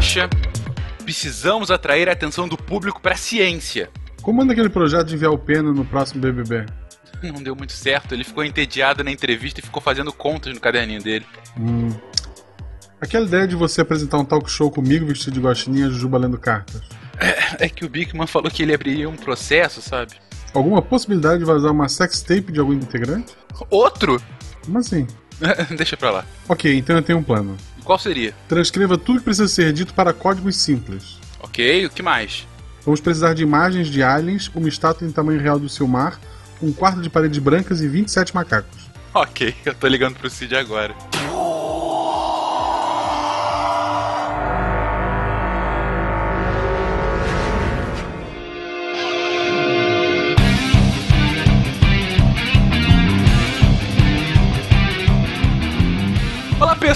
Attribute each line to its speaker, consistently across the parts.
Speaker 1: Guacha, precisamos atrair a atenção do público para a ciência.
Speaker 2: Como anda aquele projeto de enviar o Pena no próximo BBB?
Speaker 1: Não deu muito certo, ele ficou entediado na entrevista e ficou fazendo contas no caderninho dele.
Speaker 2: Hum. Aquela ideia de você apresentar um talk show comigo vestido de guaxininha e Jujuba lendo cartas.
Speaker 1: É, é que o Bigman falou que ele abriria um processo, sabe?
Speaker 2: Alguma possibilidade de vazar uma sex tape de algum integrante?
Speaker 1: Outro?
Speaker 2: Como assim?
Speaker 1: Deixa pra lá.
Speaker 2: Ok, então eu tenho um plano.
Speaker 1: Qual seria?
Speaker 2: Transcreva tudo que precisa ser dito para códigos simples.
Speaker 1: Ok, o que mais?
Speaker 2: Vamos precisar de imagens de aliens, uma estátua em tamanho real do Silmar, um quarto de paredes brancas e 27 macacos.
Speaker 1: Ok, eu tô ligando pro Cid agora.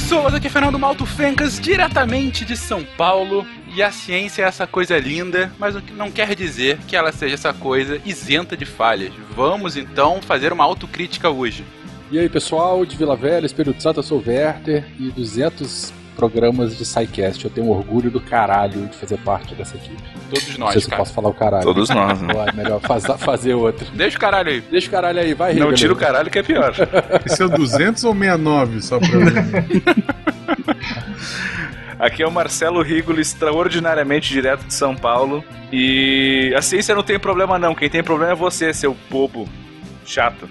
Speaker 1: Pessoas, aqui é Fernando Malto Fencas, diretamente de São Paulo. E a ciência é essa coisa linda, mas não quer dizer que ela seja essa coisa isenta de falhas. Vamos então fazer uma autocrítica hoje.
Speaker 3: E aí pessoal, de Vila Velha, Espírito Santo, eu sou o Werther e 200 programas de SciCast. Eu tenho orgulho do caralho de fazer parte dessa equipe.
Speaker 1: Todos nós,
Speaker 3: Não sei se eu
Speaker 1: cara.
Speaker 3: posso falar o caralho.
Speaker 4: Todos nós, né?
Speaker 3: Ou é melhor faz- fazer outro.
Speaker 1: Deixa o caralho aí.
Speaker 3: Deixa o caralho aí, vai,
Speaker 4: Não tira o caralho que é pior.
Speaker 2: Esse é o 200 ou 69, só pra ver.
Speaker 4: Aqui é o Marcelo Rigolo, extraordinariamente direto de São Paulo. E a ciência não tem problema não, quem tem problema é você, seu bobo. Chato.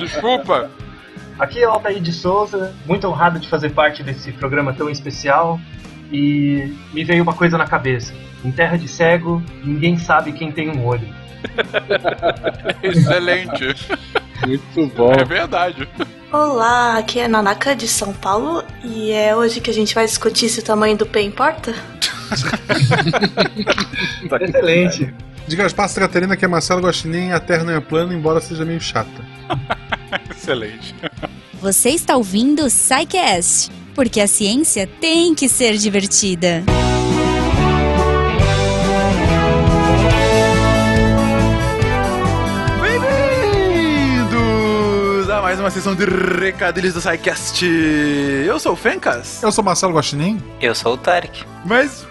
Speaker 1: Desculpa.
Speaker 5: Aqui é o Altair de Souza, muito honrado de fazer parte desse programa tão especial. E me veio uma coisa na cabeça: em terra de cego, ninguém sabe quem tem um olho.
Speaker 1: Excelente.
Speaker 3: Muito bom.
Speaker 1: É verdade.
Speaker 6: Olá, aqui é Nanaka de São Paulo e é hoje que a gente vai discutir se o tamanho do pé importa?
Speaker 5: Excelente.
Speaker 2: De Gaspar Catarina, que é Marcelo Guaxinim, a Terra não é plana, embora seja meio chata.
Speaker 1: Excelente.
Speaker 7: Você está ouvindo o SciCast, porque a ciência tem que ser divertida.
Speaker 1: Bem-vindos a mais uma sessão de recadilhos do SciCast. Eu sou o Fencas,
Speaker 2: Eu sou Marcelo Guaxinim.
Speaker 8: Eu sou o Tarek.
Speaker 1: mas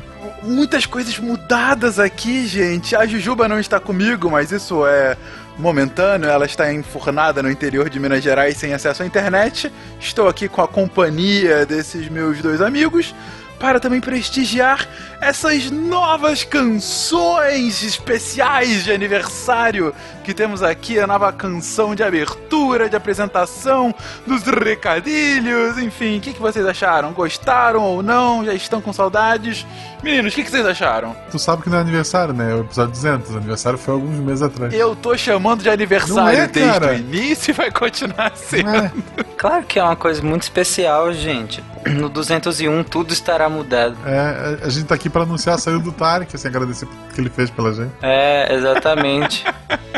Speaker 1: muitas coisas mudadas aqui, gente. A Jujuba não está comigo, mas isso é momentâneo. Ela está enfurnada no interior de Minas Gerais sem acesso à internet. Estou aqui com a companhia desses meus dois amigos para também prestigiar essas novas canções especiais de aniversário que temos aqui, a nova canção de abertura, de apresentação dos recadilhos, enfim, o que, que vocês acharam? Gostaram ou não? Já estão com saudades? Meninos, o que, que vocês acharam?
Speaker 2: Tu sabe que não é aniversário, né? É o episódio 200. O aniversário foi alguns meses atrás.
Speaker 1: Eu tô chamando de aniversário
Speaker 2: Não é,
Speaker 1: desde
Speaker 2: cara.
Speaker 1: o início e vai continuar sendo.
Speaker 2: Não é?
Speaker 8: Claro que é uma coisa muito especial, gente. No 201 tudo estará mudado.
Speaker 2: É, a gente tá aqui pra anunciar a saída do Tarek, assim, agradecer por que ele fez pela gente.
Speaker 8: É, exatamente.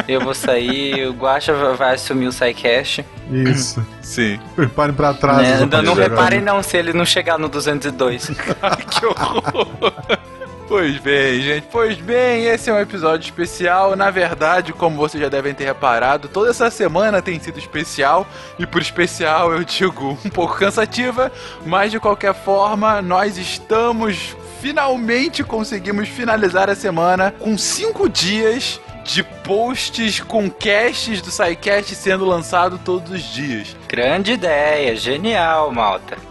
Speaker 8: Eu vou sair, o Guacha vai assumir o SciCast.
Speaker 2: Isso.
Speaker 1: Sim.
Speaker 2: Preparem pra trás.
Speaker 8: Né? Não, reparem não se ele não chegar no 202.
Speaker 1: que horror! Pois bem, gente, pois bem, esse é um episódio especial. Na verdade, como vocês já devem ter reparado, toda essa semana tem sido especial, e por especial eu digo um pouco cansativa, mas de qualquer forma, nós estamos finalmente conseguimos finalizar a semana com cinco dias de posts com casts do SciCast sendo lançado todos os dias.
Speaker 8: Grande ideia, genial, malta.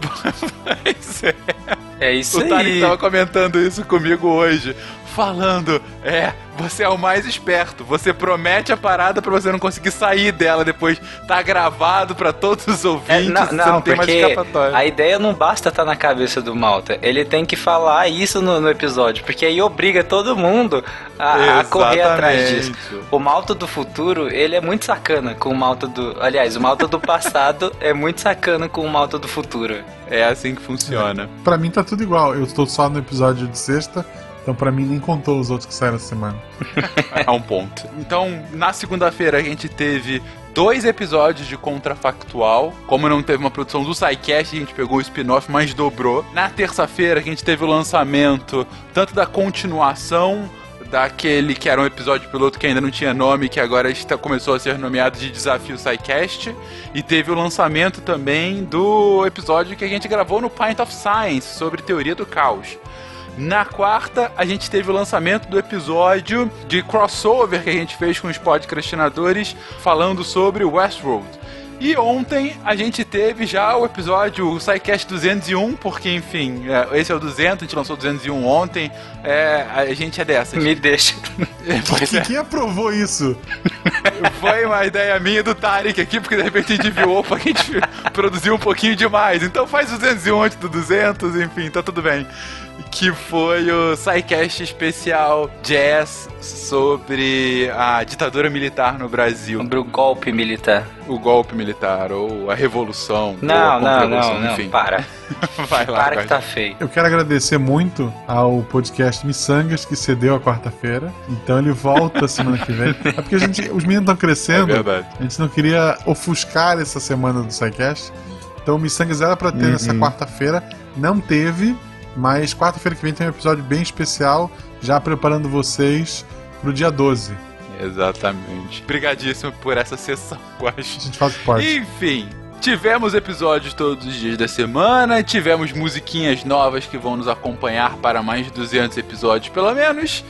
Speaker 1: Pois é.
Speaker 8: É isso
Speaker 1: O Tarek
Speaker 8: aí.
Speaker 1: tava comentando isso comigo hoje. Falando, é, você é o mais esperto. Você promete a parada pra você não conseguir sair dela depois. Tá gravado pra todos os
Speaker 8: É,
Speaker 1: ouvintes.
Speaker 8: não,
Speaker 1: você
Speaker 8: não,
Speaker 1: não tem mais
Speaker 8: porque
Speaker 1: escapatória.
Speaker 8: a ideia não basta estar na cabeça do Malta. Ele tem que falar isso no, no episódio, porque aí obriga todo mundo a, a correr atrás disso. O Malta do futuro, ele é muito sacana com o Malta do. Aliás, o Malta do passado é muito sacana com o Malta do futuro.
Speaker 1: É assim que funciona.
Speaker 2: Pra mim tá tudo igual. Eu estou só no episódio de sexta, então pra mim nem contou os outros que saíram essa semana.
Speaker 1: a um ponto. Então, na segunda-feira a gente teve dois episódios de Contrafactual. Como não teve uma produção do SciCast, a gente pegou o spin-off, mas dobrou. Na terça-feira a gente teve o lançamento tanto da continuação daquele que era um episódio piloto que ainda não tinha nome, que agora está, começou a ser nomeado de Desafio SciCast. E teve o lançamento também do episódio que a gente gravou no Pint of Science sobre teoria do caos. Na quarta, a gente teve o lançamento do episódio de crossover que a gente fez com os podcastinadores falando sobre Westworld. E ontem a gente teve já o episódio, o SciCast 201, porque, enfim, é, esse é o 200, a gente lançou o 201 ontem, é, a gente é dessas.
Speaker 8: Me deixa.
Speaker 1: Pois é.
Speaker 2: Quem aprovou isso?
Speaker 1: Foi uma ideia minha do Tarek aqui, porque de repente a gente viu, opa, a gente produziu um pouquinho demais. Então faz 201 antes do 200, enfim, tá tudo bem. Que foi o SciCast especial Jazz sobre a ditadura militar no Brasil.
Speaker 8: Sobre o golpe militar.
Speaker 1: O golpe militar, ou a revolução. ou
Speaker 8: Não,
Speaker 1: a
Speaker 8: não, não, não.
Speaker 1: enfim.
Speaker 8: Para.
Speaker 1: Vai lá,
Speaker 8: Para que tá feio.
Speaker 2: Eu quero agradecer muito ao podcast Missangas, que cedeu a quarta-feira. Então ele volta semana que vem. É porque a gente, os meninos estão
Speaker 1: É
Speaker 2: crescendo.
Speaker 1: verdade.
Speaker 2: a gente não queria ofuscar essa semana do SciCast. Então o Missangas era pra ter
Speaker 1: Uhum.
Speaker 2: nessa quarta-feira. Não teve, mas quarta-feira que vem tem um episódio bem especial, já preparando vocês pro dia 12.
Speaker 1: Exatamente. Obrigadíssimo por essa sessão,
Speaker 2: A
Speaker 1: Guax.
Speaker 2: gente faz pode.
Speaker 1: Enfim, tivemos episódios todos os dias da semana, tivemos musiquinhas novas que vão nos acompanhar para mais de 200 episódios pelo menos.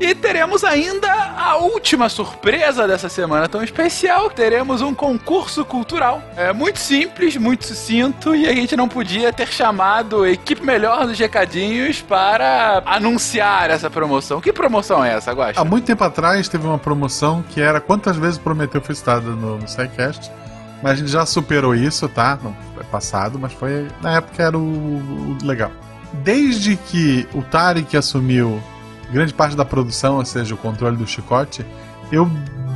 Speaker 1: E teremos ainda a última surpresa dessa semana tão especial. Teremos um concurso cultural. É muito simples, muito sucinto e a gente não podia ter chamado a equipe melhor dos recadinhos para anunciar essa promoção. Que promoção é essa, Guaxa?
Speaker 2: Há muito tempo atrás teve uma promoção que era quantas vezes Prometeu foi citada no, no SciCast. Mas a gente já superou isso, tá? Não é passado, mas foi. Na época era o, o legal. Desde que o Tarek assumiu grande parte da produção, ou seja, o controle do chicote, eu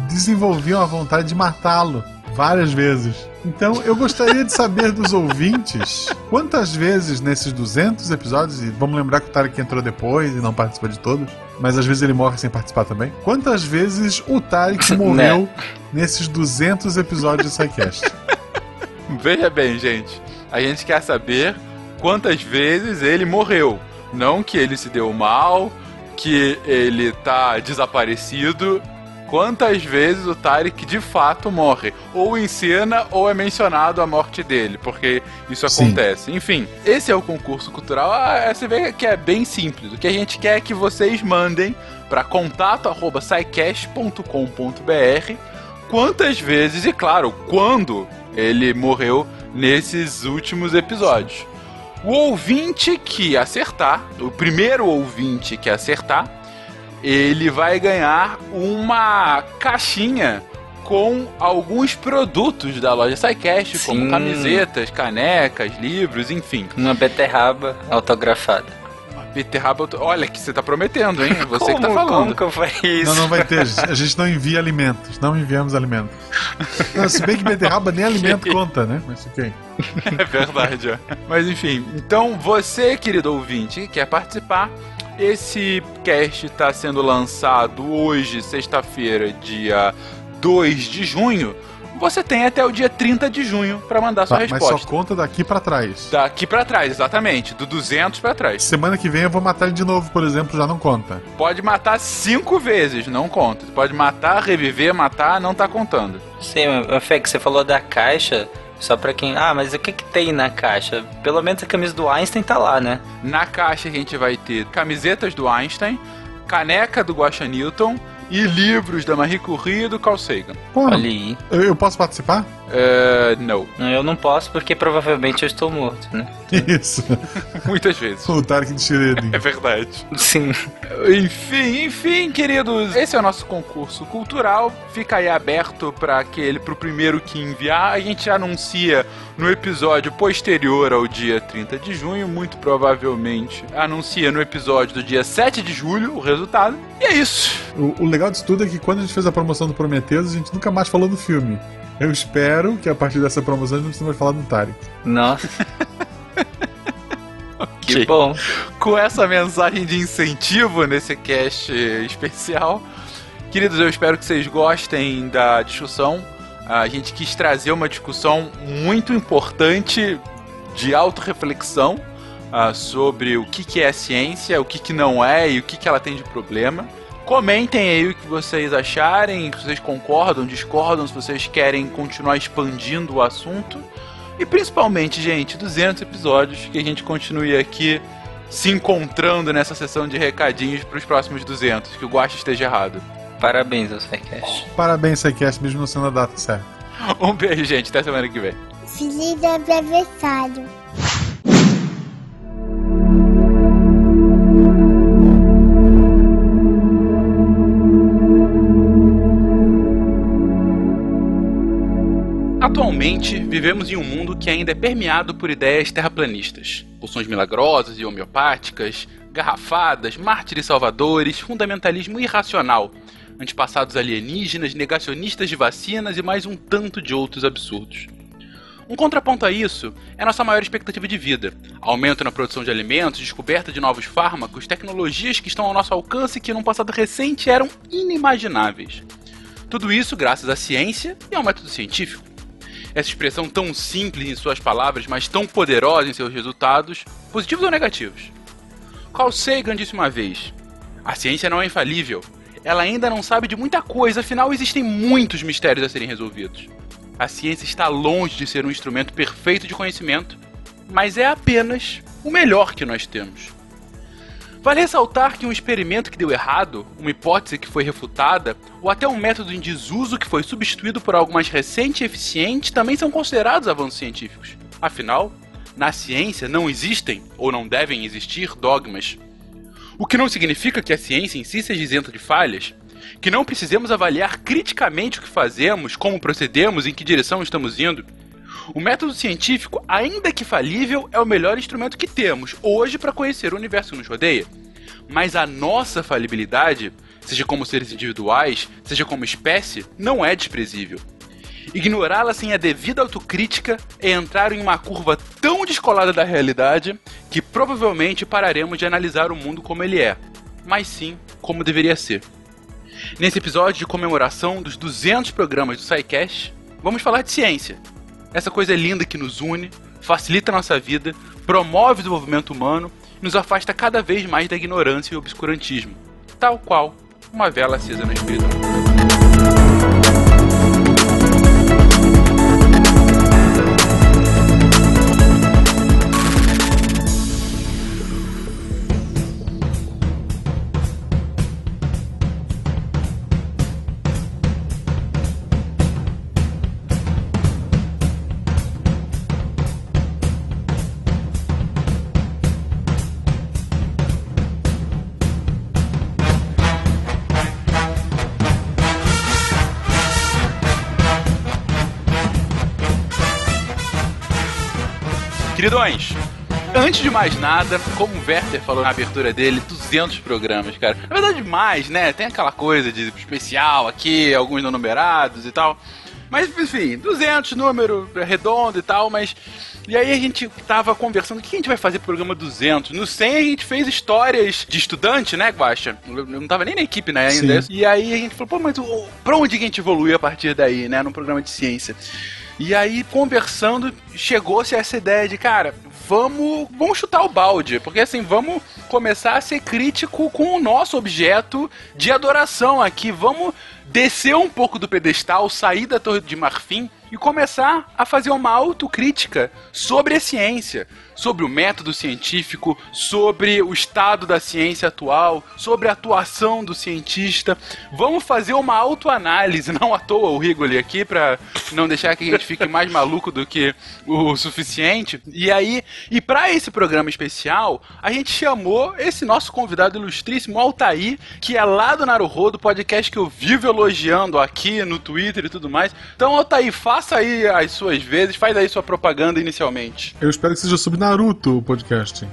Speaker 2: desenvolvi uma vontade de matá-lo várias vezes. Então eu gostaria de saber dos ouvintes quantas vezes nesses 200 episódios, e vamos lembrar que o Tarek entrou depois e não participou de todos, mas às vezes ele morre sem participar também. Quantas vezes o Tarek morreu nesses 200 episódios de SciCast?
Speaker 1: Veja bem, gente. A gente quer saber quantas vezes ele morreu. Não que ele se deu mal, que ele tá desaparecido. Quantas vezes o Tarek de fato morre? Ou em cena, ou é mencionado a morte dele, porque isso
Speaker 2: Sim.
Speaker 1: acontece. Enfim, esse é o concurso cultural. Ah, você vê que é bem simples. O que a gente quer é que vocês mandem para contato.sicast.com.br quantas vezes e, claro, quando ele morreu nesses últimos episódios. O ouvinte que acertar, o primeiro ouvinte que acertar, ele vai ganhar uma caixinha com alguns produtos da loja SciCast, como
Speaker 8: Sim.
Speaker 1: camisetas, canecas, livros, enfim.
Speaker 8: Uma beterraba autografada.
Speaker 1: Beterraba. Olha que você tá prometendo, hein? Você que tá
Speaker 8: Como-
Speaker 1: falando.
Speaker 8: Como que eu isso?
Speaker 2: Não, não vai ter. A gente não envia alimentos. Não enviamos alimentos. Não, se bem que beterraba nem alimento conta, né? Mas ok.
Speaker 1: É verdade, ó. Mas enfim, então você, querido ouvinte, que quer participar, esse cast está sendo lançado hoje, sexta-feira, dia 2 de junho. Você tem até o dia 30 de junho para mandar sua
Speaker 2: Tá, mas
Speaker 1: resposta.
Speaker 2: só conta daqui pra trás.
Speaker 1: Daqui pra trás, exatamente. Do 200 pra trás.
Speaker 2: Semana que vem eu vou matar ele de novo, por exemplo, já não conta.
Speaker 1: Pode matar cinco vezes, não conta. Pode matar, reviver, matar, não tá contando.
Speaker 8: Sim, mas, Fê, que você falou da caixa, só pra quem. Ah, mas o que que tem na caixa? Pelo menos a camisa do Einstein tá lá, né?
Speaker 1: Na caixa a gente vai ter camisetas do Einstein, caneca do Guaxa Newton e livros da Marie Curie e do Carl Sagan.
Speaker 2: Pô,
Speaker 8: Olha aí.
Speaker 2: eu, eu posso participar?
Speaker 1: É, não,
Speaker 8: Eu não posso porque provavelmente eu estou morto, né?
Speaker 2: Isso.
Speaker 1: muitas vezes.
Speaker 2: O Tarek de Shredder.
Speaker 1: É verdade.
Speaker 8: Sim.
Speaker 1: Enfim, enfim, queridos, esse é o nosso concurso cultural. Fica aí aberto para aquele, pro primeiro que enviar. A gente anuncia no episódio posterior ao dia 30 de junho, muito provavelmente anuncia no episódio do dia 7 de julho o resultado. E é isso.
Speaker 2: O, o legal disso tudo é que quando a gente fez a promoção do Prometheus, a gente nunca mais falou do filme. Eu espero que a partir dessa promoção a gente não precise mais falar do Tarek.
Speaker 8: Nossa.
Speaker 1: Ok.
Speaker 8: Que bom.
Speaker 1: com essa mensagem de incentivo nesse cast especial. Queridos, eu espero que vocês gostem da discussão. A gente quis trazer uma discussão muito importante de autorreflexão ah, sobre o que, que é ciência, o que, que não é e o que, que ela tem de problema. Comentem aí o que vocês acharem, se vocês concordam, discordam, se vocês querem continuar expandindo o assunto. E principalmente, gente, 200 episódios, que a gente continue aqui se encontrando nessa sessão de recadinhos para os próximos 200, que o Guache esteja errado.
Speaker 8: Parabéns ao SciCast.
Speaker 2: Parabéns, SciCast, mesmo não sendo a data certa.
Speaker 1: Um beijo, gente. Até semana que vem.
Speaker 9: Feliz aniversário.
Speaker 1: Atualmente, vivemos em um mundo que ainda é permeado por ideias terraplanistas, poções milagrosas e homeopáticas, garrafadas, mártires salvadores, fundamentalismo irracional, antepassados alienígenas, negacionistas de vacinas e mais um tanto de outros absurdos. Um contraponto a isso é nossa maior expectativa de vida, aumento na produção de alimentos, descoberta de novos fármacos, tecnologias que estão ao nosso alcance e que num passado recente eram inimagináveis. Tudo isso graças à ciência e ao método científico essa expressão tão simples em suas palavras, mas tão poderosa em seus resultados, positivos ou negativos. Carl Sagan disse uma vez: A ciência não é infalível. Ela ainda não sabe de muita coisa, afinal existem muitos mistérios a serem resolvidos. A ciência está longe de ser um instrumento perfeito de conhecimento, mas é apenas o melhor que nós temos. Vale ressaltar que um experimento que deu errado, uma hipótese que foi refutada, ou até um método em desuso que foi substituído por algo mais recente e eficiente também são considerados avanços científicos. Afinal, na ciência não existem ou não devem existir dogmas. O que não significa que a ciência em si seja isenta de falhas, que não precisemos avaliar criticamente o que fazemos, como procedemos, em que direção estamos indo. O método científico, ainda que falível, é o melhor instrumento que temos hoje para conhecer o universo que nos rodeia. Mas a nossa falibilidade, seja como seres individuais, seja como espécie, não é desprezível. Ignorá-la sem a devida autocrítica é entrar em uma curva tão descolada da realidade que provavelmente pararemos de analisar o mundo como ele é, mas sim como deveria ser. Nesse episódio de comemoração dos 200 programas do SciCast, vamos falar de ciência, essa coisa linda que nos une, facilita a nossa vida, promove o desenvolvimento humano e nos afasta cada vez mais da ignorância e obscurantismo, tal qual uma vela acesa na escuridão. Queridões, antes de mais nada, como o Werther falou na abertura dele, 200 programas, cara. Na verdade, mais, né? Tem aquela coisa de especial aqui, alguns não numerados e tal. Mas, enfim, 200, número redondo e tal, mas... E aí a gente tava conversando, o que a gente vai fazer pro programa 200? No 100 a gente fez histórias de estudante, né, Guaxa? Eu não tava nem na equipe, né, ainda. Sim. E aí a gente falou, pô, mas pra onde que a gente evolui a partir daí, né, num programa de ciência? E aí, conversando, chegou-se essa ideia de, cara, vamos, vamos chutar o balde, porque assim, vamos começar a ser crítico com o nosso objeto de adoração aqui, vamos descer um pouco do pedestal, sair da Torre de Marfim e começar a fazer uma autocrítica sobre a ciência, sobre o método científico, sobre o estado da ciência atual, sobre a atuação do cientista. Vamos fazer uma autoanálise, não à toa o Rigoli aqui, para não deixar que a gente fique mais maluco do que o suficiente. E aí, e para esse programa especial, a gente chamou esse nosso convidado ilustríssimo, Altair, que é lá do Naruhodo, podcast que eu vivo elogiando aqui no Twitter e tudo mais. Então, Altair, faça aí as suas vezes, faz aí sua propaganda inicialmente.
Speaker 2: Eu espero que seja sobre Naruto o podcast.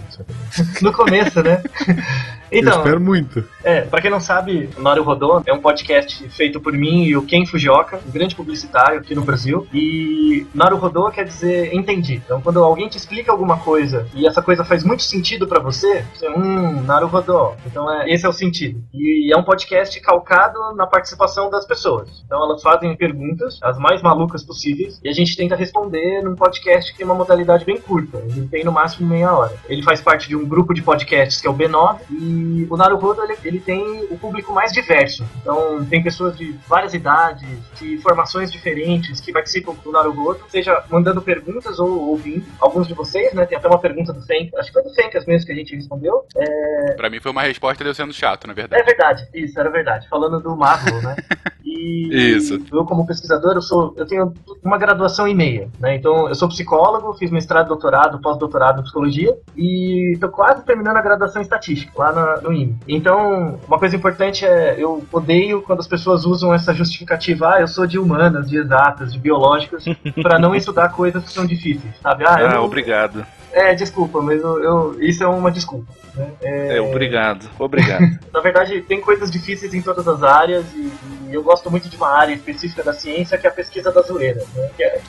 Speaker 5: no começo, né?
Speaker 2: Então, eu espero muito.
Speaker 5: É, pra quem não sabe, o Naru Rodô é um podcast feito por mim e o Ken Fujioka, um grande publicitário aqui no Brasil. E Naru Rodô quer dizer entendi. Então, quando alguém te explica alguma coisa e essa coisa faz muito sentido para você, você, hum, Naru Rodô. Então, é, esse é o sentido. E é um podcast calcado na participação das pessoas. Então, elas fazem perguntas, as mais malucas possíveis possíveis e a gente tenta responder num podcast que tem uma modalidade bem curta. Ele tem no máximo meia hora. Ele faz parte de um grupo de podcasts que é o B9 e o Naruhodo ele, ele tem o público mais diverso. Então tem pessoas de várias idades, de formações diferentes que participam do Naruhodo, seja mandando perguntas ou ouvindo. Alguns de vocês, né? Tem até uma pergunta do Fenk, acho que foi do Fencas mesmo que a gente respondeu. É,
Speaker 10: Pra mim foi uma resposta de eu sendo chato, na verdade.
Speaker 5: é verdade, isso, era verdade. Falando do Marvel, né? E
Speaker 10: Isso.
Speaker 5: eu, como pesquisador, eu, sou, eu tenho uma graduação e meia, né? Então, eu sou psicólogo, fiz mestrado, doutorado, pós-doutorado em psicologia e tô quase terminando a graduação em estatística, lá na- no IME. Então, uma coisa importante é, eu odeio quando as pessoas usam essa justificativa, ah, eu sou de humanas, de exatas, de biológicas, pra não estudar coisas que são difíceis, sabe? Ah,
Speaker 4: Ah,
Speaker 5: não-
Speaker 4: obrigado.
Speaker 5: É, desculpa, mas eu, eu- isso é uma desculpa. Né? É,
Speaker 4: É, obrigado. Obrigado.
Speaker 5: na verdade, tem coisas difíceis em todas as áreas e, e eu gosto muito de uma área específica da ciência que é a pesquisa da zoeira, né? que, é,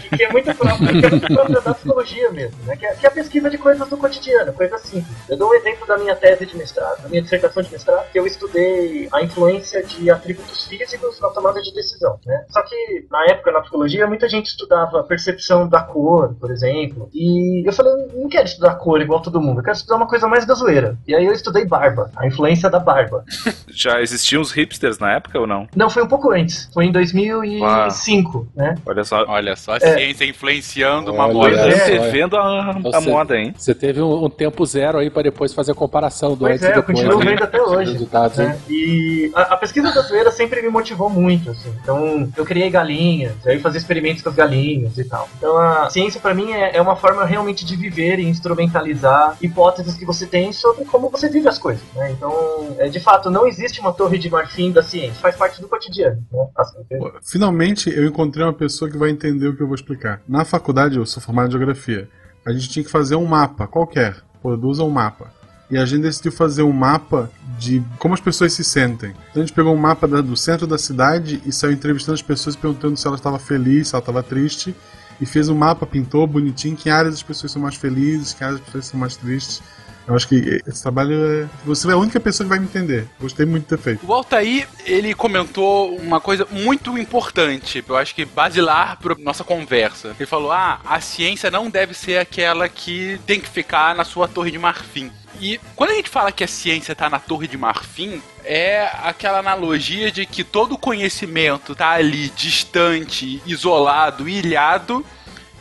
Speaker 5: que- que é muito própria, que é muito própria da psicologia mesmo, né? que, é, que é a pesquisa de coisas do cotidiano, coisas simples. Eu dou um exemplo da minha tese de mestrado, da minha dissertação de mestrado, que eu estudei a influência de atributos físicos na tomada de decisão. Né? Só que, na época, na psicologia, muita gente estudava percepção da cor, por exemplo, e eu falei, não quero estudar cor igual todo mundo, eu quero estudar uma coisa mais da zoeira. E aí eu estudei barba, a influência da barba.
Speaker 4: Já existiam os hipsters na época ou não?
Speaker 5: Não, foi um pouco antes. Foi em 2005, né?
Speaker 4: Olha só.
Speaker 10: Olha só, a
Speaker 5: É.
Speaker 10: ciência influenciando uma
Speaker 3: Olha
Speaker 10: moda.
Speaker 3: só,
Speaker 4: Você
Speaker 3: é.
Speaker 4: vendo a, a
Speaker 3: Você-
Speaker 4: moda, hein?
Speaker 3: Você teve um, um tempo zero aí pra depois fazer a comparação do
Speaker 5: Pois
Speaker 3: antes
Speaker 5: é,
Speaker 3: e
Speaker 5: eu
Speaker 3: depois.
Speaker 5: continuo
Speaker 3: né?
Speaker 5: vendo até hoje.
Speaker 3: Resultados,
Speaker 5: né? E a, a pesquisa da zoeira sempre me motivou muito, assim. Então, eu criei galinhas, aí eu fazia experimentos com as galinhas e tal. Então, a ciência pra mim é, é uma forma realmente de viver e instrumentalizar hipóteses que você tem sobre como você vive as coisas, né? Então, é, de fato, não existe uma torre de marfim da ciência, faz parte do cotidiano, né? Assim,
Speaker 2: Finalmente eu encontrei uma pessoa que vai entender o que eu vou explicar. Na faculdade, eu sou formado em geografia. A gente tinha que fazer um mapa, qualquer. Produza um mapa. E a gente decidiu fazer um mapa de como as pessoas se sentem. Então a gente pegou um mapa do centro da cidade e saiu entrevistando as pessoas perguntando se ela estava feliz, se ela estava triste. E fez um mapa, pintou bonitinho, que áreas as pessoas são mais felizes, que áreas as pessoas são mais tristes. Eu acho que esse trabalho é. Você é a única pessoa que vai me entender. Gostei muito de ter feito.
Speaker 10: O Altair, ele comentou uma coisa muito importante, eu acho que basilar para nossa conversa. Ele falou: ah, a ciência não deve ser aquela que tem que ficar na sua torre de marfim. E quando a gente fala que a ciência está na torre de marfim, é aquela analogia de que todo conhecimento está ali distante, isolado, ilhado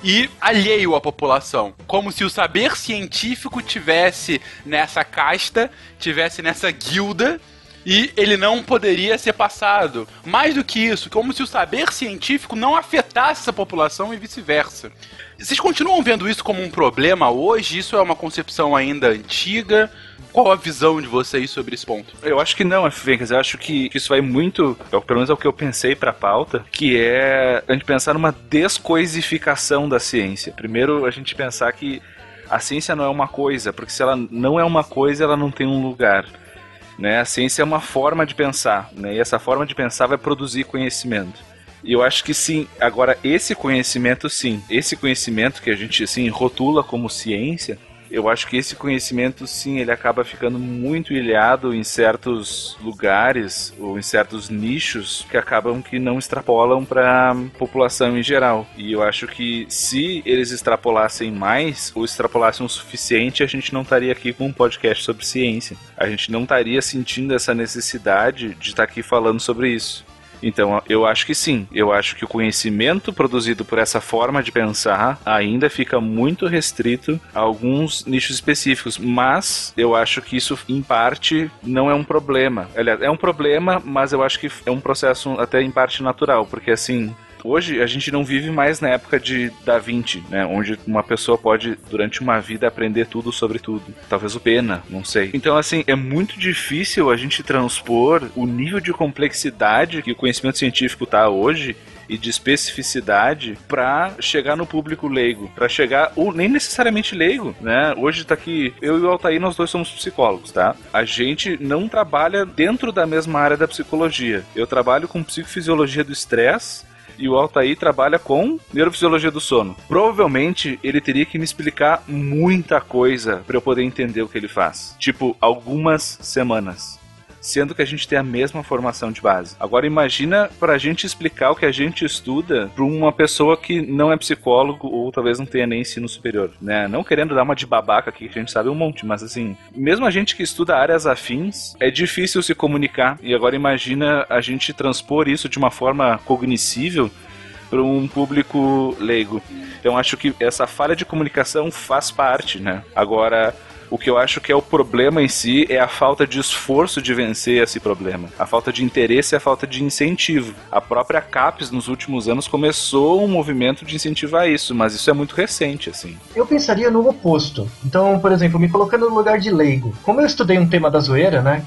Speaker 10: e alheio à população. Como se o saber científico tivesse nessa casta, tivesse nessa guilda e ele não poderia ser passado. Mais do que isso, como se o saber científico não afetasse essa população e vice-versa. Vocês continuam vendo isso como um problema hoje? Isso é uma concepção ainda antiga? Qual a visão de vocês sobre esse ponto?
Speaker 4: Eu acho que não, Fencas. Eu acho que isso vai muito, pelo menos é o que eu pensei pra pauta, que é a gente pensar numa descoisificação da ciência. Primeiro, a gente pensar que a ciência não é uma coisa, porque se ela não é uma coisa, ela não tem um lugar. Né? A ciência é uma forma de pensar, né? e essa forma de pensar vai produzir conhecimento. E eu acho que sim. Agora, esse conhecimento, sim. Esse conhecimento que a gente assim, rotula como ciência, eu acho que esse conhecimento, sim, ele acaba ficando muito ilhado em certos lugares ou em certos nichos que acabam que não extrapolam para a população em geral. E eu acho que se eles extrapolassem mais ou extrapolassem o suficiente, a gente não estaria aqui com um podcast sobre ciência. A gente não estaria sentindo essa necessidade de estar aqui falando sobre isso. Então, eu acho que sim. Eu acho que o conhecimento produzido por essa forma de pensar ainda fica muito restrito a alguns nichos específicos, mas eu acho que isso, em parte, não é um problema. Aliás, é um problema, mas eu acho que é um processo até em parte natural, porque assim. Hoje a gente não vive mais na época de Da Vinci, né? Onde uma pessoa pode, durante uma vida, aprender tudo sobre tudo. Talvez o Pena, não sei. Então, assim, é muito difícil a gente transpor o nível de complexidade que o conhecimento científico tá hoje e de especificidade para chegar no público leigo, para chegar ou nem necessariamente leigo, né? Hoje tá aqui eu e o Altair nós dois somos psicólogos, tá? A gente não trabalha dentro da mesma área da psicologia. Eu trabalho com psicofisiologia do estresse e o Altair trabalha com neurofisiologia do sono. Provavelmente ele teria que me explicar muita coisa para eu poder entender o que ele faz. Tipo, algumas semanas. Sendo que a gente tem a mesma formação de base. Agora imagina pra gente explicar o que a gente estuda pra uma pessoa que não é psicólogo ou talvez não tenha nem ensino superior, né? Não querendo dar uma de babaca aqui, que a gente sabe um monte, mas assim, mesmo a gente que estuda áreas afins, é difícil se comunicar. E agora imagina a gente transpor isso de uma forma cognoscível para um público leigo. Então acho que essa falha de comunicação faz parte, né? Agora o que eu acho que é o problema em si é a falta de esforço de vencer esse problema. A falta de interesse e a falta de incentivo. A própria CAPES, nos últimos anos, começou um movimento de incentivar isso, mas isso é muito recente, assim.
Speaker 5: Eu pensaria no oposto. Então, por exemplo, me colocando no lugar de leigo. Como eu estudei um tema da zoeira, né?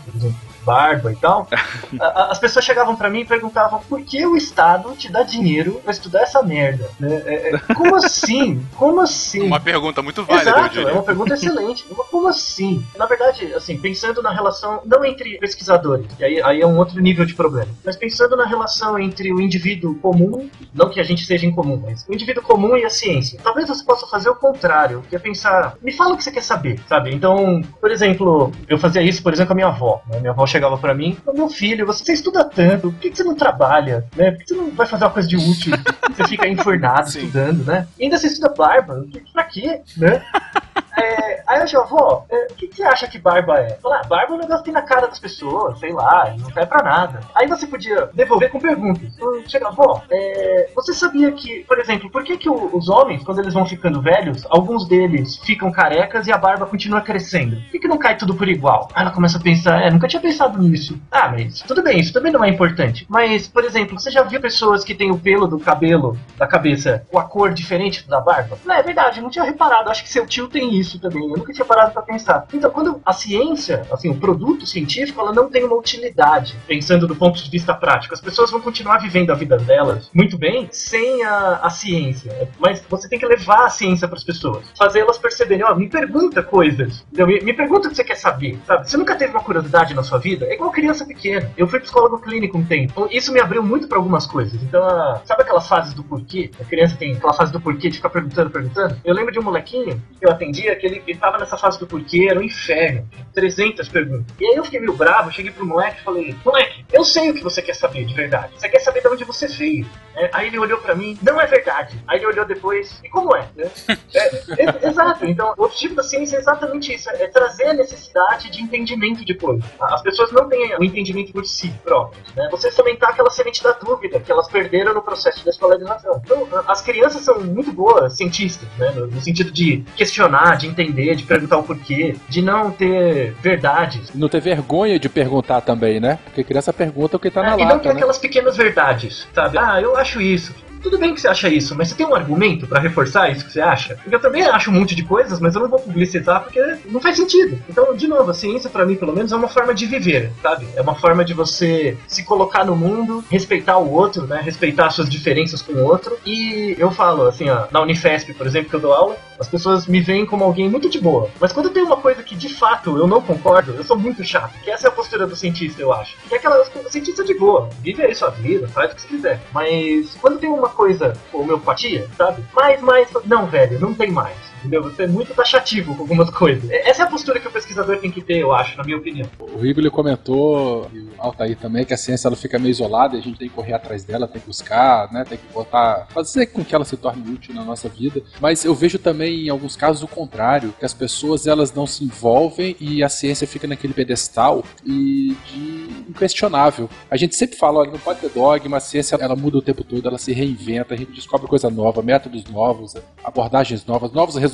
Speaker 5: Barba e tal, as pessoas chegavam para mim e perguntavam por que o Estado te dá dinheiro para estudar essa merda? Né? É, é, como assim? Como assim?
Speaker 1: Uma pergunta muito válida.
Speaker 5: Exato, é uma pergunta excelente. Como assim? Na verdade, assim, pensando na relação, não entre pesquisadores, e aí, aí é um outro nível de problema, mas pensando na relação entre o indivíduo comum, não que a gente seja incomum, mas o indivíduo comum e a ciência. Talvez você possa fazer o contrário, que é pensar, me fala o que você quer saber, sabe? Então, por exemplo, eu fazia isso, por exemplo, com a minha avó. Né? Minha avó chegava para mim, meu filho, você estuda tanto, por que, você não trabalha? Né? Por que você não vai fazer uma coisa de útil? você fica enfornado estudando, né? E ainda você estuda barba, pra quê? Né? É, aí eu digo, avó, é, o que, que, você acha que barba é? Fala, ah, barba é um negócio que tem na cara das pessoas, sei lá, não serve pra nada. Aí você podia devolver com perguntas. Então, chega, avó, é, você sabia que, por exemplo, por que, que os homens, quando eles vão ficando velhos, alguns deles ficam carecas e a barba continua crescendo? Por que, que não cai tudo por igual? Aí ela começa a pensar, é, nunca tinha pensado nisso. Ah, mas tudo bem, isso também não é importante. Mas, por exemplo, você já viu pessoas que têm o pelo do cabelo, da cabeça, com a cor diferente da barba? Não, é verdade, não tinha reparado. Acho que seu tio tem isso também. Eu nunca tinha parado para pensar. Então, quando a ciência, assim, o produto científico, ela não tem uma utilidade, pensando do ponto de vista prático. As pessoas vão continuar vivendo a vida delas muito bem sem a, a ciência. Mas você tem que levar a ciência para as pessoas, fazê-las perceberem, ó, oh, me pergunta coisas, me, me pergunta o que você quer saber, sabe? Você nunca teve uma curiosidade na sua vida? É igual criança pequena. Eu fui psicólogo clínico um tempo. Então, isso me abriu muito para algumas coisas. Então, a, sabe aquelas fases do porquê? A criança tem aquela fase do porquê de ficar perguntando, perguntando. Eu lembro de um molequinho que eu atendia que ele, estava nessa fase do porquê, era um inferno. 300 perguntas. E aí eu fiquei meio bravo, cheguei pro moleque e falei: Moleque, eu sei o que você quer saber de verdade. Você quer saber de onde você veio. É, aí ele olhou para mim: Não é verdade. Aí ele olhou depois: E como é? Né? é, é exato. Então, o objetivo da ciência é exatamente isso: é trazer a necessidade de entendimento depois. As pessoas não têm o entendimento por si próprios. Né? Você fomentar aquela semente da dúvida que elas perderam no processo de escolarização. Então, as crianças são muito boas cientistas, né? no sentido de questionar, de entender, de perguntar o porquê, de não ter verdades.
Speaker 3: Não ter vergonha de perguntar também, né? Porque criança pergunta o que tá
Speaker 5: é,
Speaker 3: na
Speaker 5: lata,
Speaker 3: E
Speaker 5: não ter
Speaker 3: né?
Speaker 5: aquelas pequenas verdades, sabe? Ah, eu acho isso. Tudo bem que você acha isso, mas você tem um argumento para reforçar isso que você acha? Porque eu também acho um monte de coisas, mas eu não vou publicitar porque não faz sentido. Então, de novo, a ciência para mim, pelo menos, é uma forma de viver, sabe? É uma forma de você se colocar no mundo, respeitar o outro, né? Respeitar as suas diferenças com o outro. E eu falo, assim, ó, na Unifesp, por exemplo, que eu dou aula, as pessoas me veem como alguém muito de boa. Mas quando tem uma coisa que de fato eu não concordo, eu sou muito chato. Que essa é a postura do cientista, eu acho. Que é aquela cientista de boa. Vive aí sua vida, faz o que você quiser. Mas quando tem uma coisa, homeopatia, sabe? Mais, mais. Não, velho, não tem mais. Entendeu? Você é muito taxativo com algumas coisas. Essa é a postura que o pesquisador tem que ter, eu acho, na minha opinião.
Speaker 3: O ele comentou, e o Altair também, que a ciência ela fica meio isolada a gente tem que correr atrás dela, tem que buscar, né? Tem que botar. fazer com que ela se torne útil na nossa vida. Mas eu vejo também, em alguns casos, o contrário, que as pessoas elas não se envolvem e a ciência fica naquele pedestal e de inquestionável. A gente sempre fala, olha, não pode ter dogma, a ciência ela muda o tempo todo, ela se reinventa, a gente descobre coisa nova, métodos novos, abordagens novas, novos resultados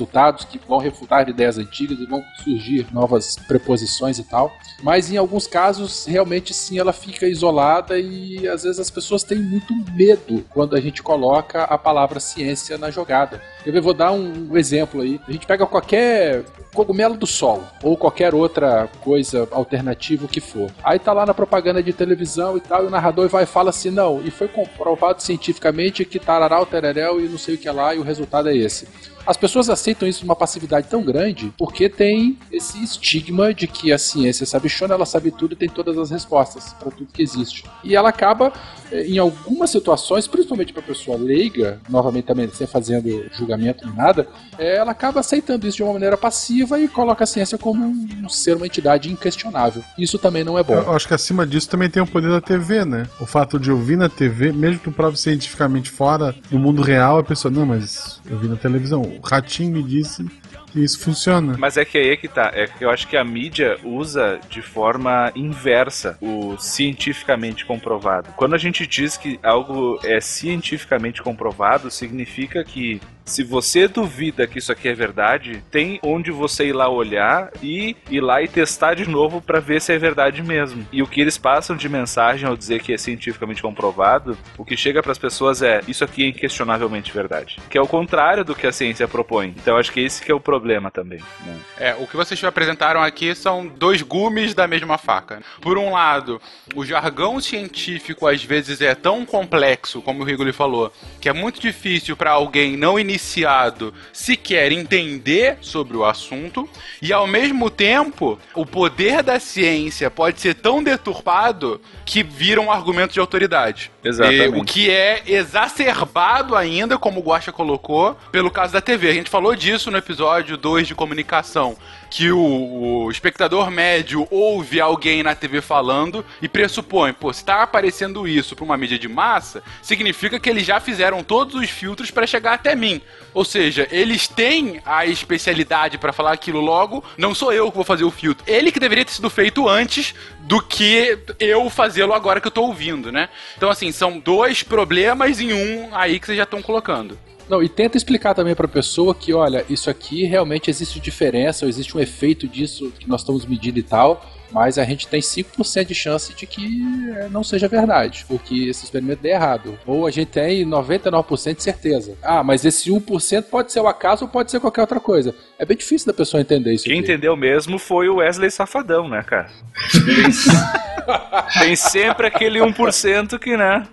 Speaker 3: que vão refutar ideias antigas e vão surgir novas preposições e tal. Mas em alguns casos, realmente sim, ela fica isolada e às vezes as pessoas têm muito medo quando a gente coloca a palavra ciência na jogada. Eu vou dar um exemplo aí. A gente pega qualquer cogumelo do sol ou qualquer outra coisa alternativa que for. Aí tá lá na propaganda de televisão e tal, e o narrador vai e fala assim: não, e foi comprovado cientificamente que tararau, tereréu e não sei o que lá, e o resultado é esse. As pessoas aceitam isso numa passividade tão grande porque tem esse estigma de que a ciência sabe chona, ela sabe tudo e tem todas as respostas para tudo que existe. E ela acaba, eh, em algumas situações, principalmente para pessoa leiga, novamente também sem fazendo julgamento nem nada, eh, ela acaba aceitando isso de uma maneira passiva e coloca a ciência como um ser, uma entidade inquestionável. Isso também não é bom.
Speaker 2: Eu acho que acima disso também tem o poder da TV, né? O fato de ouvir na TV, mesmo que prove cientificamente fora do mundo real, a pessoa, não, mas eu vi na televisão, o ratinho me disse que isso funciona.
Speaker 4: Mas é que aí é que tá. É que eu acho que a mídia usa de forma inversa o cientificamente comprovado. Quando a gente diz que algo é cientificamente comprovado, significa que se você duvida que isso aqui é verdade, tem onde você ir lá olhar e ir lá e testar de novo para ver se é verdade mesmo. E o que eles passam de mensagem ao dizer que é cientificamente comprovado, o que chega para as pessoas é isso aqui é inquestionavelmente verdade, que é o contrário do que a ciência propõe. Então acho que esse que é o problema também. Né?
Speaker 1: É, o que vocês apresentaram aqui são dois gumes da mesma faca. Por um lado, o jargão científico às vezes é tão complexo, como o Rigoli falou, que é muito difícil para alguém não iniciar iniciado sequer entender sobre o assunto, e ao mesmo tempo, o poder da ciência pode ser tão deturpado que vira um argumento de autoridade.
Speaker 4: Exatamente.
Speaker 1: E, o que é exacerbado ainda, como o Guacha colocou, pelo caso da TV. A gente falou disso no episódio 2 de comunicação que o, o, espectador médio ouve alguém na TV falando e pressupõe, pô, se tá aparecendo isso para uma mídia de massa, significa que eles já fizeram todos os filtros para chegar até mim. Ou seja, eles têm a especialidade para falar aquilo logo, não sou eu que vou fazer o filtro. Ele que deveria ter sido feito antes do que eu fazê-lo agora que eu tô ouvindo, né? Então, assim, são dois problemas em um aí que vocês já estão colocando.
Speaker 3: Não, e tenta explicar também para a pessoa que, olha, isso aqui realmente existe diferença, ou existe um efeito disso que nós estamos medindo e tal, mas a gente tem 5% de chance de que é, não seja verdade, ou que esse experimento dê errado. Ou a gente tem 99% de certeza. Ah, mas esse 1% pode ser o acaso ou pode ser qualquer outra coisa. É bem difícil da pessoa entender isso.
Speaker 4: Quem aqui. entendeu mesmo foi o Wesley Safadão, né, cara? Tem, tem sempre aquele 1% que, né?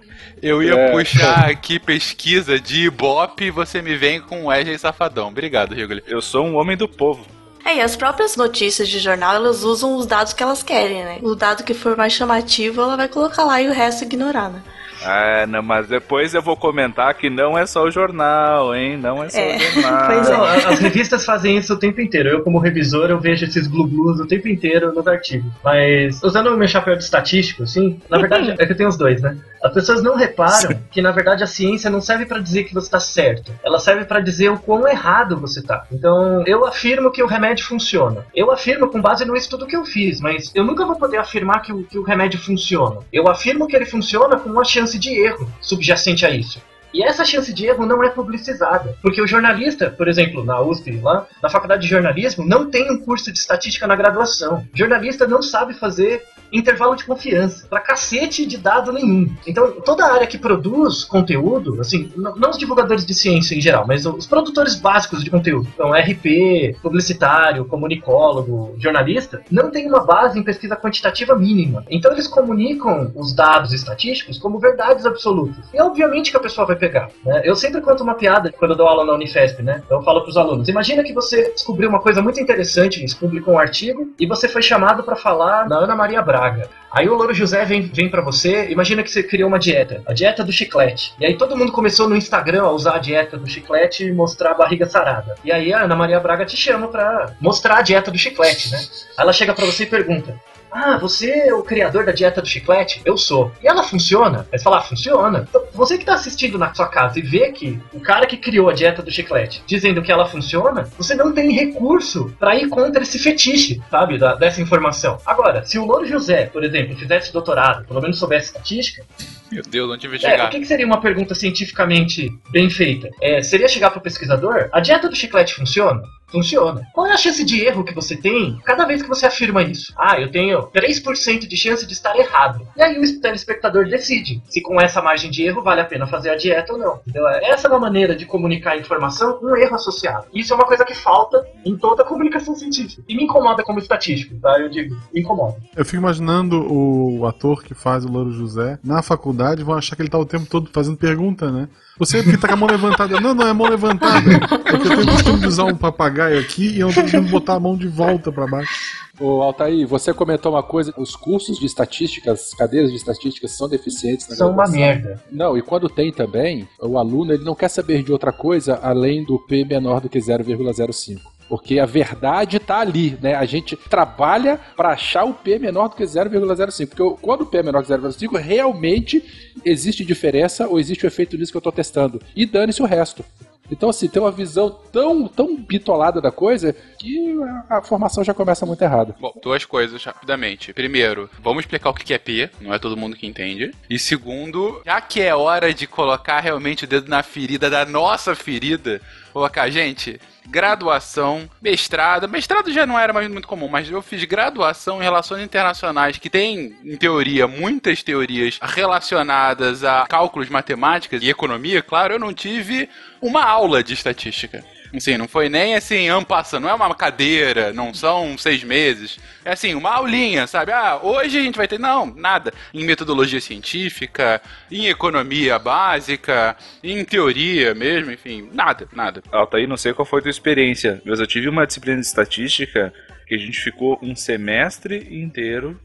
Speaker 1: Eu ia é, puxar aqui pesquisa de Ibope e você me vem com Wesley Safadão. Obrigado, Rigoli.
Speaker 4: Eu sou um homem do povo.
Speaker 6: É, e as próprias notícias de jornal, elas usam os dados que elas querem, né? O dado que for mais chamativo, ela vai colocar lá e o resto ignorar, né?
Speaker 4: Ah, não, mas depois eu vou comentar que não é só o jornal, hein? Não é só é. o jornal.
Speaker 5: Pois é. As revistas fazem isso o tempo inteiro. Eu, como revisor, eu vejo esses glu-glus o tempo inteiro nos artigos. Mas, usando o meu chapéu de estatístico, assim, na verdade, é que eu tenho os dois, né? As pessoas não reparam que, na verdade, a ciência não serve para dizer que você está certo. Ela serve para dizer o quão errado você está. Então, eu afirmo que o remédio funciona. Eu afirmo com base no estudo que eu fiz, mas eu nunca vou poder afirmar que o, que o remédio funciona. Eu afirmo que ele funciona com uma chance de erro subjacente a isso. E essa chance de erro não é publicizada. Porque o jornalista, por exemplo, na USP, lá, na faculdade de jornalismo, não tem um curso de estatística na graduação. O jornalista não sabe fazer intervalo de confiança, pra cacete de dado nenhum. Então, toda a área que produz conteúdo, assim, não os divulgadores de ciência em geral, mas os produtores básicos de conteúdo, então RP, publicitário, comunicólogo, jornalista, não tem uma base em pesquisa quantitativa mínima. Então, eles comunicam os dados estatísticos como verdades absolutas. E obviamente que a pessoa vai pegar. Né? Eu sempre conto uma piada quando eu dou aula na Unifesp, né? Então, eu falo pros alunos: imagina que você descobriu uma coisa muito interessante, você publicou um artigo e você foi chamado para falar da Ana Maria Braga. Aí o Louro José vem, vem para você, imagina que você criou uma dieta, a dieta do chiclete. E aí todo mundo começou no Instagram a usar a dieta do chiclete e mostrar a barriga sarada. E aí a Ana Maria Braga te chama pra mostrar a dieta do chiclete, né? Ela chega para você e pergunta: ah, você é o criador da dieta do chiclete? Eu sou. E ela funciona? Aí você fala, ah, funciona. Então, você que está assistindo na sua casa e vê que o cara que criou a dieta do chiclete dizendo que ela funciona, você não tem recurso para ir contra esse fetiche, sabe, da, dessa informação. Agora, se o Louro José, por exemplo, fizesse doutorado, pelo menos soubesse estatística,
Speaker 1: meu Deus, onde chegar?
Speaker 5: É, o que, que, seria uma pergunta cientificamente bem feita? É, seria chegar para o pesquisador: a dieta do chiclete funciona? Funciona. Qual é a chance de erro que você tem cada vez que você afirma isso? Ah, eu tenho 3% de chance de estar errado. E aí o telespectador decide se com essa margem de erro vale a pena fazer a dieta ou não. Entendeu? Essa é uma maneira de comunicar a informação com um erro associado. Isso é uma coisa que falta em toda a comunicação científica. E me incomoda como estatístico, tá? Eu digo, me incomoda.
Speaker 2: Eu fico imaginando o ator que faz o Louro José na faculdade, vão achar que ele tá o tempo todo fazendo pergunta, né? Você que tá com a mão levantada. Não, não é mão levantada. É que eu tenho costume de usar um papagaio aqui e eu não tô conseguindo botar a mão de volta para baixo.
Speaker 3: Ô, Altair, você comentou uma coisa: os cursos de estatística, as cadeiras de estatística são deficientes na
Speaker 5: São uma
Speaker 3: graduação.
Speaker 5: merda.
Speaker 3: Não, e quando tem também, o aluno ele não quer saber de outra coisa além do P menor do que 0,05. Porque a verdade tá ali, né? A gente trabalha para achar o P menor do que 0,05. Porque quando o P é menor que 0,05, realmente existe diferença ou existe o efeito nisso que eu tô testando. E dane-se o resto. Então, assim, tem uma visão tão, tão bitolada da coisa que a, a formação já começa muito errada.
Speaker 1: Bom, duas coisas rapidamente. Primeiro, vamos explicar o que é P, não é todo mundo que entende. E segundo, já que é hora de colocar realmente o dedo na ferida da nossa ferida, colocar, gente, graduação, mestrado. Mestrado já não era mais muito comum, mas eu fiz graduação em relações internacionais, que tem, em teoria, muitas teorias relacionadas a cálculos matemáticas e economia. Claro, eu não tive uma aula de estatística. Assim, não foi nem assim, ampassa, não é uma cadeira, não são seis meses. É assim, uma aulinha, sabe? Ah, hoje a gente vai ter. Não, nada. Em metodologia científica, em economia básica, em teoria mesmo, enfim, nada, nada.
Speaker 4: Altair, não sei qual foi a tua experiência, mas eu tive uma disciplina de estatística que a gente ficou um semestre inteiro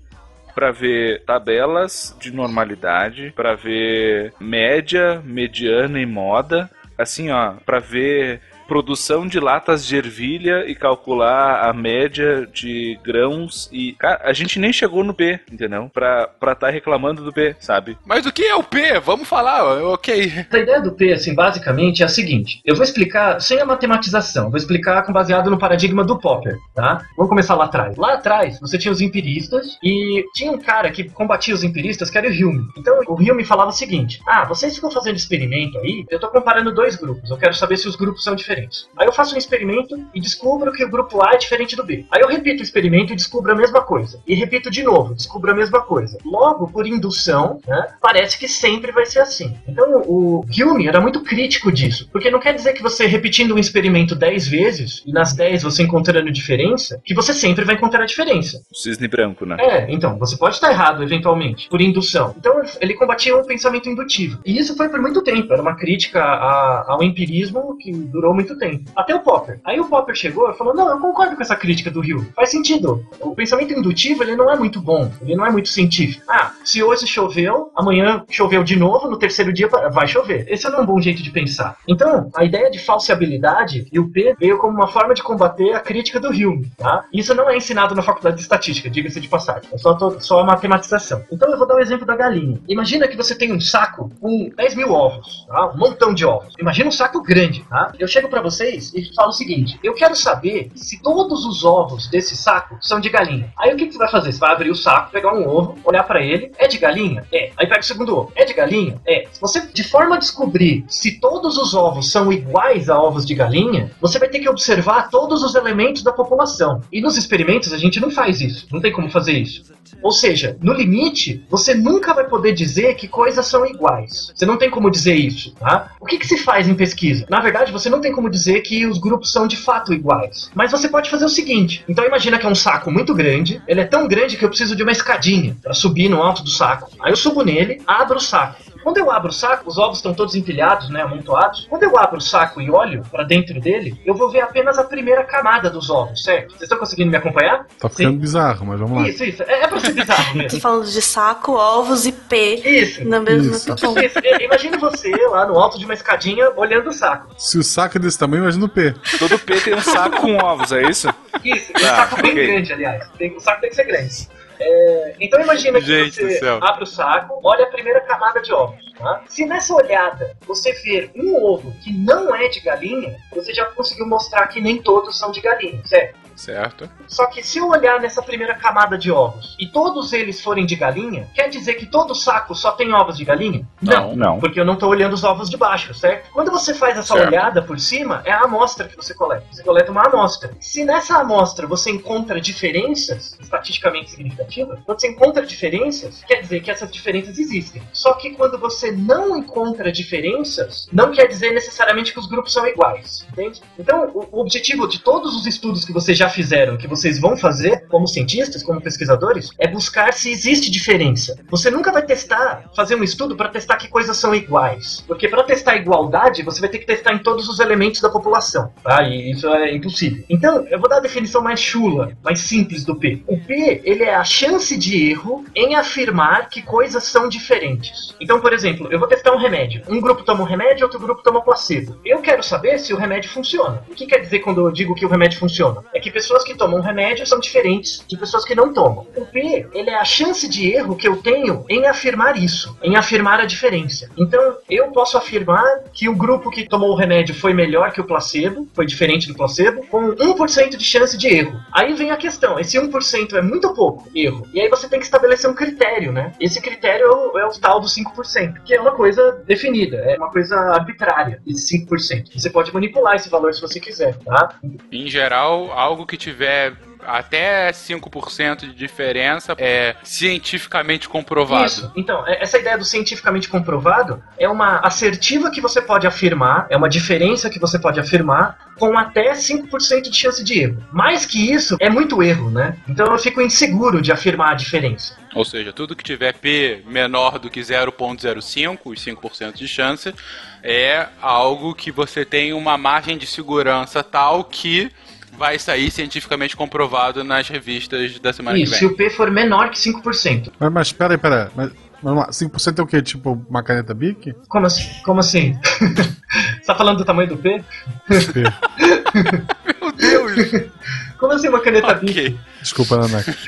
Speaker 4: para ver tabelas de normalidade, para ver média, mediana e moda, assim, ó, para ver produção de latas de ervilha e calcular a média de grãos e cara, a gente nem chegou no P, entendeu? Pra pra tá reclamando do P, sabe?
Speaker 1: Mas o que é o P? Vamos falar, ok.
Speaker 5: A ideia do P, assim, basicamente é a seguinte: eu vou explicar sem a matematização, vou explicar com baseado no paradigma do Popper, tá? Vamos começar lá atrás. Lá atrás, você tinha os empiristas e tinha um cara que combatia os empiristas que era o Hume. Então, o Hume falava o seguinte: ah, vocês ficam fazendo experimento aí, eu tô comparando dois grupos, eu quero saber se os grupos são diferentes. Aí eu faço um experimento e descubro que o grupo A é diferente do B. Aí eu repito o experimento e descubro a mesma coisa. E repito de novo, descubro a mesma coisa. Logo, por indução, né, parece que sempre vai ser assim. Então o Hume era muito crítico disso. Porque não quer dizer que você repetindo um experimento 10 vezes, e nas 10 você encontrando diferença, que você sempre vai encontrar a diferença.
Speaker 4: O cisne branco, né?
Speaker 5: É, então, você pode estar errado eventualmente, por indução. Então ele combatia o pensamento indutivo. E isso foi por muito tempo, era uma crítica a- ao empirismo que durou muito tempo. Até o Popper. Aí o Popper chegou e falou: Não, eu concordo com essa crítica do Hume. Faz sentido. O pensamento indutivo ele não é muito bom, ele não é muito científico. Ah, se hoje choveu, amanhã choveu de novo, no terceiro dia vai chover. Esse não é um bom jeito de pensar. Então, a ideia de falseabilidade e o P veio como uma forma de combater a crítica do Hume. Tá? Isso não é ensinado na faculdade de estatística, diga-se de passagem. É só, to- só a matematização. Então eu vou dar o exemplo da galinha. Imagina que você tem um saco com 10 mil ovos, tá? um montão de ovos. Imagina um saco grande. Tá? Eu chego pra vocês e falo o seguinte: eu quero saber se todos os ovos desse saco são de galinha. Aí o que, que você vai fazer? Você vai abrir o saco, pegar um ovo, olhar pra ele. É de galinha? É. Aí pega o segundo ovo. É de galinha? É. Se você, de forma a descobrir se todos os ovos são iguais a ovos de galinha, você vai ter que observar todos os elementos da população. E nos experimentos a gente não faz isso. Não tem como fazer isso. Ou seja, no limite, você nunca vai poder dizer que coisas são iguais. Você não tem como dizer isso, tá? O que, que se faz em pesquisa? Na verdade, você não tem como dizer que os grupos são de fato iguais. Mas você pode fazer o seguinte: então imagina que é um saco muito grande, ele é tão grande que eu preciso de uma escadinha para subir no alto do saco. Aí eu subo nele, abro o saco. Quando eu abro o saco, os ovos estão todos empilhados, né, amontoados. Quando eu abro o saco e olho para dentro dele, eu vou ver apenas a primeira camada dos ovos, certo? Vocês estão conseguindo me acompanhar?
Speaker 2: Tá ficando bizarro, mas vamos lá.
Speaker 5: Isso, isso. É, é pra ser bizarro
Speaker 6: Tô
Speaker 5: mesmo.
Speaker 6: falando de saco, ovos e P
Speaker 5: Isso.
Speaker 6: na mesma
Speaker 2: Isso.
Speaker 6: situação.
Speaker 5: Isso. I- Imagine você lá no alto de uma escadinha olhando o saco.
Speaker 2: Se o saco é desse tamanho, imagina o P.
Speaker 4: Todo P tem um saco com ovos, é isso?
Speaker 5: Isso, um
Speaker 4: Tá,
Speaker 5: saco bem
Speaker 4: ok.
Speaker 5: grande, aliás. Tem- o saco tem que ser grande. É, então imagina que
Speaker 1: Gente
Speaker 5: você abre o saco, olha a primeira camada de ovos. tá? Se nessa olhada você ver um ovo que não é de galinha, você já conseguiu mostrar que nem todos são de galinha, certo?
Speaker 1: Certo.
Speaker 5: Só que se eu olhar nessa primeira camada de ovos e todos eles forem de galinha, quer dizer que todo saco só tem ovos de galinha?
Speaker 4: Não, não.
Speaker 5: Porque eu não estou olhando os ovos de baixo, certo? Quando você faz essa
Speaker 1: Certo.
Speaker 5: olhada por cima, é a amostra que você coleta. Você coleta uma amostra. Se nessa amostra você encontra diferenças estatisticamente significativas, quando você encontra diferenças, quer dizer que essas diferenças existem. Só que quando você não encontra diferenças, não quer dizer necessariamente que os grupos são iguais, entende? Então, o, objetivo de todos os estudos que vocês já fizeram, que vocês vão fazer como cientistas, como pesquisadores, é buscar se existe diferença. Você nunca vai testar, fazer um estudo para testar que coisas são iguais, porque para testar igualdade, você vai ter que testar em todos os elementos da população, tá? E isso é impossível. Então, eu vou dar a definição mais chula, mais simples do P. O P, ele é a chance de erro em afirmar que coisas são diferentes. Então, por exemplo, eu vou testar um remédio. Um grupo toma um remédio, outro grupo toma placebo. Eu quero saber se o remédio funciona. O que quer dizer quando eu digo que o remédio funciona? É que pessoas que tomam remédio são diferentes de pessoas que não tomam. O P, ele é a chance de erro que eu tenho em afirmar isso, em afirmar a diferença. Então, eu posso afirmar que o grupo que tomou o remédio foi melhor que o placebo, foi diferente do placebo, com 1% de chance de erro. Aí vem a questão, esse 1% é muito pouco erro. E aí você tem que estabelecer um critério, né? Esse critério é o, é tal do 5%, que é uma coisa definida, é uma coisa arbitrária, esse 5%. Você pode manipular esse valor se você quiser, tá?
Speaker 1: Em geral, algo que tiver até 5% de diferença é cientificamente comprovado.
Speaker 5: Isso. Então, é- essa ideia do cientificamente comprovado é uma assertiva que você pode afirmar, é uma diferença que você pode afirmar com até 5% de chance de erro. Mais que isso, é muito erro, né? Então eu fico inseguro de afirmar a diferença.
Speaker 1: Ou seja, tudo que tiver P menor do que 0.05, os 5% de chance, é algo que você tem uma margem de segurança tal que vai sair cientificamente comprovado nas revistas da semana
Speaker 5: Isso,
Speaker 1: que
Speaker 5: se
Speaker 1: vem.
Speaker 5: o P for menor que 5%.
Speaker 2: Mas, mas peraí, peraí. Mas, vamos lá, 5% é o quê? Tipo uma caneta Bic?
Speaker 5: Como assim? Como assim? Você tá falando do tamanho do P?
Speaker 1: Meu Deus!
Speaker 5: Como assim uma caneta Bic?
Speaker 1: ok,
Speaker 2: Desculpa, Nanak.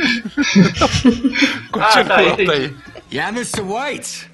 Speaker 5: Ah, tá,
Speaker 1: continua aí.
Speaker 11: Yeah, Mr. White.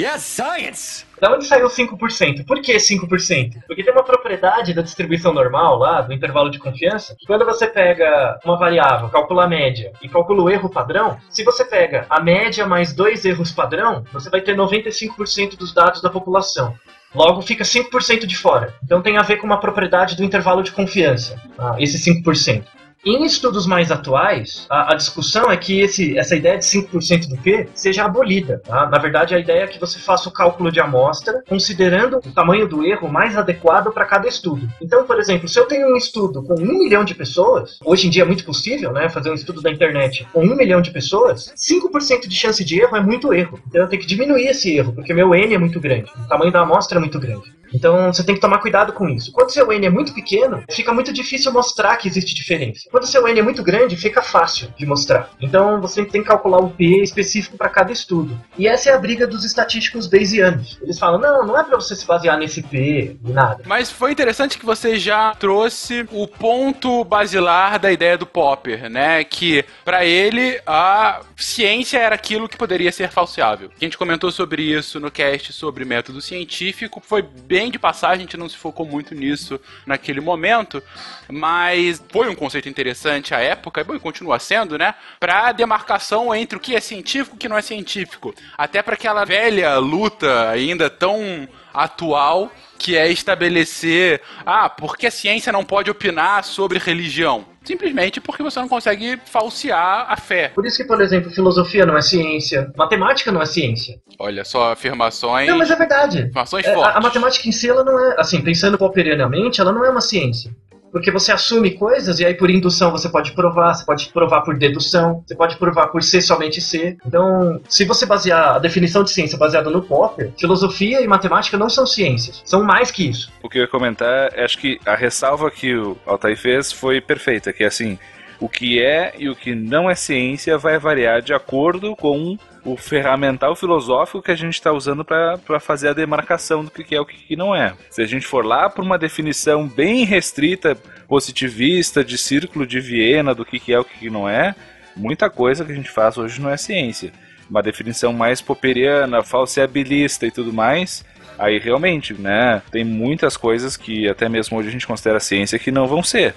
Speaker 11: Yes, science.
Speaker 5: Da onde saiu 5%? Por que 5%? Porque tem uma propriedade da distribuição normal lá, do intervalo de confiança, que quando você pega uma variável, calcula a média e calcula o erro padrão, se você pega a média mais dois erros padrão, você vai ter 95% dos dados da população. Logo fica 5% de fora. Então tem a ver com uma propriedade do intervalo de confiança, tá? esse 5%. Em estudos mais atuais, a, a discussão é que esse, essa ideia de 5% do P seja abolida. tá? Na verdade, a ideia é que você faça o cálculo de amostra considerando o tamanho do erro mais adequado para cada estudo. Então, por exemplo, se eu tenho um estudo com um milhão de pessoas, hoje em dia é muito possível né, fazer um estudo da internet com um milhão de pessoas, 5% de chance de erro é muito erro. Então eu tenho que diminuir esse erro, porque meu N é muito grande, o tamanho da amostra é muito grande. Então você tem que tomar cuidado com isso. Quando seu N é muito pequeno, fica muito difícil mostrar que existe diferença. Quando seu N é muito grande, fica fácil de mostrar. Então você tem que calcular o P específico para cada estudo. E essa é a briga dos estatísticos bayesianos. Eles falam: não, não é para você se basear nesse P nada.
Speaker 1: Mas foi interessante que você já trouxe o ponto basilar da ideia do Popper, né? Que para ele a ciência era aquilo que poderia ser falseável. A gente comentou sobre isso no cast sobre método científico, foi bem de passagem, a gente não se focou muito nisso naquele momento, mas foi um conceito interessante à época, e bom, e continua sendo, né? Pra demarcação entre o que é científico e o que não é científico. Até para aquela velha luta ainda tão atual que é estabelecer, ah, por que a ciência não pode opinar sobre religião? Simplesmente porque você não consegue falsear a fé.
Speaker 5: Por isso que, por exemplo, filosofia não é ciência, matemática não é ciência.
Speaker 1: Olha só, afirmações.
Speaker 5: Não, mas é verdade.
Speaker 1: Afirmações
Speaker 5: É, a,
Speaker 1: fortes.
Speaker 5: a matemática em si, ela não é, assim, pensando popperianamente, ela não é uma ciência. Porque você assume coisas e aí por indução você pode provar, você pode provar por dedução, você pode provar por ser somente ser. Então, se você basear a definição de ciência baseada no Popper, filosofia e matemática não são ciências, são mais que isso.
Speaker 4: O que eu ia comentar, acho que a ressalva que o Altair fez foi perfeita, que é assim, o que é e o que não é ciência vai variar de acordo com o ferramental filosófico que a gente está usando para fazer a demarcação do que é o que não é. Se a gente for lá por uma definição bem restrita, positivista, de círculo de Viena, do que é o que não é, muita coisa que a gente faz hoje não é ciência. Uma definição mais popperiana, falseabilista e tudo mais, aí realmente, né, tem muitas coisas que até mesmo hoje a gente considera ciência que não vão ser.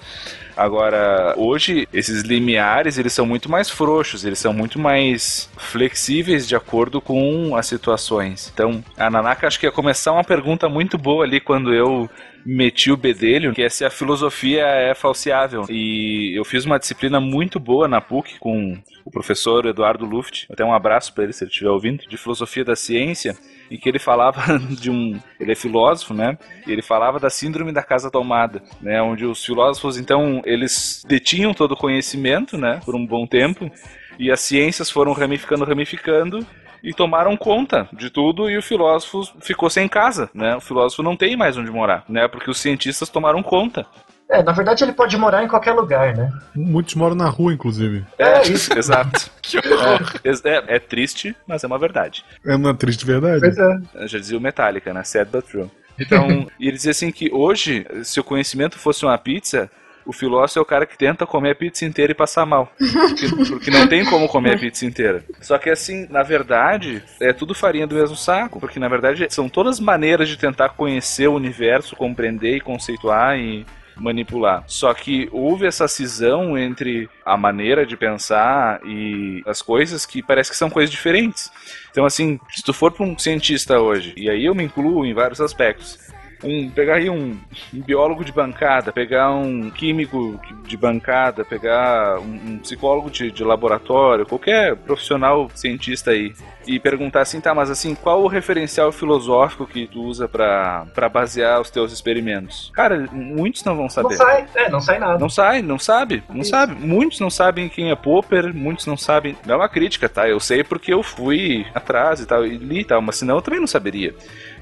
Speaker 4: Agora, hoje, esses limiares, eles são muito mais frouxos, eles são muito mais flexíveis de acordo com as situações. Então, a Nanaka acho que ia começar uma pergunta muito boa ali quando eu meti o bedelho, que é se a filosofia é falseável. E eu fiz uma disciplina muito boa na PUC com o professor Eduardo Luft, até um abraço para ele se ele estiver ouvindo, de filosofia da ciência, em que ele falava de um, ele é filósofo, né? E ele falava da síndrome da casa tomada, né, onde os filósofos então, eles detinham todo o conhecimento, né, por um bom tempo, e as ciências foram ramificando, ramificando, e tomaram conta de tudo e o filósofo ficou sem casa, né? O filósofo não tem mais onde morar, né? Porque os cientistas tomaram conta.
Speaker 5: É, na verdade ele pode morar em qualquer lugar, né?
Speaker 2: Muitos moram na rua, inclusive.
Speaker 4: É, isso, exato. que horror. É, é, é, triste, mas é uma verdade.
Speaker 2: É uma triste verdade.
Speaker 5: Pois é.
Speaker 4: Já dizia o Metallica, né? Sad but true. Então, e ele dizia assim que hoje, se o conhecimento fosse uma pizza, o filósofo é o cara que tenta comer a pizza inteira e passar mal. Porque, porque, não tem como comer a pizza inteira. Só que assim, na verdade, é tudo farinha do mesmo saco. Porque na verdade são todas maneiras de tentar conhecer o universo, compreender e conceituar e manipular. Só que houve essa cisão entre a maneira de pensar e as coisas que parece que são coisas diferentes. Então, assim, se tu for para um cientista hoje, e aí eu me incluo em vários aspectos, um, pegar aí um, um, biólogo de bancada, pegar um químico de bancada, pegar um, um psicólogo de, de, laboratório, qualquer profissional cientista aí, e perguntar assim, tá, mas assim, qual o referencial filosófico que tu usa para basear os teus experimentos? Cara, muitos não vão saber. Não
Speaker 5: sai, é, não sai nada.
Speaker 4: Não sai, não sabe, não Isso. sabe. Muitos não sabem quem é Popper, muitos não sabem. Não é uma crítica, tá? Eu sei porque eu fui atrás e tal, e li e tal, mas senão eu também não saberia.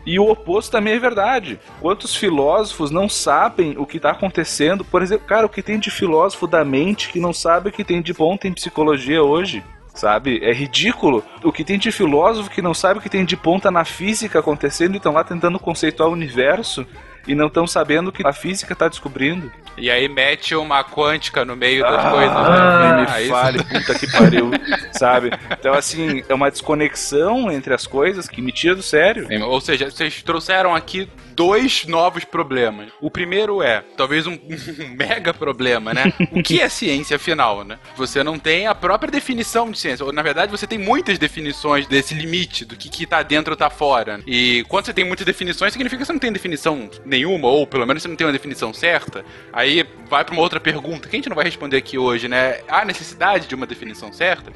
Speaker 4: E o oposto também é verdade. Quantos filósofos não sabem o que está acontecendo? Por exemplo, cara, o que tem de filósofo da mente que não sabe o que tem de ponta em psicologia hoje? Sabe? É ridículo. O que tem de filósofo que não sabe o que tem de ponta na física acontecendo e estão lá tentando conceituar o universo e não estão sabendo o que a física está descobrindo.
Speaker 1: E aí mete uma quântica no meio das
Speaker 4: ah,
Speaker 1: coisas,
Speaker 4: né? Me ah, fale, puta que pariu, sabe? Então, assim, é uma desconexão entre as coisas que me tira do sério.
Speaker 1: Ou seja, vocês trouxeram aqui dois novos problemas. O primeiro é, talvez um, um mega problema, né? O que é ciência, afinal, né? Você não tem a própria definição de ciência. Ou, na verdade, você tem muitas definições desse limite, do que, que tá dentro ou tá fora. E quando você tem muitas definições, significa que você não tem definição nenhuma, ou pelo menos você não tem uma definição certa. Aí vai para uma outra pergunta, que a gente não vai responder aqui hoje, né? Há necessidade de uma definição certa?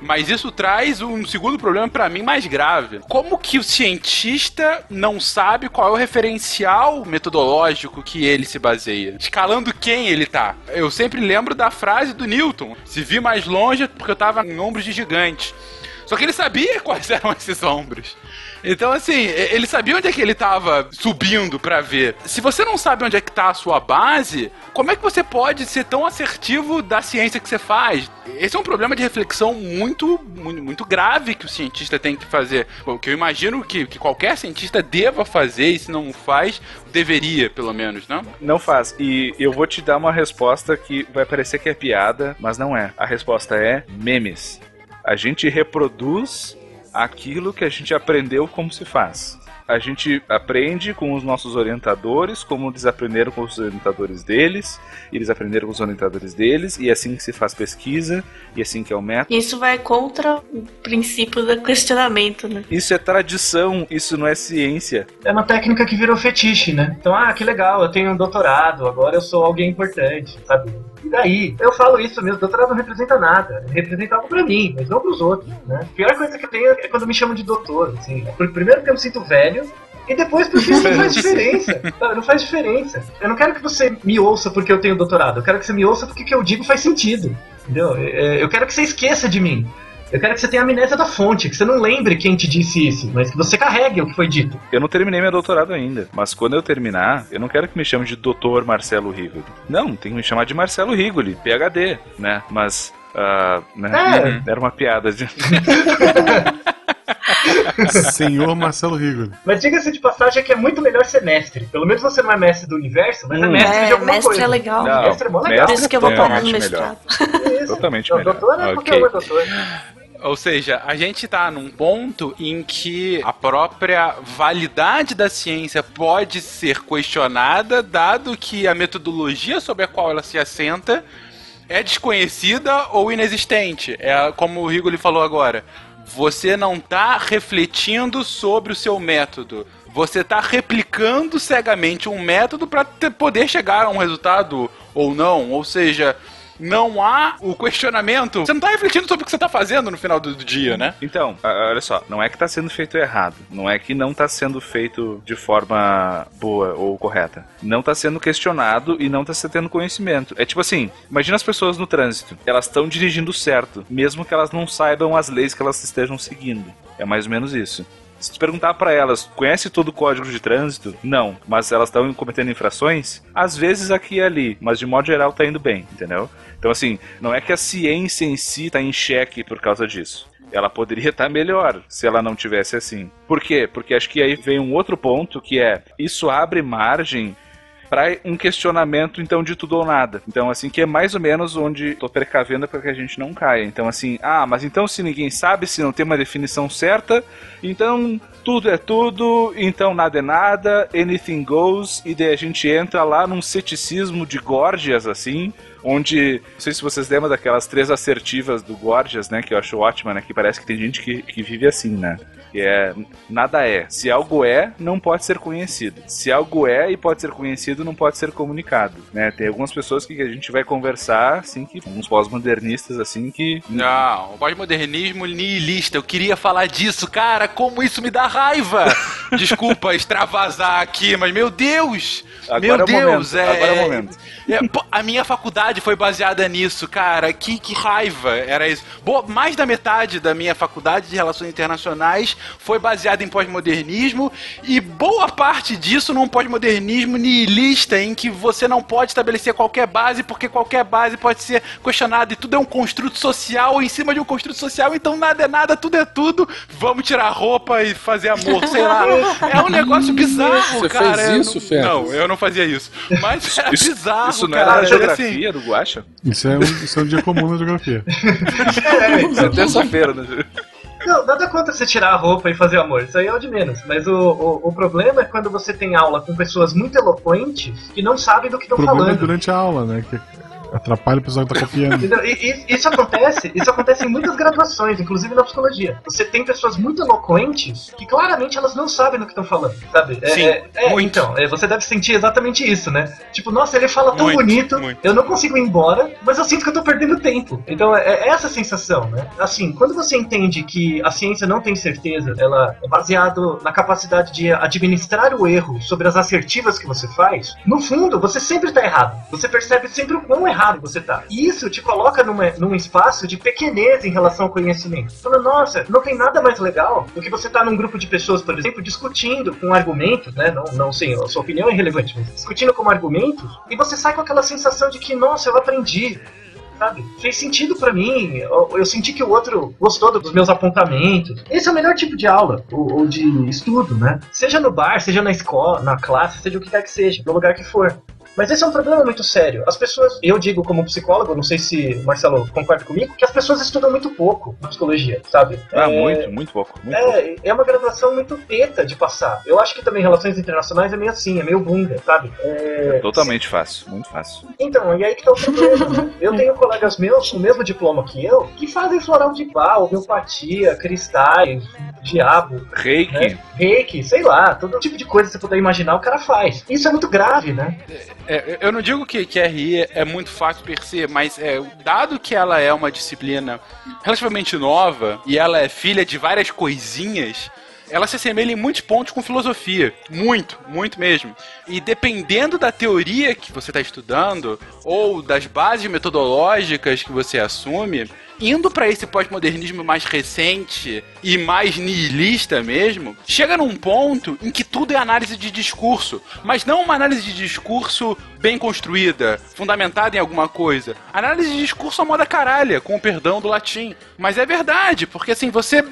Speaker 1: Mas isso traz um segundo problema para mim mais grave. Como que o cientista não sabe qual é o referencial metodológico que ele se baseia? Escalando quem ele tá? Eu sempre lembro da frase do Newton: se vi mais longe é porque eu tava em ombros de gigante. Só que ele sabia quais eram esses ombros. Então, assim, ele sabia onde é que ele tava subindo para ver. Se você não sabe onde é que tá a sua base, como é que você pode ser tão assertivo da ciência que você faz? Esse é um problema de reflexão muito, muito, muito grave que o cientista tem que fazer. O que eu imagino que, que qualquer cientista deva fazer, e se não faz, deveria, pelo menos, não?
Speaker 4: Não faz. E eu vou te dar uma resposta que vai parecer que é piada, mas não é. A resposta é memes. A gente reproduz aquilo que a gente aprendeu como se faz a gente aprende com os nossos orientadores, como eles aprenderam com os orientadores deles, eles aprenderam com os orientadores deles, e é assim que se faz pesquisa, e é assim que é o método.
Speaker 6: Isso vai contra o princípio do questionamento, né?
Speaker 4: Isso é tradição, isso não é ciência.
Speaker 5: É uma técnica que virou fetiche, né? Então, ah, que legal, eu tenho um doutorado, agora eu sou alguém importante, sabe? E daí? Eu falo isso mesmo, doutorado não representa nada. Representa algo pra mim, mas não pros outros, né? A pior coisa que eu tenho é quando me chamam de doutor, assim. Primeiro que eu me sinto velho, e depois porque isso não faz diferença. Não faz diferença. Eu não quero que você me ouça porque eu tenho doutorado. Eu quero que você me ouça porque o que eu digo faz sentido. Entendeu? É, eu quero que você esqueça de mim. Eu quero que você tenha amnésia da fonte, que você não lembre quem te disse isso, mas que você carregue o que foi dito.
Speaker 4: Eu não terminei meu doutorado ainda, mas quando eu terminar, eu não quero que me chame de doutor Marcelo Rigoli. Não, tem que me chamar de Marcelo Rigoli, PhD, né? Mas, uh, né? É. Era uma piada. De...
Speaker 2: Senhor Marcelo Rigoli.
Speaker 5: Mas diga-se de passagem que é muito melhor ser mestre. Pelo menos você não é mestre do universo, mas é hum. é mestre
Speaker 6: é,
Speaker 5: de alguma
Speaker 6: mestre
Speaker 5: coisa.
Speaker 6: é legal.
Speaker 5: Não, mestre é bom legal.
Speaker 6: Por isso que eu vou parar no mestrado.
Speaker 4: Totalmente melhor.
Speaker 5: Doutor é okay. porque eu doutor.
Speaker 1: Ou seja, a gente tá num ponto em que a própria validade da ciência pode ser questionada, dado que a metodologia sobre a qual ela se assenta é desconhecida ou inexistente. É como o Rigoli falou agora. Você não tá refletindo sobre o seu método. Você tá replicando cegamente um método para poder chegar a um resultado ou não. Ou seja, não há o questionamento. Você não tá refletindo sobre o que você tá fazendo no final do, do dia, né?
Speaker 4: Então, olha só, não é que tá sendo feito errado, não é que não tá sendo feito de forma boa ou correta. Não tá sendo questionado e não tá tendo conhecimento. É tipo assim, imagina as pessoas no trânsito, elas estão dirigindo certo, mesmo que elas não saibam as leis que elas estejam seguindo. É mais ou menos isso. Se tu perguntar pra elas, conhece todo o código de trânsito? Não. Mas elas estão cometendo infrações? Às vezes aqui e ali, mas de modo geral tá indo bem, entendeu? Então assim, não é que a ciência em si tá em xeque por causa disso. Ela poderia estar melhor se ela não tivesse assim. Por quê? Porque acho que aí vem um outro ponto que é isso abre margem para um questionamento então de tudo ou nada. Então assim que é mais ou menos onde tô precavendo para que a gente não caia. Então assim, ah, mas então se ninguém sabe, se não tem uma definição certa, então tudo é tudo, então nada é nada, anything goes, e daí a gente entra lá num ceticismo de Gorgias assim, onde, não sei se vocês lembram daquelas três assertivas do Gorgias, né, que eu acho ótima, né, que parece que tem gente que, que vive assim, né, que é, nada é, se algo é, não pode ser conhecido, se algo é e pode ser conhecido, não pode ser comunicado, né, tem algumas pessoas que a gente vai conversar, assim, que, uns pós-modernistas, assim, que...
Speaker 1: Não, o pós-modernismo nihilista. Eu queria falar disso, cara. Como isso me dá raiva. Desculpa extravasar aqui, mas meu Deus!
Speaker 4: Agora
Speaker 1: meu
Speaker 4: é
Speaker 1: Deus,
Speaker 4: momento, agora é o momento.
Speaker 1: é, a minha faculdade foi baseada nisso, cara. Que, que raiva era isso. Boa, mais da metade da minha faculdade de Relações Internacionais foi baseada em pós-modernismo e boa parte disso num pós-modernismo nihilista em que você não pode estabelecer qualquer base porque qualquer base pode ser questionada e tudo é um construto social em cima de um construto social, então nada é nada, tudo é tudo. Vamos tirar a roupa e fazer amor, sei lá. É um negócio bizarro,
Speaker 3: Você
Speaker 1: cara.
Speaker 3: fez
Speaker 1: Eu
Speaker 3: isso,
Speaker 1: não,
Speaker 3: Ferro?
Speaker 1: Não, eu não fazia isso. Mas era
Speaker 4: Isso,
Speaker 1: bizarro,
Speaker 4: isso não
Speaker 1: cara.
Speaker 4: era
Speaker 1: Assim,
Speaker 4: geografia do Guacha?
Speaker 2: Isso é, um, isso é um dia comum na geografia.
Speaker 5: É, então.
Speaker 4: Terça-feira, né?
Speaker 5: Não, nada contra você tirar a roupa e fazer amor, isso aí é o de menos. Mas o, o, o problema é quando você tem aula com pessoas muito eloquentes que não sabem do que estão
Speaker 2: problema é
Speaker 5: falando.
Speaker 2: durante a aula, né? Que atrapalha o pessoal que tá copiando.
Speaker 5: Entendeu? E- e- isso acontece, isso acontece em muitas graduações, inclusive na psicologia. Você tem pessoas muito eloquentes que claramente elas não sabem do que estão falando, sabe? É,
Speaker 1: Sim,
Speaker 5: é, é,
Speaker 1: muito.
Speaker 5: Então, é, você deve sentir exatamente isso, né? Tipo, nossa, ele fala tão
Speaker 1: Muito,
Speaker 5: bonito,
Speaker 1: muito.
Speaker 5: eu não consigo ir embora, mas eu sinto que eu tô perdendo tempo. Então é, é essa sensação, né? Assim, quando você entende que a ciência não tem certeza, ela é baseado na capacidade de administrar o erro sobre as assertivas que você faz, no fundo, você sempre tá errado. Você percebe sempre o quão errado você tá. E isso te coloca numa, num espaço de pequenez em relação ao conhecimento. Falando, nossa, não tem nada mais legal do que você estar num grupo de pessoas, por exemplo, discutindo com argumentos, né? Não, não sei, a sua opinião é irrelevante, mas discutindo com argumentos, e você sai com aquela sensação de que, nossa, eu aprendi. Sabe? Fez sentido pra mim. Eu, eu senti que o outro gostou dos meus apontamentos. Esse é o melhor tipo de aula, ou, ou de estudo, né? Seja no bar, seja na escola, na classe, seja o que quer que seja, no lugar que for. Mas esse é um problema muito sério. As pessoas, eu digo como psicólogo, não sei se Marcelo concorda comigo, que as pessoas estudam muito pouco psicologia, sabe?
Speaker 4: Ah,
Speaker 5: É,
Speaker 4: muito, muito pouco. Muito pouco.
Speaker 5: é, é uma graduação muito teta de passar. Eu acho que também relações internacionais é meio assim, é meio bunda, sabe? É,
Speaker 4: Totalmente fácil, muito fácil.
Speaker 5: então, e aí que tá o problema. Eu tenho colegas meus com o mesmo diploma que eu que fazem floral de pau, homeopatia, cristais, diabo,
Speaker 4: Reiki,
Speaker 5: né? reiki, sei lá, todo tipo de coisa que você puder imaginar, o cara faz. Isso é muito grave, né?
Speaker 1: É, eu não digo que, que RI é muito fácil per se, mas é, dado que ela é uma disciplina relativamente nova e ela é filha de várias coisinhas, ela se assemelha em muitos pontos com filosofia. Muito, muito mesmo. E dependendo da teoria que você está estudando, ou das bases metodológicas que você assume, indo para esse pós-modernismo mais recente e mais nihilista mesmo, chega num ponto em que tudo é análise de discurso, mas não uma análise de discurso bem construída, fundamentada em alguma coisa. Análise de discurso à moda caralha, com o perdão do latim. Mas é verdade, porque assim, você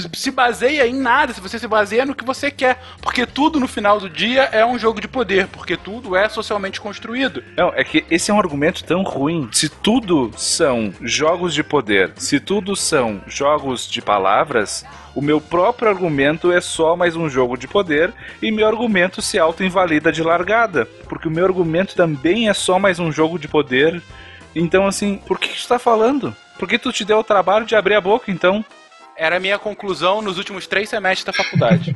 Speaker 1: se baseia em nada, se você se baseia no que você quer. Porque tudo no final do dia é um jogo de poder, porque tudo é socialmente construído.
Speaker 4: Não, é que esse é um argumento tão ruim. Se tudo são jogos de poder, se tudo são jogos de palavras, o meu próprio argumento é só mais um jogo de poder e meu argumento se auto-invalida de largada. Porque o meu argumento também é só mais um jogo de poder. Então, assim, por que, que tu tá falando? Por que tu te deu o trabalho de abrir a boca, então?
Speaker 1: Era a minha conclusão nos últimos três semestres da faculdade.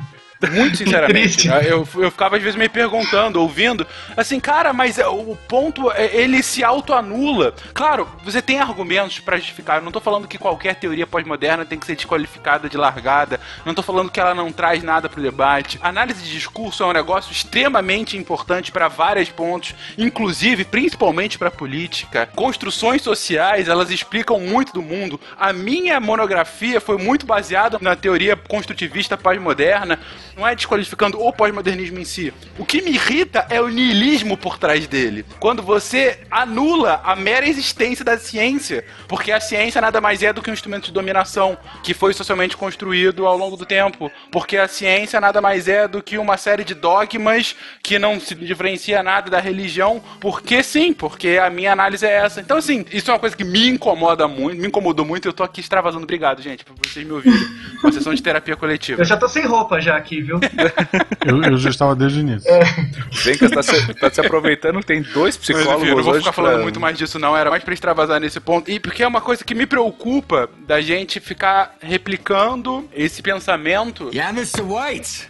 Speaker 1: Muito sinceramente. eu, eu ficava às vezes me perguntando, ouvindo, assim, cara, mas é, o ponto, é, ele se autoanula. Claro, você tem argumentos para justificar. Eu não tô falando que qualquer teoria pós-moderna tem que ser desqualificada de largada. Não tô falando que ela não traz nada pro debate. Análise de discurso é um negócio extremamente importante para vários pontos, inclusive, principalmente para política. Construções sociais, elas explicam muito do mundo. A minha monografia foi muito baseada na teoria construtivista pós-moderna não é desqualificando o pós-modernismo em si. O que me irrita é o niilismo por trás dele. Quando você anula a mera existência da ciência, porque a ciência nada mais é do que um instrumento de dominação que foi socialmente construído ao longo do tempo. Porque a ciência nada mais é do que uma série de dogmas que não se diferencia nada da religião, porque sim, porque a minha análise é essa. Então, assim, isso é uma coisa que me incomoda muito, me incomodou muito. Eu tô aqui extravasando. Obrigado, gente, por vocês me ouvirem. Uma sessão de terapia coletiva.
Speaker 5: Eu já tô sem roupa já aqui, viu?
Speaker 2: eu, eu, já estava desde o início.
Speaker 4: É. Vem que tá se, tá se aproveitando, tem dois psicólogos
Speaker 1: Mas, enfim, não vou ficar
Speaker 4: pra...
Speaker 1: falando muito mais disso, não. Era mais pra extravasar nesse ponto. E porque é uma coisa que me preocupa da gente ficar replicando esse pensamento.
Speaker 11: Yeah, Mr. White.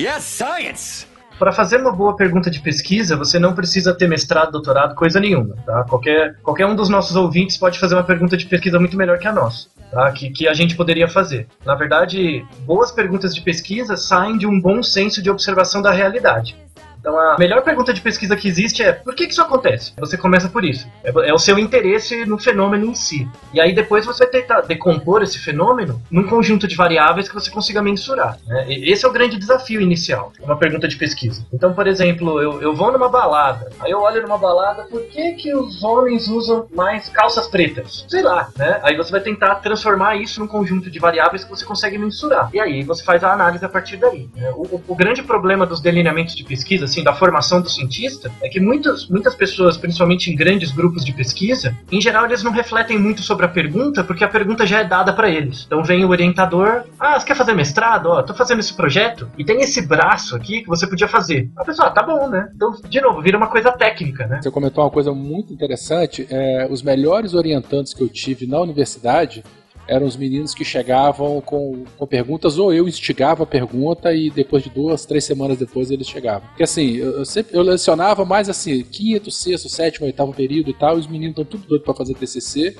Speaker 11: Yes, science.
Speaker 5: Para fazer uma boa pergunta de pesquisa, você não precisa ter mestrado, doutorado, coisa nenhuma. Tá? Qualquer, qualquer um dos nossos ouvintes pode fazer uma pergunta de pesquisa muito melhor que a nossa tá? que, que a gente poderia fazer. Na verdade, boas perguntas de pesquisa saem de um bom senso de observação da realidade. Então a melhor pergunta de pesquisa que existe é por que, que isso acontece? Você começa por isso. É, é, o seu interesse no fenômeno em si. E aí depois você vai tentar decompor esse fenômeno num conjunto de variáveis que você consiga mensurar. Né? Esse é o grande desafio inicial, uma pergunta de pesquisa. Então, por exemplo, eu, eu vou numa balada, aí eu olho numa balada, por que, que os homens usam mais calças pretas? Sei lá, né? Aí você vai tentar transformar isso num conjunto de variáveis que você consegue mensurar. E aí você faz a análise a partir daí. Né? O, o, o grande problema dos delineamentos de pesquisa, assim, da formação do cientista, é que muitas, muitas pessoas, principalmente em grandes grupos de pesquisa, em geral eles não refletem muito sobre a pergunta, porque a pergunta já é dada para eles. Então vem o orientador, ah, você quer fazer mestrado? Ó, tô fazendo esse projeto e tem esse braço aqui que você podia fazer. A pessoa, ah, tá bom, né? Então, de novo, vira uma coisa técnica, né?
Speaker 3: Você comentou uma coisa muito interessante, é, os melhores orientantes que eu tive na universidade eram os meninos que chegavam com, com perguntas, ou eu instigava a pergunta e depois de duas, três semanas depois eles chegavam. Porque assim, eu, eu sempre eu lecionava mais assim, quinto, sexto, sétimo, oitavo período e tal, e os meninos estão tudo doidos para fazer TCC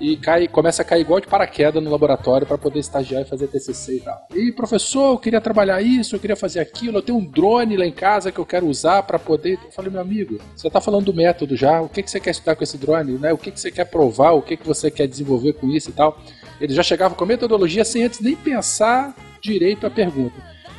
Speaker 3: e cai, começa a cair igual de paraquedas no laboratório para poder estagiar e fazer TCC e tal. E professor, eu queria trabalhar isso, eu queria fazer aquilo, eu tenho um drone lá em casa que eu quero usar para poder. Eu falei, meu amigo, você tá falando do método já, o que, que você quer estudar com esse drone, né? O que, que você quer provar, o que, que você quer desenvolver com isso e tal. Ele já chegava com a metodologia sem antes nem pensar direito a pergunta.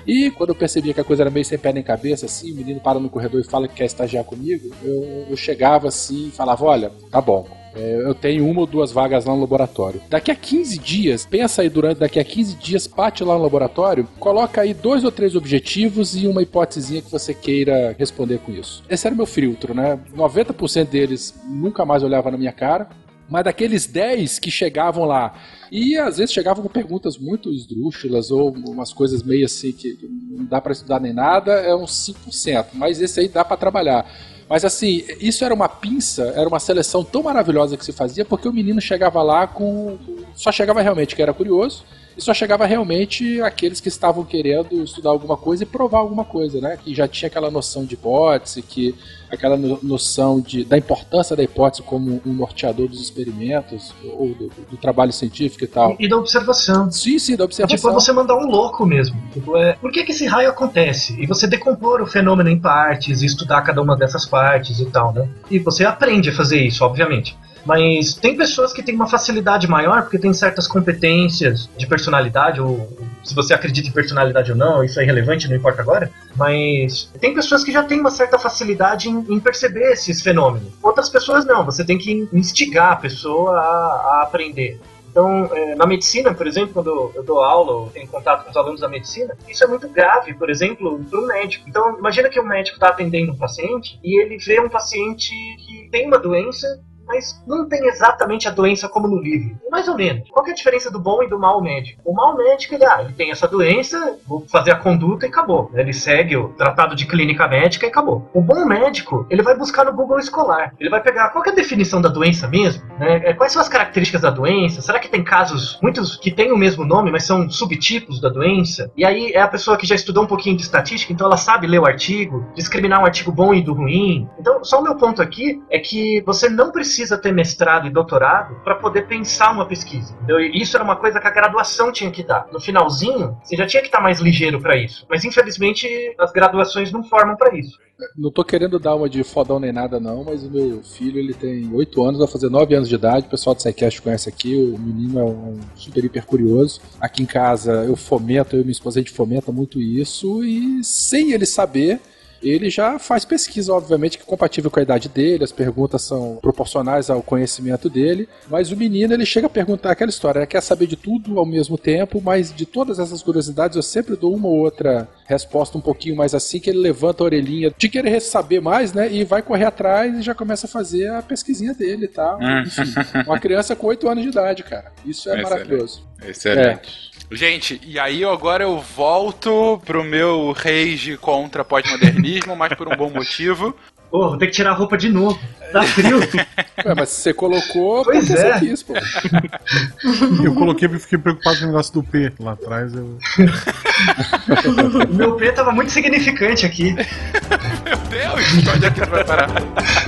Speaker 3: E quando eu percebia que a coisa era meio sem pé nem cabeça, assim, o menino para no corredor e fala que quer estagiar comigo, eu, eu chegava assim e falava: Olha, tá bom, é, eu tenho uma ou duas vagas lá no laboratório. Daqui a 15 dias, pensa aí durante daqui a 15 dias, bate lá no laboratório, coloca aí dois ou três objetivos e uma hipótesezinha que você queira responder com isso. Esse era o meu filtro, né? 90% deles nunca mais olhava na minha cara, mas daqueles 10 que chegavam lá e às vezes chegavam com perguntas muito esdrúxulas ou umas coisas meio assim que não dá para estudar nem nada, é uns 5%, mas esse aí dá para trabalhar. Mas assim, isso era uma pinça, era uma seleção tão maravilhosa que se fazia, porque o menino chegava lá com. Só chegava realmente que era curioso e só chegava realmente aqueles que estavam querendo estudar alguma coisa e provar alguma coisa, né? Que já tinha aquela noção de hipótese, que aquela noção de, da importância da hipótese como um norteador dos experimentos ou do, do trabalho científico e tal.
Speaker 5: E, e, da observação.
Speaker 3: Sim, sim, da observação.
Speaker 5: Tipo, você mandar um louco mesmo. Tipo, é, por que, que esse raio acontece? E você decompor o fenômeno em partes e estudar cada uma dessas partes e tal, né? E você aprende a fazer isso, obviamente. Mas tem pessoas que têm uma facilidade maior porque tem certas competências de personalidade, ou se você acredita em personalidade ou não, isso é irrelevante, não importa agora. Mas tem pessoas que já têm uma certa facilidade em, em perceber esses fenômenos. Outras pessoas não, você tem que instigar a pessoa a, a aprender. Então, é, na medicina, por exemplo, quando eu dou aula ou tenho contato com os alunos da medicina, isso é muito grave, por exemplo, para um médico. Então, imagina que um médico está atendendo um paciente e ele vê um paciente que tem uma doença mas não tem exatamente a doença como no livro. Mais ou menos. Qual é a diferença do bom e do mau médico? O mau médico, ele, ah, ele tem essa doença, vou fazer a conduta e acabou. Ele segue o tratado de clínica médica e acabou. O bom médico, ele vai buscar no Google Escolar. Ele vai pegar qual é a definição da doença mesmo, né? É, quais são as características da doença? Será que tem casos, muitos que têm o mesmo nome, mas são subtipos da doença? E aí é a pessoa que já estudou um pouquinho de estatística, então ela sabe ler o artigo, discriminar um artigo bom e do ruim. Então, só o meu ponto aqui é que você não precisa precisa ter mestrado e doutorado para poder pensar uma pesquisa. Então, isso era uma coisa que a graduação tinha que dar. No finalzinho, você já tinha que estar mais ligeiro para isso. Mas infelizmente as graduações não formam para isso.
Speaker 3: Não tô querendo dar uma de fodão nem nada não, mas o meu filho ele tem 8 anos, vai fazer 9 anos de idade, o pessoal do SciCast conhece aqui, o menino é um super hiper curioso. Aqui em casa eu fomento, eu e minha esposa a gente fomenta muito isso e sem ele saber, ele já faz pesquisa, obviamente, que é compatível com a idade dele, as perguntas são proporcionais ao conhecimento dele, mas o menino ele chega a perguntar aquela história, ele quer saber de tudo ao mesmo tempo, mas de todas essas curiosidades eu sempre dou uma ou outra resposta um pouquinho mais assim, que ele levanta a orelhinha de querer saber mais, né, e vai correr atrás e já começa a fazer a pesquisinha dele, tá? Enfim, uma criança com 8 anos de idade, cara. Isso é
Speaker 1: Excelente.
Speaker 3: maravilhoso.
Speaker 1: Excelente. Gente, e aí agora eu volto pro meu rage contra pós-modernismo, mas por um bom motivo.
Speaker 5: Pô, vou ter que tirar a roupa de novo. Tá frio.
Speaker 3: Ué, mas se você colocou,
Speaker 5: Pois é.
Speaker 3: você quis, pô.
Speaker 2: Eu coloquei porque fiquei preocupado com o negócio do P lá atrás. Eu...
Speaker 5: o meu P tava muito significante aqui.
Speaker 1: Meu Deus, onde é que tu vai parar?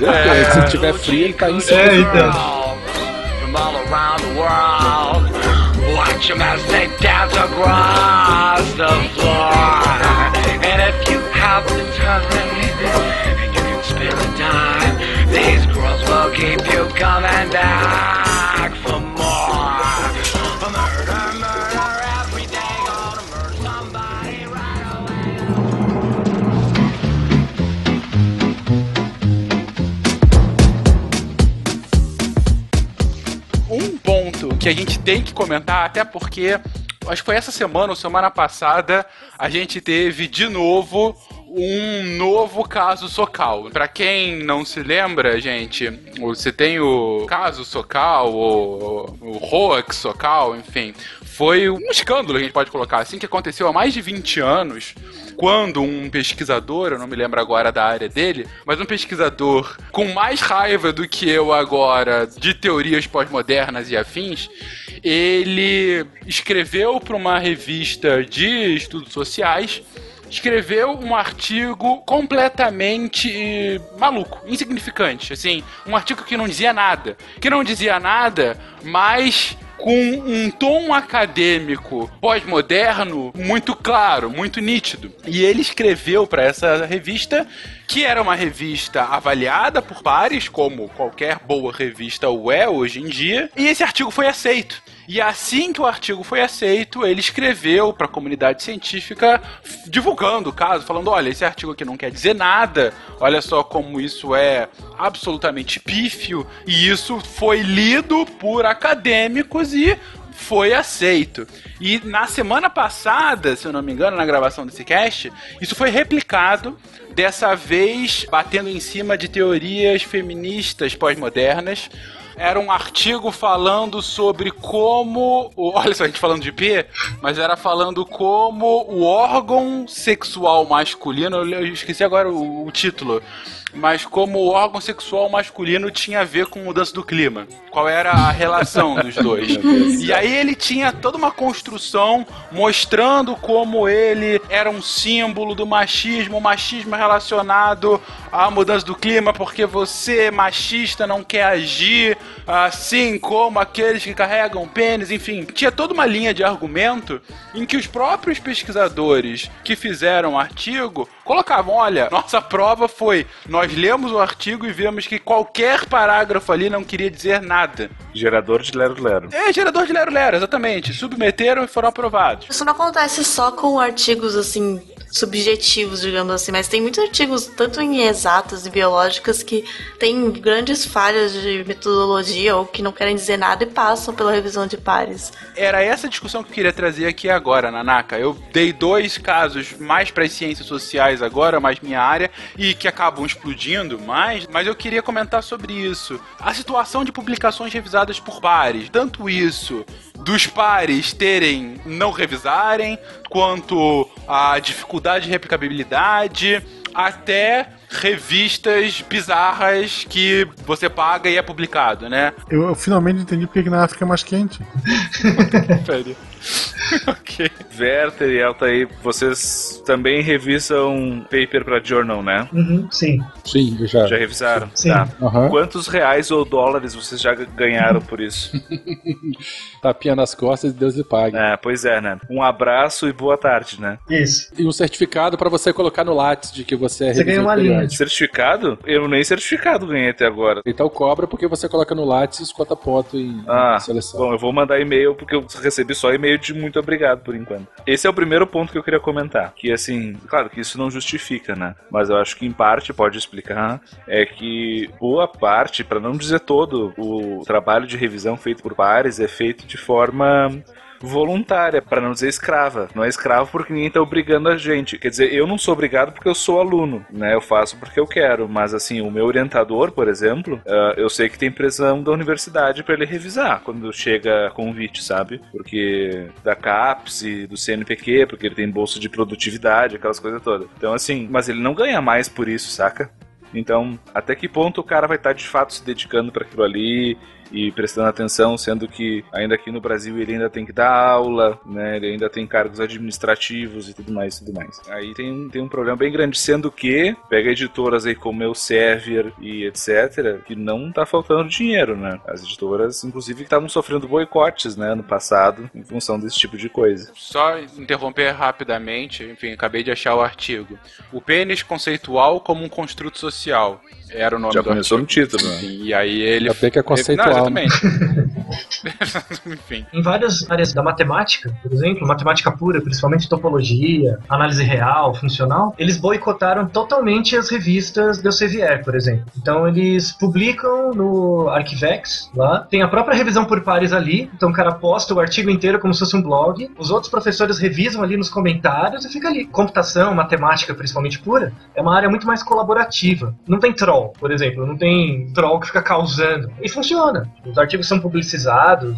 Speaker 3: É, se tiver frio, ele tá em cima.
Speaker 5: É, então.
Speaker 11: From all around the world. Watch them as they dance across the floor. And if you have the time, and you can spare a dime, these girls will keep you coming back
Speaker 1: que a gente tem que comentar, até porque acho que foi essa semana ou semana passada, a gente teve de novo um novo caso Socal. Pra quem não se lembra, gente, você tem o caso Socal, ou o Hoax Socal, enfim, foi um escândalo, a gente pode colocar assim, que aconteceu há mais de 20 anos, quando um pesquisador, eu não me lembro agora da área dele, mas um pesquisador com mais raiva do que eu agora de teorias pós-modernas e afins, ele escreveu para uma revista de estudos sociais escreveu um artigo completamente maluco, insignificante, assim, um artigo que não dizia nada, que não dizia nada, mas com um tom acadêmico pós-moderno muito claro, muito nítido. E ele escreveu para essa revista que era uma revista avaliada por pares, como qualquer boa revista o é hoje em dia, e esse artigo foi aceito. E assim que o artigo foi aceito, ele escreveu para a comunidade científica divulgando o caso, falando: olha, esse artigo aqui não quer dizer nada, olha só como isso é absolutamente pífio, e isso foi lido por acadêmicos e foi aceito. E na semana passada, se eu não me engano, na gravação desse cast, isso foi replicado, dessa vez batendo em cima de teorias feministas pós-modernas. Era um artigo falando sobre como. Olha só, a gente falando de P, mas era falando como o órgão sexual masculino. Eu esqueci agora o, o título. Mas como o órgão sexual masculino tinha a ver com mudança do clima. Qual era a relação dos dois. E aí ele tinha toda uma construção mostrando como ele era um símbolo do machismo, machismo relacionado à mudança do clima, porque você, machista, não quer agir assim como aqueles que carregam pênis, enfim. Tinha toda uma linha de argumento em que os próprios pesquisadores que fizeram o artigo colocavam: olha, nossa prova foi, nós lemos o artigo e vimos que qualquer parágrafo ali não queria dizer nada.
Speaker 4: Gerador de Lero Lero.
Speaker 1: É, gerador de Lero Lero, exatamente. Submeteram e foram aprovados.
Speaker 6: Isso não acontece só com artigos assim subjetivos, digamos assim, mas tem muitos artigos tanto em exatas e biológicas que têm grandes falhas de metodologia ou que não querem dizer nada e passam pela revisão de pares.
Speaker 1: Era essa discussão que eu queria trazer aqui agora, Nanaka. Eu dei dois casos mais para as ciências sociais agora, mais minha área, e que acabam explodindo mais, mas eu queria comentar sobre isso. A situação de publicações revisadas por pares, tanto isso dos pares terem não revisarem, quanto a dificuldade de replicabilidade, até revistas bizarras que você paga e é publicado, né?
Speaker 2: Eu, eu finalmente entendi porque que na África é mais quente.
Speaker 1: Ok.
Speaker 4: Werther e Altair, vocês também revisam paper pra journal, né?
Speaker 5: Uhum, sim.
Speaker 3: Sim, já.
Speaker 4: Já revisaram?
Speaker 5: Sim.
Speaker 4: Tá.
Speaker 3: Aham.
Speaker 4: Quantos reais ou dólares vocês já ganharam por isso?
Speaker 3: Tapinha nas costas e Deus lhe pague.
Speaker 4: É, pois é, né? Um abraço e boa tarde, né?
Speaker 5: Isso.
Speaker 3: E um certificado pra você colocar no Lattes de que você é
Speaker 5: Você ganha
Speaker 3: revisor
Speaker 5: uma linha.
Speaker 4: Certificado? Eu nem certificado ganhei até agora.
Speaker 3: Então cobra porque você coloca no Lattes e escota poto em
Speaker 4: Ah,
Speaker 3: seleção.
Speaker 4: bom, eu vou mandar e-mail porque eu recebi só e-mail de muito obrigado por enquanto. Esse é o primeiro ponto que eu queria comentar. Que assim, claro que isso não justifica, né? Mas eu acho que em parte pode explicar. É que boa parte, para não dizer todo, o trabalho de revisão feito por pares é feito de forma voluntária, para não dizer escrava. Não é escravo porque ninguém tá obrigando a gente. Quer dizer, eu não sou obrigado porque eu sou aluno, né? Eu faço porque eu quero, mas assim, o meu orientador, por exemplo, ah, eu sei que tem pressão da universidade para ele revisar quando chega convite, sabe? Porque da CAPES e do CNPq, porque ele tem bolsa de produtividade, aquelas coisas todas. Então assim, mas ele não ganha mais por isso, saca? Então, até que ponto o cara vai estar de fato se dedicando para aquilo ali e prestando atenção, sendo que ainda aqui no Brasil ele ainda tem que dar aula, né? Ele ainda tem cargos administrativos e tudo mais, tudo mais. Aí tem, tem um problema bem grande, sendo que pega editoras aí como Elsevier e etc, que não tá faltando dinheiro, né? As editoras, inclusive, estavam sofrendo boicotes, né, no passado, em função desse tipo de coisa.
Speaker 1: Só interromper rapidamente, enfim, acabei de achar o artigo. O pênis conceitual como um construto social. Era o nome
Speaker 4: Já
Speaker 1: do
Speaker 4: começou no
Speaker 1: artigo.
Speaker 4: título, né?
Speaker 1: E aí ele.
Speaker 3: Bem que é conceitual,
Speaker 1: Não,
Speaker 3: né?
Speaker 1: exatamente. enfim.
Speaker 5: Em várias áreas da matemática, por exemplo, matemática pura, principalmente topologia, análise real, funcional, eles boicotaram totalmente as revistas do Elsevier, por exemplo. Então eles publicam no Arquivex, lá, tem a própria revisão por pares ali, então o cara posta o artigo inteiro como se fosse um blog, os outros professores revisam ali nos comentários e fica ali. Computação, matemática, principalmente pura, é uma área muito mais colaborativa. Não tem troll, por exemplo, não tem troll que fica causando. E funciona. Os artigos são publicizados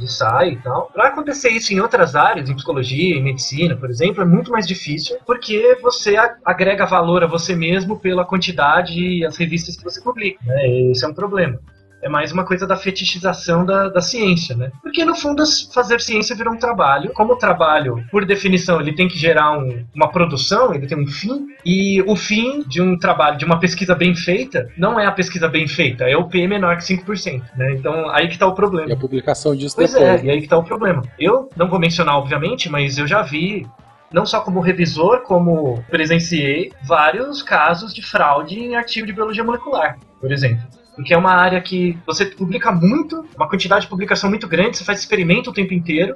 Speaker 5: e saem e tal. Pra acontecer isso em outras áreas, em psicologia, em medicina, por exemplo, é muito mais difícil porque você agrega valor a você mesmo pela quantidade e as revistas que você publica. Né? Esse é um problema. É mais uma coisa da fetichização da, da ciência, né? Porque no fundo fazer ciência virou um trabalho. Como o trabalho, por definição, ele tem que gerar um- uma produção, ele tem um fim. E o fim de um trabalho, de uma pesquisa bem feita, não é a pesquisa bem feita, é o P menor que 5%. Né? Então aí que tá o problema.
Speaker 3: E a publicação disso
Speaker 5: Pois
Speaker 3: depois.
Speaker 5: é, e aí que tá o problema. Eu não vou mencionar, obviamente, mas eu já vi, não só como revisor, como presenciei vários casos de fraude em artigo de biologia molecular, por exemplo. Porque é uma área que você publica muito, uma quantidade de publicação muito grande, você faz experimento o tempo inteiro,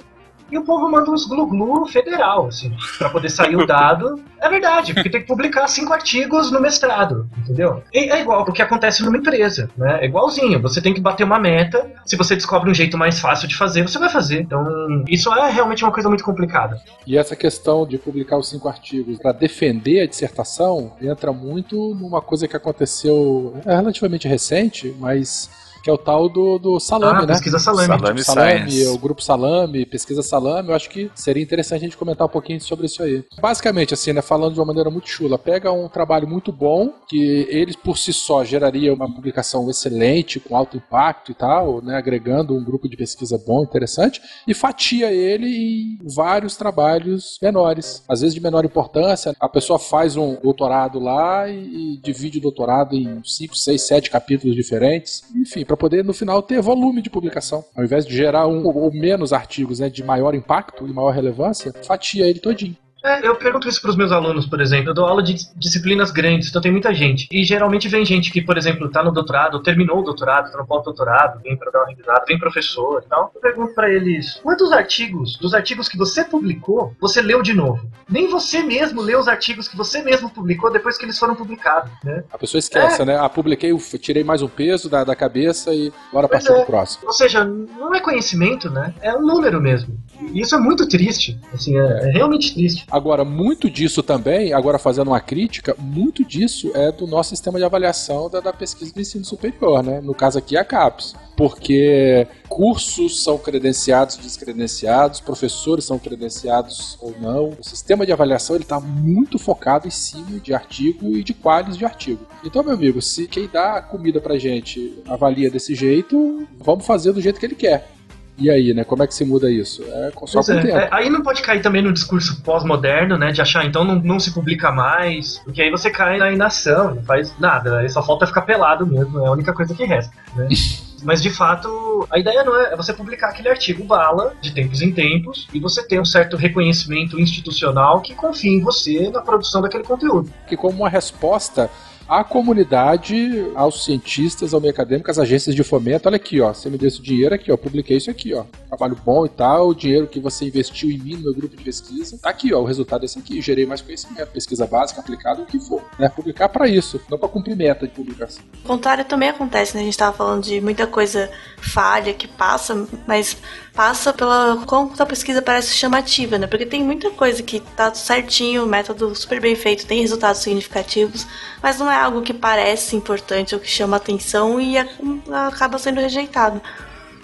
Speaker 5: e o povo manda uns glu-glu federal, assim, pra poder sair o dado. É verdade, porque tem que publicar cinco artigos no mestrado, entendeu? E é igual o que acontece numa empresa, né? É igualzinho, você tem que bater uma meta, se você descobre um jeito mais fácil de fazer, você vai fazer. Então, isso é realmente uma coisa muito complicada.
Speaker 3: E essa questão de publicar os cinco artigos para defender a dissertação entra muito numa coisa que aconteceu é relativamente recente, mas que é o tal do, do salame,
Speaker 5: Ah,
Speaker 3: né?
Speaker 5: pesquisa salame.
Speaker 4: Salame
Speaker 3: Salame,
Speaker 4: Science.
Speaker 3: o grupo Salame, pesquisa Salame, eu acho que seria interessante a gente comentar um pouquinho sobre isso aí. Basicamente, assim, né, falando de uma maneira muito chula, pega um trabalho muito bom, que ele por si só geraria uma publicação excelente, com alto impacto e tal, né, agregando um grupo de pesquisa bom, interessante, e fatia ele em vários trabalhos menores, às vezes de menor importância. A pessoa faz um doutorado lá e, e divide o doutorado em 5, 6, 7 capítulos diferentes, enfim, para poder no final ter volume de publicação. Ao invés de gerar um ou menos artigos né, de maior impacto e maior relevância, fatia ele todinho.
Speaker 5: É, eu pergunto isso para os meus alunos, por exemplo. Eu dou aula de disciplinas grandes, então tem muita gente. E geralmente vem gente que, por exemplo, está no doutorado, ou terminou o doutorado, está no pós-doutorado, vem para dar uma revisada, vem professor e tal. Eu pergunto para eles: quantos artigos, dos artigos que você publicou, você leu de novo? Nem você mesmo leu os artigos que você mesmo publicou depois que eles foram publicados, né?
Speaker 3: A pessoa esquece,
Speaker 5: É.
Speaker 3: né? Ah, publiquei, tirei mais um peso da, da cabeça e bora
Speaker 5: Pois
Speaker 3: partir
Speaker 5: é.
Speaker 3: pro próximo.
Speaker 5: Ou seja, não é conhecimento, né? É um número mesmo. E isso é muito triste. Assim, é, é realmente triste.
Speaker 3: Agora, muito disso também, agora fazendo uma crítica, muito disso é do nosso sistema de avaliação da, da pesquisa do ensino superior, né? No caso aqui, a CAPES. Porque cursos são credenciados, descredenciados, professores são credenciados ou não. O sistema de avaliação ele está muito focado em cima de artigo e de quales de artigo. Então, meu amigo, se quem dá comida pra gente avalia desse jeito, vamos fazer do jeito que ele quer. E aí, né? Como é que se muda isso? É só com
Speaker 5: é. É, aí não pode cair também no discurso pós-moderno, né? De achar, então não, não se publica mais, porque aí você cai na inação, não faz nada, aí só falta ficar pelado mesmo, é a única coisa que resta, né? Mas de fato, a ideia não é, é você publicar aquele artigo bala de tempos em tempos e você ter um certo reconhecimento institucional que confia em você na produção daquele conteúdo.
Speaker 3: que como uma resposta à comunidade, aos cientistas, ao meio acadêmico, às agências de fomento, olha aqui, ó, você me deu esse dinheiro aqui, ó, publiquei isso aqui, ó, trabalho bom e tal, o dinheiro que você investiu em mim no meu grupo de pesquisa, tá aqui, ó, o resultado é esse aqui, gerei mais conhecimento, pesquisa básica, aplicada, o que for, né, publicar para isso, não para cumprir meta de publicação.
Speaker 6: O contrário também acontece, né? A gente tava falando de muita coisa falha que passa, mas passa pela como a pesquisa parece chamativa, né? Porque tem muita coisa que tá certinho, método super bem feito, tem resultados significativos, mas não é algo que parece importante ou que chama atenção e acaba sendo rejeitado.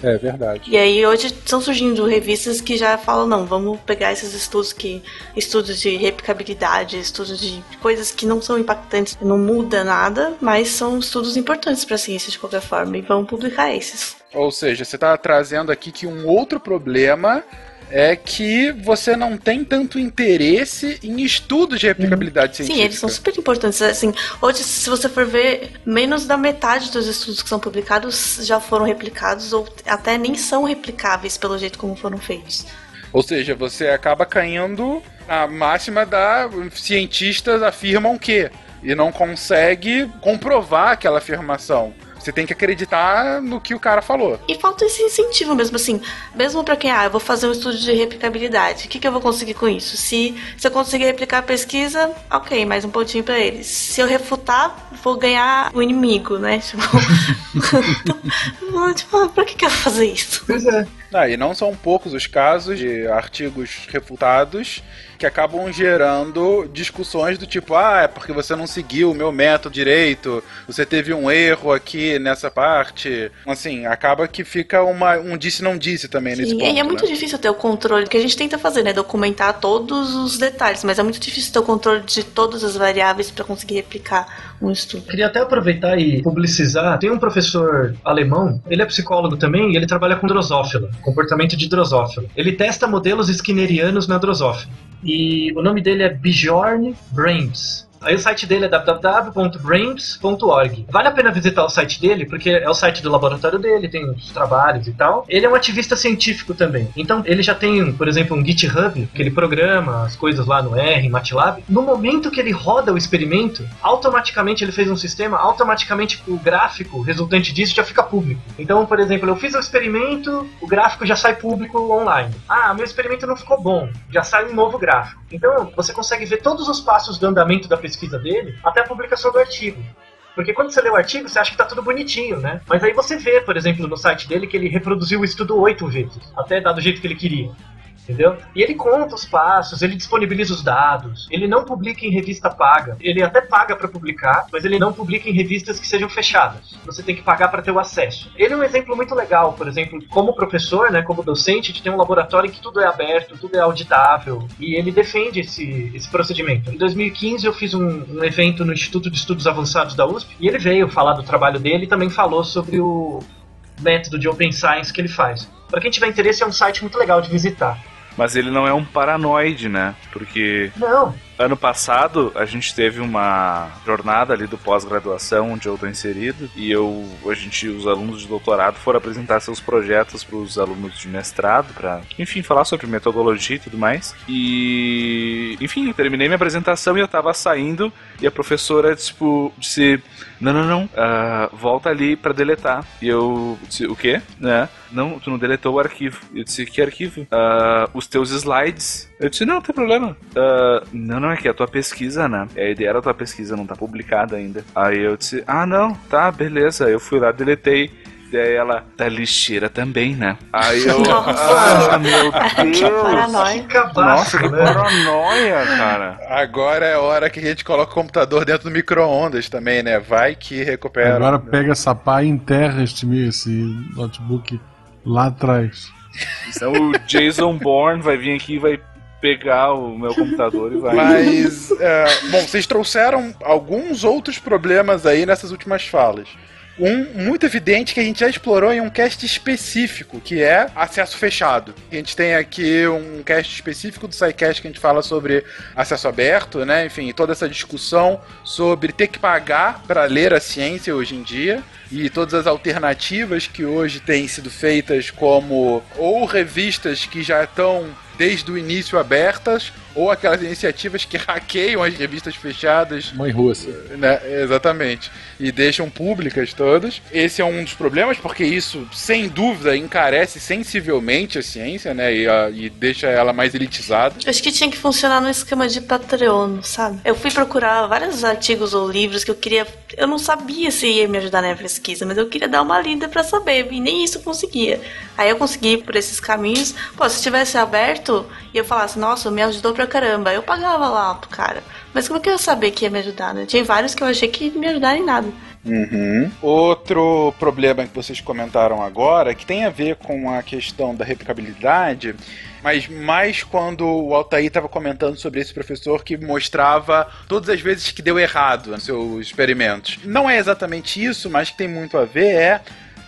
Speaker 3: É verdade.
Speaker 6: E aí hoje estão surgindo revistas que já falam, não, vamos pegar esses estudos que. estudos de replicabilidade, estudos de coisas que não são impactantes, não muda nada, mas são estudos importantes para a ciência de qualquer forma, e vamos publicar esses.
Speaker 10: Ou seja, você está trazendo aqui que um outro problema é que você não tem tanto interesse em estudos de replicabilidade
Speaker 6: Sim,
Speaker 10: científica.
Speaker 6: eles são super importantes. Assim, hoje, se você for ver, menos da metade dos estudos que são publicados já foram replicados, ou até nem são replicáveis pelo jeito como foram feitos.
Speaker 10: Ou seja, você acaba caindo na máxima da cientistas afirmam que e não consegue comprovar aquela afirmação. Você tem que acreditar no que o cara falou.
Speaker 6: E falta esse incentivo mesmo, assim. Mesmo pra quem, ah, eu vou fazer um estudo de replicabilidade. O que, que eu vou conseguir com isso? Se, se eu conseguir replicar a pesquisa, ok, mais um pontinho pra eles. Se eu refutar, vou ganhar o inimigo, né? Tipo, tipo pra que, que eu vou fazer isso?
Speaker 5: Pois é.
Speaker 10: Ah, e não são poucos os casos de artigos refutados que acabam gerando discussões do tipo, ah, é porque você não seguiu o meu método direito, você teve um erro aqui nessa parte. Assim, acaba que fica uma, um disse não disse também nesse
Speaker 6: Sim,
Speaker 10: ponto.
Speaker 6: e é muito
Speaker 10: né?
Speaker 6: difícil ter o controle, que a gente tenta fazer, né? Documentar todos os detalhes, mas é muito difícil ter o controle de todas as variáveis pra conseguir replicar um estudo.
Speaker 5: Queria até aproveitar e publicizar. Tem um professor alemão, ele é psicólogo também, e ele trabalha com drosófila, comportamento de drosófila. Ele testa modelos skinnerianos na drosófila. E o nome dele é Bjorn Brains. Aí o site dele é www.brains.org. Vale a pena visitar o site dele, porque é o site do laboratório dele, tem os trabalhos e tal. Ele é um ativista científico também. Então, ele já tem, por exemplo, um GitHub, que ele programa as coisas lá no R, em MATLAB. No momento que ele roda o experimento, automaticamente ele fez um sistema, automaticamente o gráfico resultante disso já fica público. Então, por exemplo, eu fiz o experimento, o gráfico já sai público online. Ah, meu experimento não ficou bom, já sai um novo gráfico. Então, você consegue ver todos os passos do andamento da pesquisa dele até a publicação do artigo. Porque quando você lê o artigo, você acha que tá tudo bonitinho, né? Mas aí você vê, por exemplo, no site dele que ele reproduziu o estudo oito vezes, até dar do jeito que ele queria. Entendeu? E ele conta os passos, ele disponibiliza os dados, ele não publica em revista paga. Ele até paga para publicar, mas ele não publica em revistas que sejam fechadas. Você tem que pagar para ter o acesso. Ele é um exemplo muito legal, por exemplo, como professor, né, como docente, de ter um laboratório em que tudo é aberto, tudo é auditável, e ele defende esse, esse procedimento. Em 2015 eu fiz um, um evento no Instituto de Estudos Avançados da USP, e ele veio falar do trabalho dele e também falou sobre o método de Open Science que ele faz. Para quem tiver interesse, é um site muito legal de visitar.
Speaker 4: Mas ele não é um paranoide, né? Porque
Speaker 5: Não.
Speaker 4: Ano passado a gente teve uma jornada ali do pós-graduação onde eu tô inserido e eu a gente os alunos de doutorado foram apresentar seus projetos para os alunos de mestrado para enfim falar sobre metodologia e tudo mais. E enfim eu terminei minha apresentação e eu tava saindo e a professora tipo disse não não não ah, volta ali para deletar. E eu disse o quê? Né? Não tu não deletou o arquivo. Eu disse que arquivo? "Ah, os teus slides. Eu disse não não tem problema. "Ah, não não é que a tua pesquisa né a ideia da tua pesquisa não tá publicada ainda aí eu disse ah não tá beleza eu fui lá deletei Daí ela, da lixeira também, né? Aí eu.
Speaker 6: Nossa.
Speaker 4: Ah, meu
Speaker 6: Que
Speaker 4: Deus!
Speaker 6: paranoia.
Speaker 4: Nossa, que paranoia, cara.
Speaker 1: Agora é a hora que a gente coloca o computador dentro do micro-ondas também, né? Vai que recupera.
Speaker 2: Agora pega essa pá e enterra este, esse notebook lá atrás.
Speaker 4: Então o Jason Bourne vai vir aqui e vai pegar o meu computador e vai.
Speaker 1: Mas, é, bom, vocês trouxeram alguns outros problemas aí nessas últimas falas. Um muito evidente que a gente já explorou em um cast específico, que é acesso fechado. A gente tem aqui um cast específico do SciCast que a gente fala sobre acesso aberto, né? Enfim, toda essa discussão sobre ter que pagar para ler a ciência hoje em dia e todas as alternativas que hoje têm sido feitas como ou revistas que já estão desde o início abertas ou aquelas iniciativas que hackeiam as revistas fechadas
Speaker 3: Mãe russa.
Speaker 1: né? Exatamente. E deixam públicas todas. Esse é um dos problemas, porque isso, sem dúvida, encarece sensivelmente a ciência, né? E, a- e deixa ela mais elitizada.
Speaker 6: Acho que tinha que funcionar no esquema de Patreon, sabe? Eu fui procurar vários artigos ou livros que eu queria. Eu não sabia se ia me ajudar na pesquisa, mas eu queria dar uma lida pra saber, e nem isso eu conseguia. Aí eu consegui por esses caminhos. Pô, se tivesse aberto e eu falasse, nossa, me ajudou pra caramba, eu pagava lá pro cara. Mas como que eu ia saber que ia me ajudar, né? Tinha vários que eu achei que me ajudaram em nada.
Speaker 1: Uhum. Outro problema que vocês comentaram agora, que tem a ver com a questão da replicabilidade, mas mais quando o Altair estava comentando sobre esse professor que mostrava todas as vezes que deu errado nos seus experimentos. Não é exatamente isso, mas que tem muito a ver é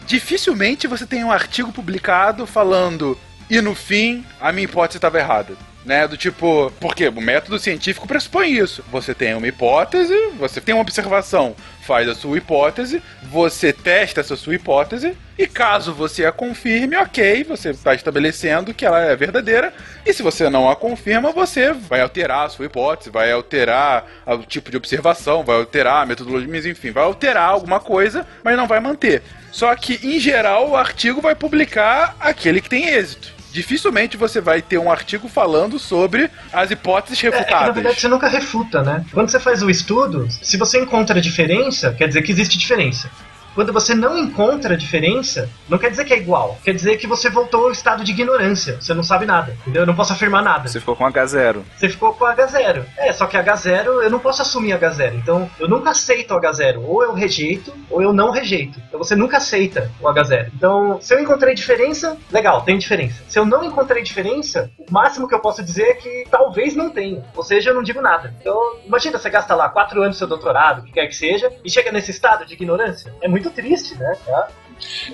Speaker 1: dificilmente você tem um artigo publicado falando e no fim a minha hipótese estava errada. Né, do tipo, porque o método científico pressupõe isso. Você tem uma hipótese, você tem uma observação, faz a sua hipótese, você testa essa sua hipótese, e caso você a confirme, ok, você está estabelecendo que ela é verdadeira, e se você não a confirma, você vai alterar a sua hipótese, vai alterar o tipo de observação, vai alterar a metodologia, enfim, vai alterar alguma coisa, mas não vai manter. Só que, em geral, o artigo vai publicar aquele que tem êxito. Dificilmente você vai ter um artigo falando sobre as hipóteses
Speaker 5: É, é que, na
Speaker 1: refutadas.
Speaker 5: verdade você nunca refuta, né? Quando você faz o estudo, se você encontra diferença, quer dizer que existe diferença. Quando você não encontra diferença, não quer dizer que é igual. Quer dizer que você voltou ao estado de ignorância. Você não sabe nada, entendeu? Eu não posso afirmar nada.
Speaker 4: Você ficou com H0.
Speaker 5: Você ficou com H0. É, só que H0 eu não posso assumir H0. Então eu nunca aceito o H0. Ou eu rejeito, ou eu não rejeito. Então você nunca aceita o H0. Então, se eu encontrei diferença, legal, tem diferença. Se eu não encontrei diferença, o máximo que eu posso dizer é que talvez não tenha. Ou seja, eu não digo nada. Então, imagina você gasta lá quatro anos do seu doutorado, o que quer que seja, e chega nesse estado de ignorância. É muito triste, né? Tá?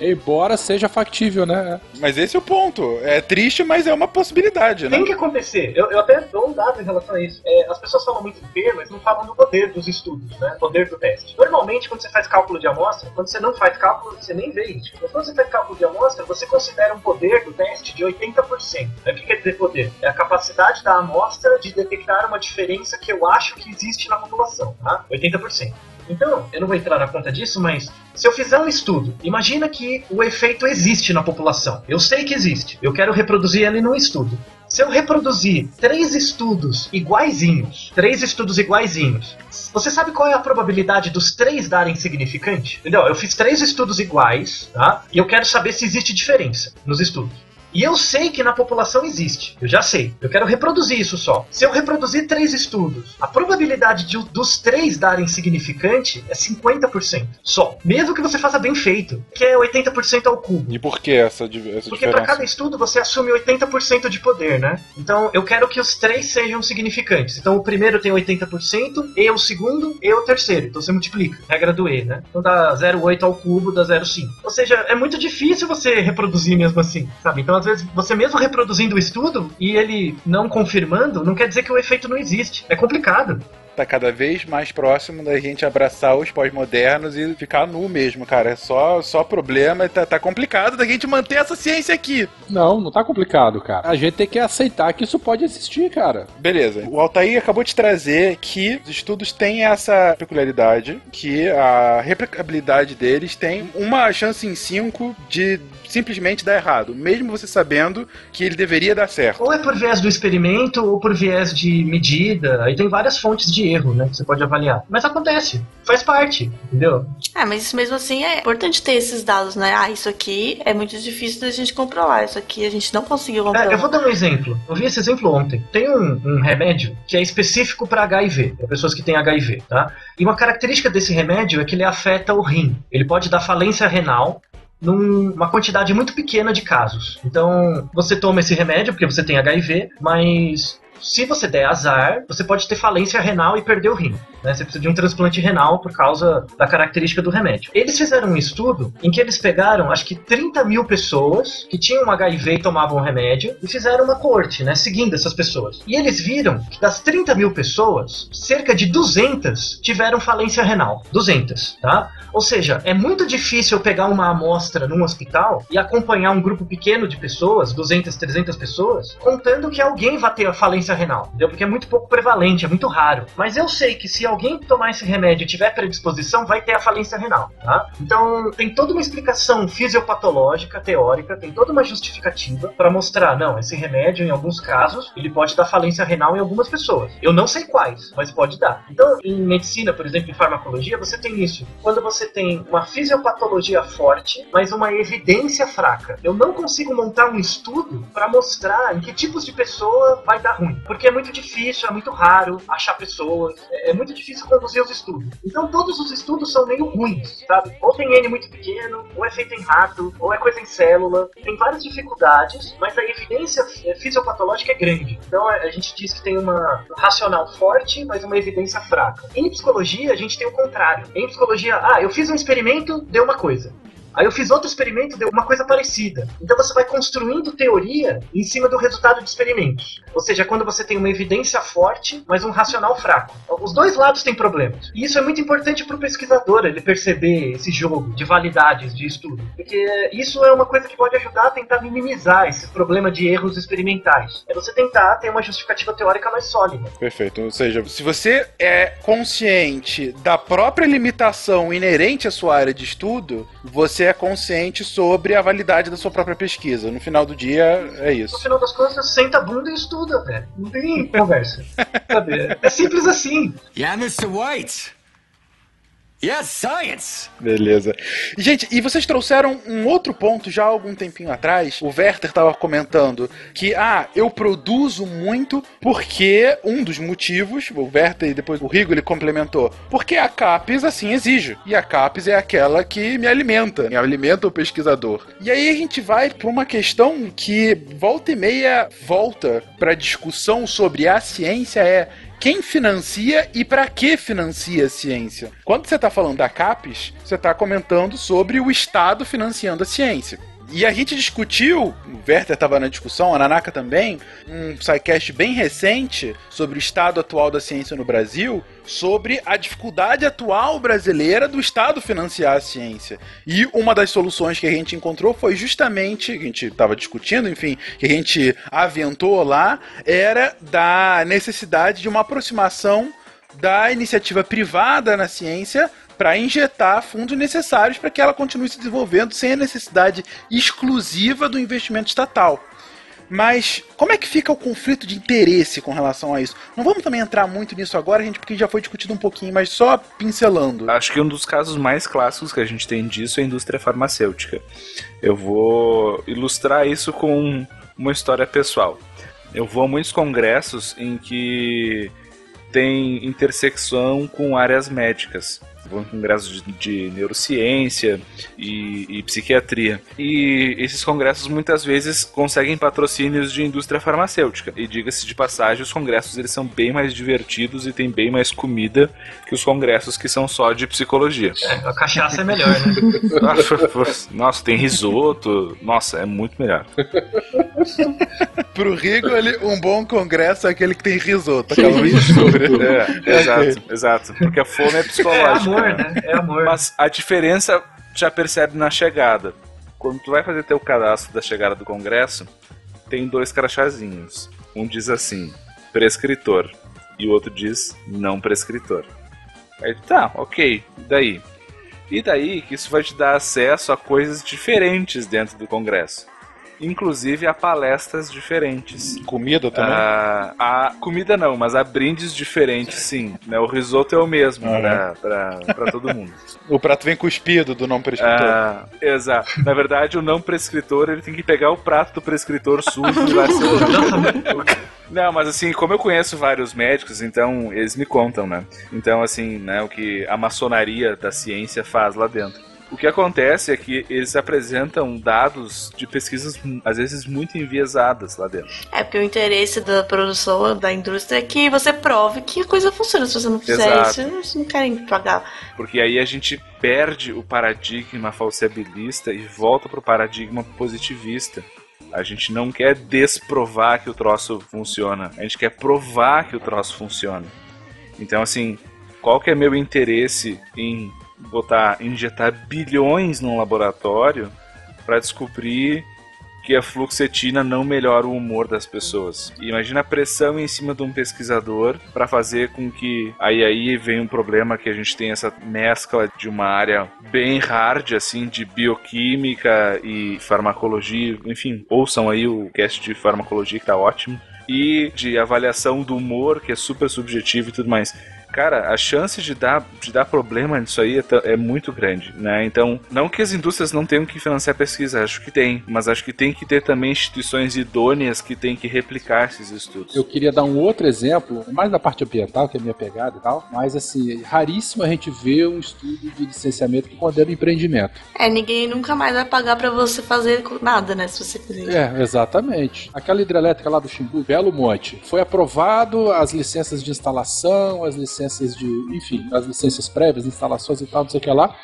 Speaker 3: Embora seja factível, né?
Speaker 1: Mas esse é o ponto. É triste, mas é uma possibilidade, né?
Speaker 5: Tem que acontecer. Eu, eu até dou um dado em relação a isso. É, as pessoas falam muito em P, mas não falam do poder dos estudos, né? Poder do teste. Normalmente, quando você faz cálculo de amostra, quando você não faz cálculo, você nem vê isso. Mas quando você faz cálculo de amostra, você considera um poder do teste de 80%. O que quer dizer poder? É a capacidade da amostra de detectar uma diferença que eu acho que existe na população, tá? 80%. Então, eu não vou entrar na conta disso, mas se eu fizer um estudo, imagina que o efeito existe na população. Eu sei que existe. Eu quero reproduzir ele num estudo. Se eu reproduzir três estudos iguaizinhos, três estudos iguaizinhos, você sabe qual é a probabilidade dos três darem significante? Entendeu? Eu fiz três estudos iguais, tá? E eu quero saber se existe diferença nos estudos. E eu sei que na população existe. Eu já sei. Eu quero reproduzir isso só. Se eu reproduzir três estudos, a probabilidade de, dos três darem significante é 50%. Só. Mesmo que você faça bem feito, que é 80% ao cubo.
Speaker 1: E por que essa, essa
Speaker 5: Porque para
Speaker 1: diferença?
Speaker 5: cada estudo você assume 80% de poder, né? Então eu quero que os três sejam significantes. Então o primeiro tem 80%, E o segundo, E o terceiro. Então você multiplica. Regra do E, né? Então dá 0,8 ao cubo, dá 0,5. Ou seja, é muito difícil você reproduzir mesmo assim, sabe? Então às vezes, você mesmo reproduzindo o estudo e ele não confirmando, não quer dizer que o efeito não existe. É complicado
Speaker 1: tá cada vez mais próximo da gente abraçar os pós-modernos e ficar nu mesmo, cara. É só, só problema, tá, tá complicado da gente manter essa ciência aqui.
Speaker 3: Não, não tá complicado, cara. A gente tem que aceitar que isso pode existir, cara.
Speaker 1: Beleza. O Altair acabou de trazer que os estudos têm essa peculiaridade, que a replicabilidade deles tem uma chance em cinco de simplesmente dar errado, mesmo você sabendo que ele deveria dar certo.
Speaker 5: Ou é por viés do experimento, ou por viés de medida. Aí tem várias fontes de erro, né? Que você pode avaliar. Mas acontece, faz parte, entendeu?
Speaker 6: Ah, mas mesmo assim é importante ter esses dados, né? Ah, isso aqui é muito difícil da gente comprovar. Isso aqui a gente não conseguiu comprovar.
Speaker 5: É, eu vou dar um exemplo. Eu vi esse exemplo ontem. Tem um, um remédio que é específico para HIV, para pessoas que têm HIV, tá? E uma característica desse remédio é que ele afeta o rim. Ele pode dar falência renal numa quantidade muito pequena de casos. Então, você toma esse remédio porque você tem HIV, mas se você der azar, você pode ter falência renal e perder o rim. Né? Você precisa de um transplante renal por causa da característica do remédio. Eles fizeram um estudo em que eles pegaram, acho que 30 mil pessoas que tinham HIV e tomavam remédio e fizeram uma corte, né? Seguindo essas pessoas. E eles viram que das 30 mil pessoas, cerca de 200 tiveram falência renal. 200, tá? Ou seja, é muito difícil pegar uma amostra num hospital e acompanhar um grupo pequeno de pessoas, 200, 300 pessoas, contando que alguém vai ter a falência renal, entendeu? Porque é muito pouco prevalente, é muito raro. Mas eu sei que se alguém tomar esse remédio e tiver predisposição, vai ter a falência renal, tá? Então, tem toda uma explicação fisiopatológica, teórica, tem toda uma justificativa para mostrar, não, esse remédio, em alguns casos, ele pode dar falência renal em algumas pessoas. Eu não sei quais, mas pode dar. Então, em medicina, por exemplo, em farmacologia, você tem isso. Quando você tem uma fisiopatologia forte, mas uma evidência fraca. Eu não consigo montar um estudo para mostrar em que tipos de pessoa vai dar ruim. Porque é muito difícil, é muito raro achar pessoas, é, é muito difícil conduzir os estudos. Então todos os estudos são meio ruins, sabe? Ou tem N muito pequeno, ou é feito em rato, ou é coisa em célula. Tem várias dificuldades, mas a evidência fisiopatológica é grande. Então a gente diz que tem uma um racional forte, mas uma evidência fraca. Em psicologia, a gente tem o contrário. Em psicologia, ah, eu fiz um experimento, deu uma coisa. Aí eu fiz outro experimento, deu uma coisa parecida. Então você vai construindo teoria em cima do resultado de experimentos. Ou seja, quando você tem uma evidência forte, mas um racional fraco. Os dois lados têm problemas. E isso é muito importante para o pesquisador, ele perceber esse jogo de validades de estudo. Porque isso é uma coisa que pode ajudar a tentar minimizar esse problema de erros experimentais. É você tentar ter uma justificativa teórica mais sólida.
Speaker 1: Perfeito. Ou seja, se você é consciente da própria limitação inerente à sua área de estudo, você é consciente sobre a validade da sua própria pesquisa. No final do dia, é isso.
Speaker 5: No final das contas, senta a bunda e estuda, velho. Não tem conversa. Sabe? É simples assim.
Speaker 12: Yeah, Mr. White. Yes, science!
Speaker 1: Beleza. Gente, e vocês trouxeram um outro ponto já há algum tempinho atrás. O Werther estava comentando que, ah, eu produzo muito porque um dos motivos, o Werther e depois o Rigo ele complementou, porque a CAPES assim exige. E a CAPES é aquela que me alimenta, me alimenta o pesquisador. E aí a gente vai para uma questão que volta e meia volta para discussão sobre a ciência é quem financia e para que financia a ciência. Quando você está falando da CAPES, você está comentando sobre o Estado financiando a ciência. E a gente discutiu, o Werther estava na discussão, a Nanaka também, um sidecast bem recente sobre o estado atual da ciência no Brasil, sobre a dificuldade atual brasileira do Estado financiar a ciência. E uma das soluções que a gente encontrou foi justamente, que a gente estava discutindo, enfim, que a gente aventou lá, era da necessidade de uma aproximação da iniciativa privada na ciência para injetar fundos necessários para que ela continue se desenvolvendo sem a necessidade exclusiva do investimento estatal. Mas como é que fica o conflito de interesse com relação a isso? Não vamos também entrar muito nisso agora, gente, porque já foi discutido um pouquinho, mas só pincelando.
Speaker 4: Acho que um dos casos mais clássicos que a gente tem disso é a indústria farmacêutica. Eu vou ilustrar isso com uma história pessoal. Eu vou a muitos congressos em que tem intersecção com áreas médicas. Em congressos de, de neurociência e, e psiquiatria. E esses congressos muitas vezes conseguem patrocínios de indústria farmacêutica. E diga-se de passagem, os congressos eles são bem mais divertidos e tem bem mais comida que os congressos que são só de psicologia.
Speaker 5: É, a cachaça é melhor, né?
Speaker 4: Nossa, tem risoto. Nossa, é muito melhor.
Speaker 1: Pro Rigoli, um bom congresso é aquele que tem risoto. Aquela mistura.
Speaker 4: É, exato, exato. Porque a fome é psicológica.
Speaker 5: É amor, né? É amor.
Speaker 4: Mas a diferença já percebe na chegada. Quando tu vai fazer teu cadastro da chegada do congresso, tem dois crachazinhos. Um diz assim, prescritor. E o outro diz não prescritor. Aí tá, ok. E daí? E daí que isso vai te dar acesso a coisas diferentes dentro do congresso inclusive a palestras diferentes.
Speaker 1: Comida também?
Speaker 4: Ah, a comida não, mas há brindes diferentes, sim. Né? O risoto é o mesmo
Speaker 1: Uhum.
Speaker 4: pra, pra, pra todo mundo.
Speaker 1: O prato vem cuspido do não prescritor.
Speaker 4: Ah, exato. Na verdade, o não prescritor ele tem que pegar o prato do prescritor sujo e lá Não, mas assim, como eu conheço vários médicos, então eles me contam, né? Então, assim, né, o que a maçonaria da ciência faz lá dentro. O que acontece é que eles apresentam dados de pesquisas, às vezes, muito enviesadas lá dentro.
Speaker 6: É porque o interesse da produção, da indústria, é que você prove que a coisa funciona. Se você não fizer
Speaker 4: Exato.
Speaker 6: isso, eles não querem pagar.
Speaker 4: Porque aí a gente perde o paradigma falseabilista e volta pro paradigma positivista. A gente não quer desprovar que o troço funciona, a gente quer provar que o troço funciona. Então, assim, qual que é meu interesse em botar, injetar bilhões num laboratório para descobrir que a fluoxetina não melhora o humor das pessoas. E Imagina a pressão em cima de um pesquisador para fazer com que aí aí vem um problema que a gente tem essa mescla de uma área bem hard assim de bioquímica e farmacologia, enfim, ouçam aí o cast de farmacologia que tá ótimo e de avaliação do humor que é super subjetivo e tudo mais. Cara, a chance de dar, de dar problema nisso aí é, é muito grande, né? Então, não que as indústrias não tenham que financiar pesquisa, acho que tem, mas acho que tem que ter também instituições idôneas que têm que replicar esses estudos.
Speaker 3: Eu queria dar um outro exemplo, mais da parte ambiental, que é a minha pegada e tal, mas assim, raríssimo a gente ver um estudo de licenciamento que condena empreendimento.
Speaker 6: É, ninguém nunca mais vai pagar pra você fazer nada, né? Se você isso.
Speaker 3: É, exatamente. Aquela hidrelétrica lá do Xingu, Belo Monte, foi aprovado as licenças de instalação, as licenças de, enfim, as licenças prévias, instalações e tal, não sei o que lá.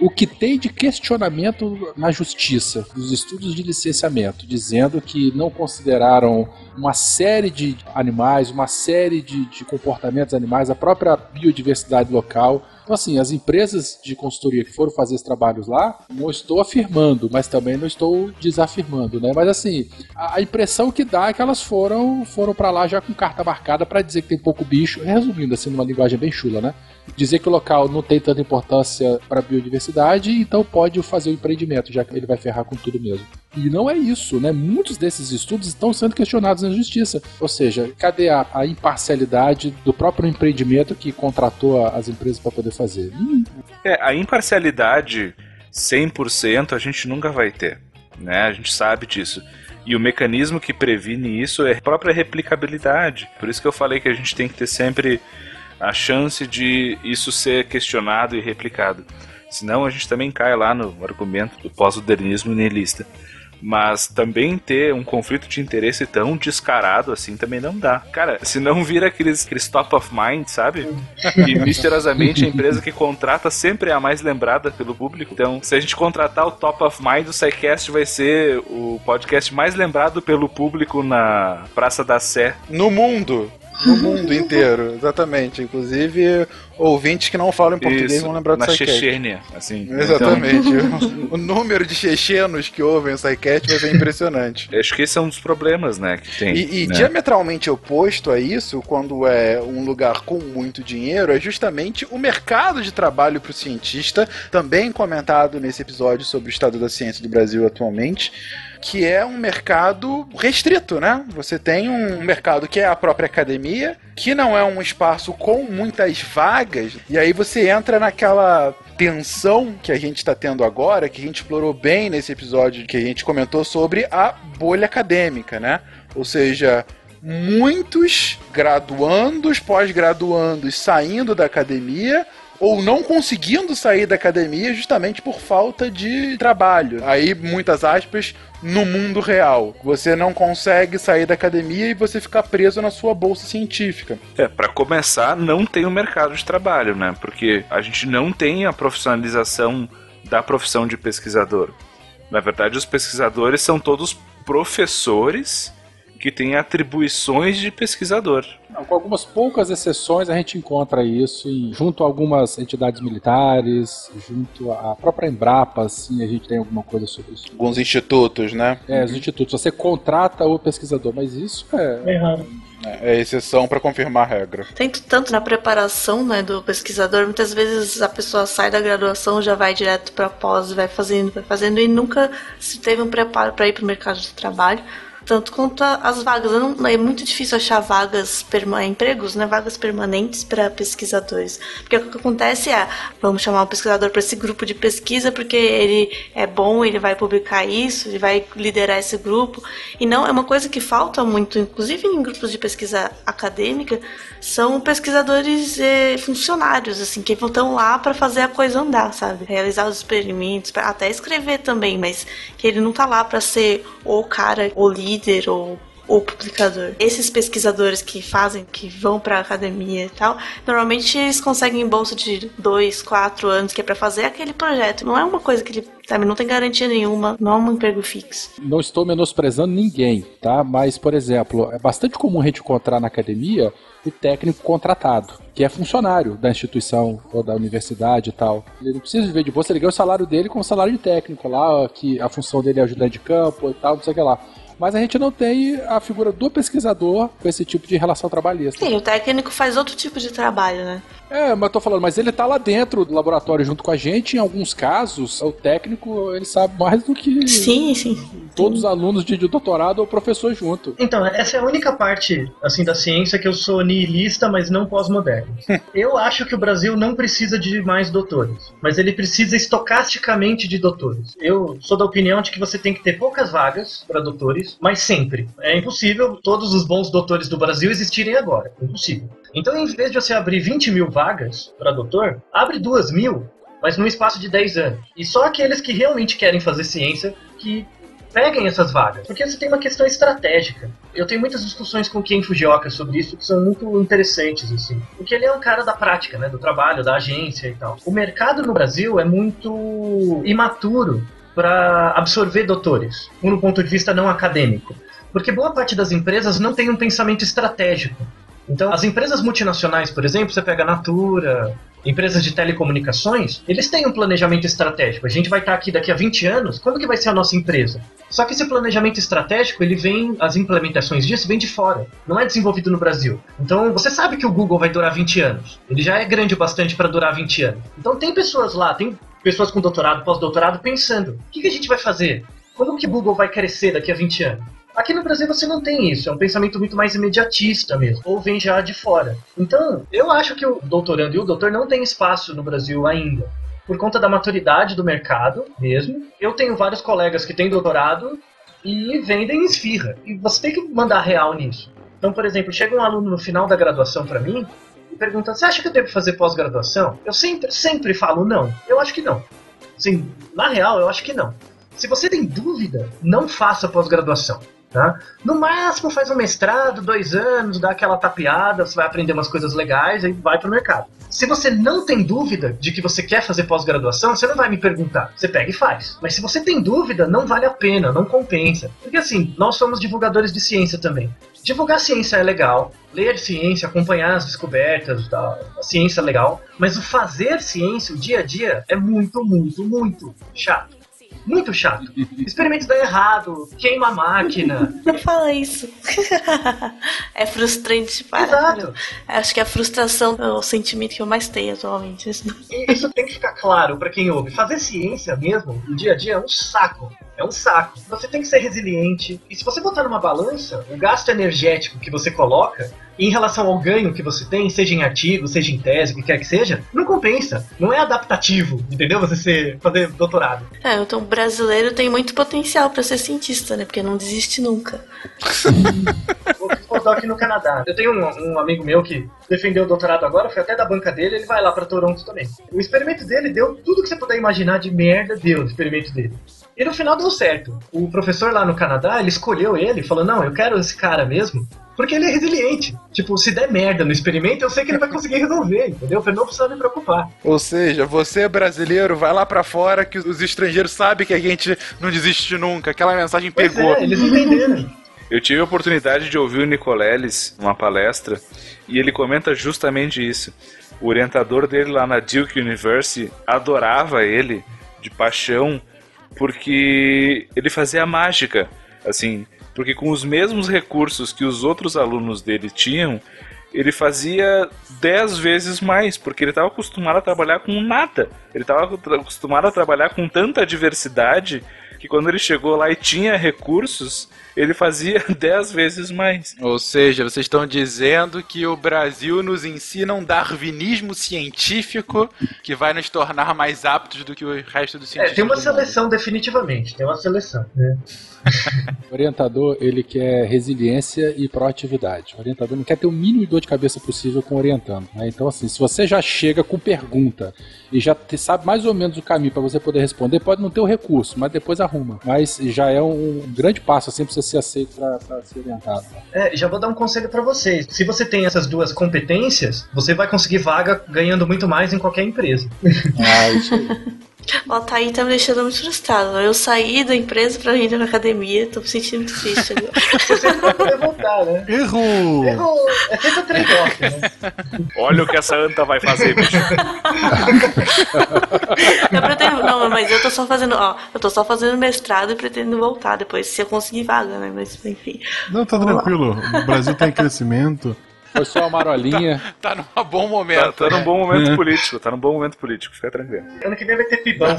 Speaker 3: O que tem de questionamento na justiça dos estudos de licenciamento, dizendo que não consideraram uma série de animais, uma série de, de comportamentos animais, a própria biodiversidade local. Então, assim, as empresas de consultoria que foram fazer esses trabalhos lá, não estou afirmando, mas também não estou desafirmando, né? Mas, assim, a, impressão que dá é que elas foram foram para lá já com carta marcada para dizer que tem pouco bicho, resumindo, assim, numa linguagem bem chula, né? Dizer que o local não tem tanta importância para a biodiversidade, então pode fazer o empreendimento, já que ele vai ferrar com tudo mesmo. E não é isso, né? Muitos desses estudos estão sendo questionados na justiça. Ou seja, cadê a, a imparcialidade do próprio empreendimento que contratou as empresas para poder fazer? Hum,
Speaker 4: É, a imparcialidade 100% a gente nunca vai ter, né? A gente sabe disso. E o mecanismo que previne isso é a própria replicabilidade. Por isso que eu falei que a gente tem que ter sempre a chance de isso ser questionado e replicado. Senão a gente também cai lá no argumento do pós-modernismo nihilista. Mas também ter um conflito de interesse tão descarado assim também não dá. Cara, se não vira aqueles, aqueles top of mind, sabe? E misteriosamente a empresa que contrata sempre é a mais lembrada pelo público. Então, se a gente contratar o top of mind, o SciCast vai ser o podcast mais lembrado pelo público na Praça da Sé.
Speaker 1: No mundo. No mundo inteiro, exatamente. Inclusive, ouvintes que não falam em português
Speaker 4: Isso,
Speaker 1: vão lembrar do
Speaker 4: na. Chechênia, assim.
Speaker 1: Exatamente. o, o número de chechenos que ouvem o SciCast vai ser impressionante.
Speaker 4: Então, acho que esse é um dos problemas, né, que tem.
Speaker 1: E, e
Speaker 4: né?
Speaker 1: diametralmente oposto a isso, quando é um lugar com muito dinheiro, é justamente o mercado de trabalho para o cientista, também comentado nesse episódio sobre o estado da ciência do Brasil atualmente, que é um mercado restrito, né? Você tem um mercado que é a própria academia, que não é um espaço com muitas vagas, e aí você entra naquela tensão que a gente está tendo agora, que a gente explorou bem nesse episódio que a gente comentou sobre a bolha acadêmica, né? Ou seja, muitos graduandos, pós-graduandos saindo da academia
Speaker 10: ou não conseguindo sair da academia justamente por falta de trabalho. Aí, muitas aspas, no mundo real. Você não consegue sair da academia e você fica preso na sua bolsa científica.
Speaker 4: É, para começar, não tem o um mercado de trabalho, né? Porque a gente não tem a profissionalização da profissão de pesquisador. Na verdade, os pesquisadores são todos professores que têm atribuições de pesquisador.
Speaker 3: Não, com algumas poucas exceções, a gente encontra isso em, junto a algumas entidades militares, junto à própria Embrapa, assim, a gente tem alguma coisa sobre isso.
Speaker 10: Alguns institutos, né?
Speaker 3: É, os institutos. Você contrata o pesquisador, mas isso é.
Speaker 5: É raro.
Speaker 10: É exceção para confirmar a regra.
Speaker 6: Tem tanto na preparação né, do pesquisador, muitas vezes a pessoa sai da graduação, já vai direto para pós, vai fazendo, vai fazendo e nunca se teve um preparo para ir para o mercado de trabalho tanto quanto as vagas. Não, é muito difícil achar vagas, empregos, né, vagas permanentes para pesquisadores. Porque o que acontece é, vamos chamar um pesquisador para esse grupo de pesquisa porque ele é bom, ele vai publicar isso, ele vai liderar esse grupo. E não, é uma coisa que falta muito, inclusive em grupos de pesquisa acadêmica, são pesquisadores eh, funcionários, assim, que estão lá para fazer a coisa andar, sabe? Realizar os experimentos, até escrever também, mas que ele não tá lá para ser o cara, o líder ou o publicador. Esses pesquisadores que fazem, que vão para academia e tal, normalmente eles conseguem bolsa de dois, quatro anos, que é para fazer aquele projeto. Não é uma coisa que ele sabe, não tem garantia nenhuma, não é um emprego fixo.
Speaker 3: Não estou menosprezando ninguém, tá? Mas, por exemplo, é bastante comum a gente encontrar na academia o técnico contratado, que é funcionário da instituição ou da universidade e tal. Ele não precisa viver de você, ele ganha o salário dele como salário de técnico lá, que a função dele é ajudar de campo e tal, não sei o que lá mas a gente não tem a figura do pesquisador com esse tipo de relação trabalhista.
Speaker 6: Sim, o técnico faz outro tipo de trabalho, né?
Speaker 3: É, mas tô falando, mas ele tá lá dentro do laboratório junto com a gente. Em alguns casos, o técnico ele sabe mais do que
Speaker 6: sim, sim.
Speaker 3: todos os alunos de, de doutorado ou professor junto.
Speaker 5: Então, essa é a única parte assim da ciência que eu sou nihilista, mas não pós-moderno. eu acho que o Brasil não precisa de mais doutores, mas ele precisa estocasticamente de doutores. Eu sou da opinião de que você tem que ter poucas vagas para doutores, mas sempre. É impossível todos os bons doutores do Brasil existirem agora. É impossível. Então, em vez de você abrir 20 mil vagas para doutor, abre 2 mil, mas num espaço de 10 anos. E só aqueles que realmente querem fazer ciência que peguem essas vagas. Porque você tem uma questão estratégica. Eu tenho muitas discussões com Ken Fujioka sobre isso que são muito interessantes, assim. Porque ele é um cara da prática, né? Do trabalho, da agência e tal. O mercado no Brasil é muito imaturo para absorver doutores, no ponto de vista não acadêmico. Porque boa parte das empresas não tem um pensamento estratégico. Então, as empresas multinacionais, por exemplo, você pega a Natura, empresas de telecomunicações, eles têm um planejamento estratégico. A gente vai estar aqui daqui a 20 anos, quando que vai ser a nossa empresa? Só que esse planejamento estratégico, ele vem, as implementações disso vêm de fora, não é desenvolvido no Brasil. Então, você sabe que o Google vai durar 20 anos. Ele já é grande o bastante para durar 20 anos. Então, tem pessoas lá, tem pessoas com doutorado, pós-doutorado, pensando: o que, que a gente vai fazer? Como que o Google vai crescer daqui a 20 anos? Aqui no Brasil você não tem isso, é um pensamento muito mais imediatista mesmo, ou vem já de fora. Então, eu acho que o doutorando e o doutor não tem espaço no Brasil ainda. Por conta da maturidade do mercado mesmo. Eu tenho vários colegas que têm doutorado e vendem esfirra. E você tem que mandar real nisso. Então, por exemplo, chega um aluno no final da graduação para mim e pergunta: Você acha que eu devo fazer pós-graduação? Eu sempre, sempre falo não. Eu acho que não. Sim, na real, eu acho que não. Se você tem dúvida, não faça pós-graduação. Tá? No máximo faz um mestrado, dois anos, dá aquela tapeada, você vai aprender umas coisas legais e vai pro mercado. Se você não tem dúvida de que você quer fazer pós-graduação, você não vai me perguntar. Você pega e faz. Mas se você tem dúvida, não vale a pena, não compensa. Porque assim, nós somos divulgadores de ciência também. Divulgar ciência é legal, ler ciência, acompanhar as descobertas, da, a ciência é legal, mas o fazer ciência, o dia a dia, é muito, muito, muito chato. Muito chato. Experimentos dão errado, queima a máquina.
Speaker 6: Não fala isso. é frustrante para.
Speaker 5: Exato.
Speaker 6: Acho que a frustração é o sentimento que eu mais tenho atualmente.
Speaker 5: Isso tem que ficar claro para quem ouve. Fazer ciência mesmo, no dia a dia, é um saco. É um saco. Você tem que ser resiliente. E se você botar numa balança, o gasto energético que você coloca em relação ao ganho que você tem, seja em artigo, seja em tese, o que quer que seja, não compensa. Não é adaptativo, entendeu? Você ser, fazer doutorado.
Speaker 6: É, então o brasileiro tem muito potencial para ser cientista, né? Porque não desiste nunca.
Speaker 5: pós-doc no Canadá. Eu tenho um, um amigo meu que defendeu o doutorado agora, foi até da banca dele, ele vai lá pra Toronto também. O experimento dele deu tudo que você puder imaginar de merda, deu o experimento dele. E no final deu certo. O professor lá no Canadá, ele escolheu ele, falou: Não, eu quero esse cara mesmo, porque ele é resiliente. Tipo, se der merda no experimento, eu sei que ele vai conseguir resolver, entendeu? Eu não precisa me preocupar.
Speaker 10: Ou seja, você brasileiro, vai lá pra fora que os estrangeiros sabem que a gente não desiste nunca. Aquela mensagem
Speaker 5: Pois
Speaker 10: pegou.
Speaker 5: é, eles entenderam.
Speaker 4: Eu tive a oportunidade de ouvir o Nicoleles numa palestra e ele comenta justamente isso. O orientador dele lá na Duke University adorava ele de paixão porque ele fazia mágica, assim, porque com os mesmos recursos que os outros alunos dele tinham, ele fazia dez vezes mais, porque ele estava acostumado a trabalhar com nada. Ele estava acostumado a trabalhar com tanta diversidade que quando ele chegou lá e tinha recursos, ele fazia dez vezes mais.
Speaker 1: Ou seja, vocês estão dizendo que o Brasil nos ensina um darwinismo científico que vai nos tornar mais aptos do que o resto do
Speaker 5: É,
Speaker 1: científico.
Speaker 5: tem uma seleção, definitivamente. Tem uma seleção. Né?
Speaker 3: O orientador, ele quer resiliência e proatividade. O orientador não quer ter o mínimo de dor de cabeça possível com o orientando. né? Então, assim, se você já chega com pergunta e já te- sabe mais ou menos o caminho para você poder responder, pode não ter o recurso, mas depois arruma. Mas já é um grande passo, assim, pra você ser aceito para ser orientado.
Speaker 5: É, já vou dar um conselho pra vocês. Se você tem essas duas competências, você vai conseguir vaga ganhando muito mais em qualquer empresa.
Speaker 3: Ah, isso aí.
Speaker 6: O Altair tá me deixando muito frustrado. Eu saí da empresa pra ir na academia, tô me sentindo muito triste agora.
Speaker 5: Você não vai poder voltar, né?
Speaker 2: Erro!
Speaker 5: Errou! É sempre o trade-off, né?
Speaker 4: Olha o que essa anta vai fazer, bicho.
Speaker 6: Eu pretendo, não, mas eu tô só fazendo, ó, eu tô só fazendo mestrado e pretendo voltar depois, se eu conseguir vaga, né? Mas enfim.
Speaker 2: Não, tá tranquilo. O Brasil tá em crescimento.
Speaker 3: Foi só uma marolinha.
Speaker 1: Tá num bom momento.
Speaker 4: Tá, tá num bom momento político, tá num bom momento político, fica tranquilo.
Speaker 5: Ano que vem vai ter pibão.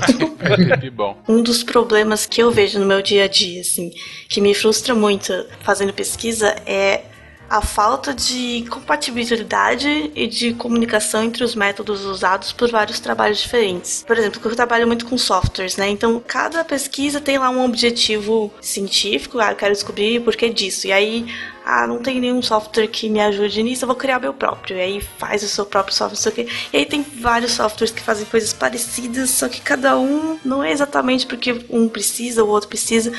Speaker 1: Que bom.
Speaker 6: Um dos problemas que eu vejo no meu dia a dia, assim, que me frustra muito fazendo pesquisa é a falta de compatibilidade e de comunicação entre os métodos usados por vários trabalhos diferentes. Por exemplo, eu trabalho muito com softwares, né? Então, cada pesquisa tem lá um objetivo científico, ah, eu quero descobrir por que disso. E aí, ah, não tem nenhum software que me ajude nisso, eu vou criar meu próprio. E aí faz o seu próprio software, não sei o quê. E aí tem vários softwares que fazem coisas parecidas, só que cada um não é exatamente porque um precisa, o outro precisa.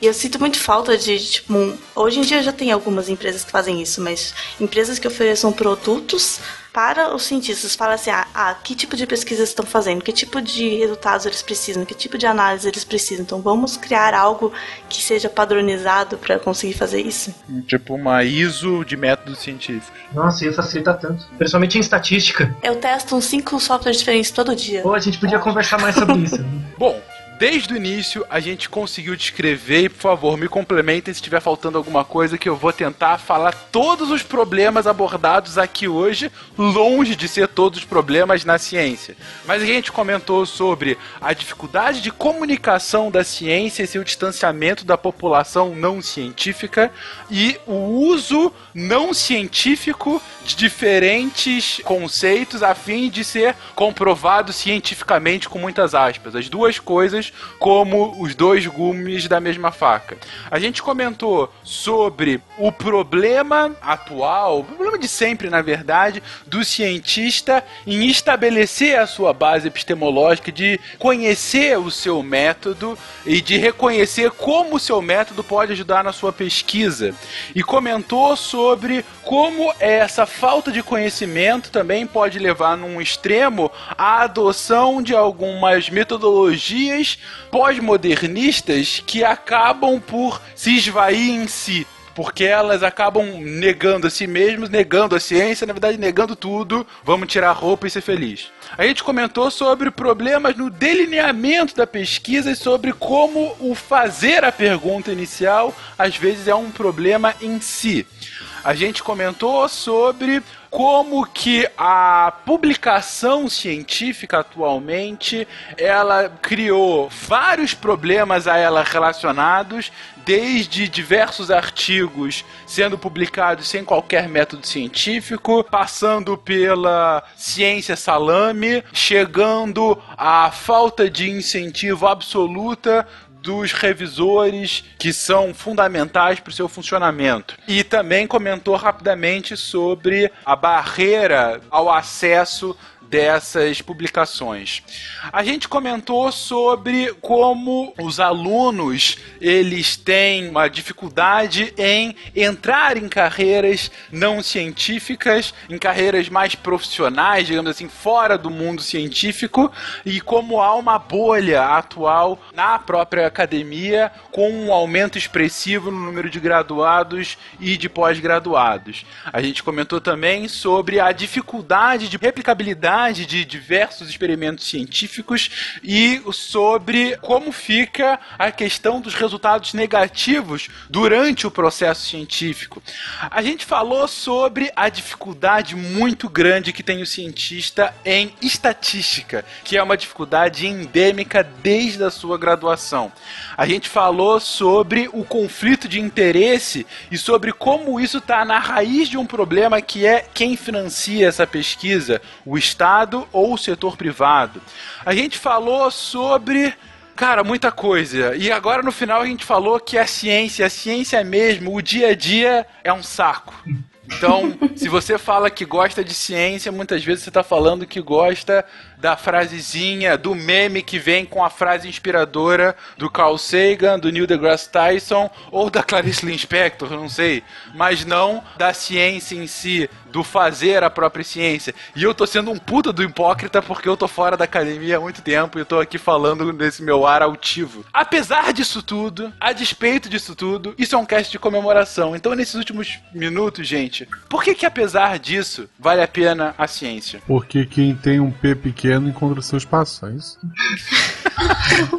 Speaker 6: E eu sinto muito falta de, tipo, um- hoje em dia já tem algumas empresas que fazem isso, mas empresas que ofereçam produtos para os cientistas. Fala assim, ah, ah, que tipo de pesquisa estão fazendo, que tipo de resultados eles precisam, que tipo de análise eles precisam. Então vamos criar algo que seja padronizado para conseguir fazer isso.
Speaker 10: Tipo uma ISO de métodos científicos.
Speaker 5: Nossa, ia facilitar tanto. Principalmente em estatística.
Speaker 6: Eu testo uns cinco softwares diferentes todo dia.
Speaker 5: Pô, a gente podia conversar mais sobre isso.
Speaker 1: Bom, desde o início a gente conseguiu descrever e, por favor, me complementem se estiver faltando alguma coisa que eu vou tentar falar todos os problemas abordados aqui hoje, longe de ser todos os problemas na ciência. Mas a gente comentou sobre a dificuldade de comunicação da ciência e seu distanciamento da população não científica e o uso não científico de diferentes conceitos a fim de ser comprovado cientificamente com muitas aspas. As duas coisas como os dois gumes da mesma faca. A gente comentou sobre o problema atual, o problema de sempre, na verdade, do cientista em estabelecer a sua base epistemológica, de conhecer o seu método e de reconhecer como o seu método pode ajudar na sua pesquisa. E comentou sobre como essa falta de conhecimento também pode levar num extremo à adoção de algumas metodologias pós-modernistas que acabam por se esvair em si. Porque elas acabam negando a si mesmos, negando a ciência, na verdade negando tudo. Vamos tirar a roupa e ser feliz. A gente comentou sobre problemas no delineamento da pesquisa e sobre como o fazer a pergunta inicial às vezes é um problema em si. A gente comentou sobre como que a publicação científica atualmente ela criou vários problemas a ela relacionados, desde diversos artigos sendo publicados sem qualquer método científico, passando pela ciência salame, chegando à falta de incentivo absoluta dos revisores que são fundamentais para o seu funcionamento. E também comentou rapidamente sobre a barreira ao acesso dessas publicações. A gente comentou sobre como os alunos eles têm uma dificuldade em entrar em carreiras não científicas, em carreiras mais profissionais, digamos assim, fora do mundo científico, e como há uma bolha atual na própria academia com um aumento expressivo no número de graduados e de pós-graduados. A gente comentou também sobre a dificuldade de replicabilidade de diversos experimentos científicos e sobre como fica a questão dos resultados negativos durante o processo científico. A gente falou sobre a dificuldade muito grande que tem o cientista em estatística, que é uma dificuldade endêmica desde a sua graduação. A gente falou sobre o conflito de interesse e sobre como isso está na raiz de um problema que é quem financia essa pesquisa, o Estado Estado ou o setor privado. A gente falou sobre Cara, muita coisa. E agora no final a gente falou que a ciência, a ciência mesmo, o dia a dia é um saco. Então, se você fala que gosta de ciência, muitas vezes você está falando que gosta da frasezinha, do meme que vem com a frase inspiradora do Carl Sagan, do Neil deGrasse Tyson ou da Clarice Lispector, não sei, mas não da ciência em si, do fazer a própria ciência. E eu tô sendo um puta do hipócrita porque eu tô fora da academia há muito tempo e eu tô aqui falando nesse meu ar altivo. Apesar disso tudo, a despeito disso tudo, isso é um cast de comemoração. Então, nesses últimos minutos, gente, por que que apesar disso vale a pena a ciência?
Speaker 2: Porque quem tem um P pequeno encontra seu espaço, é isso?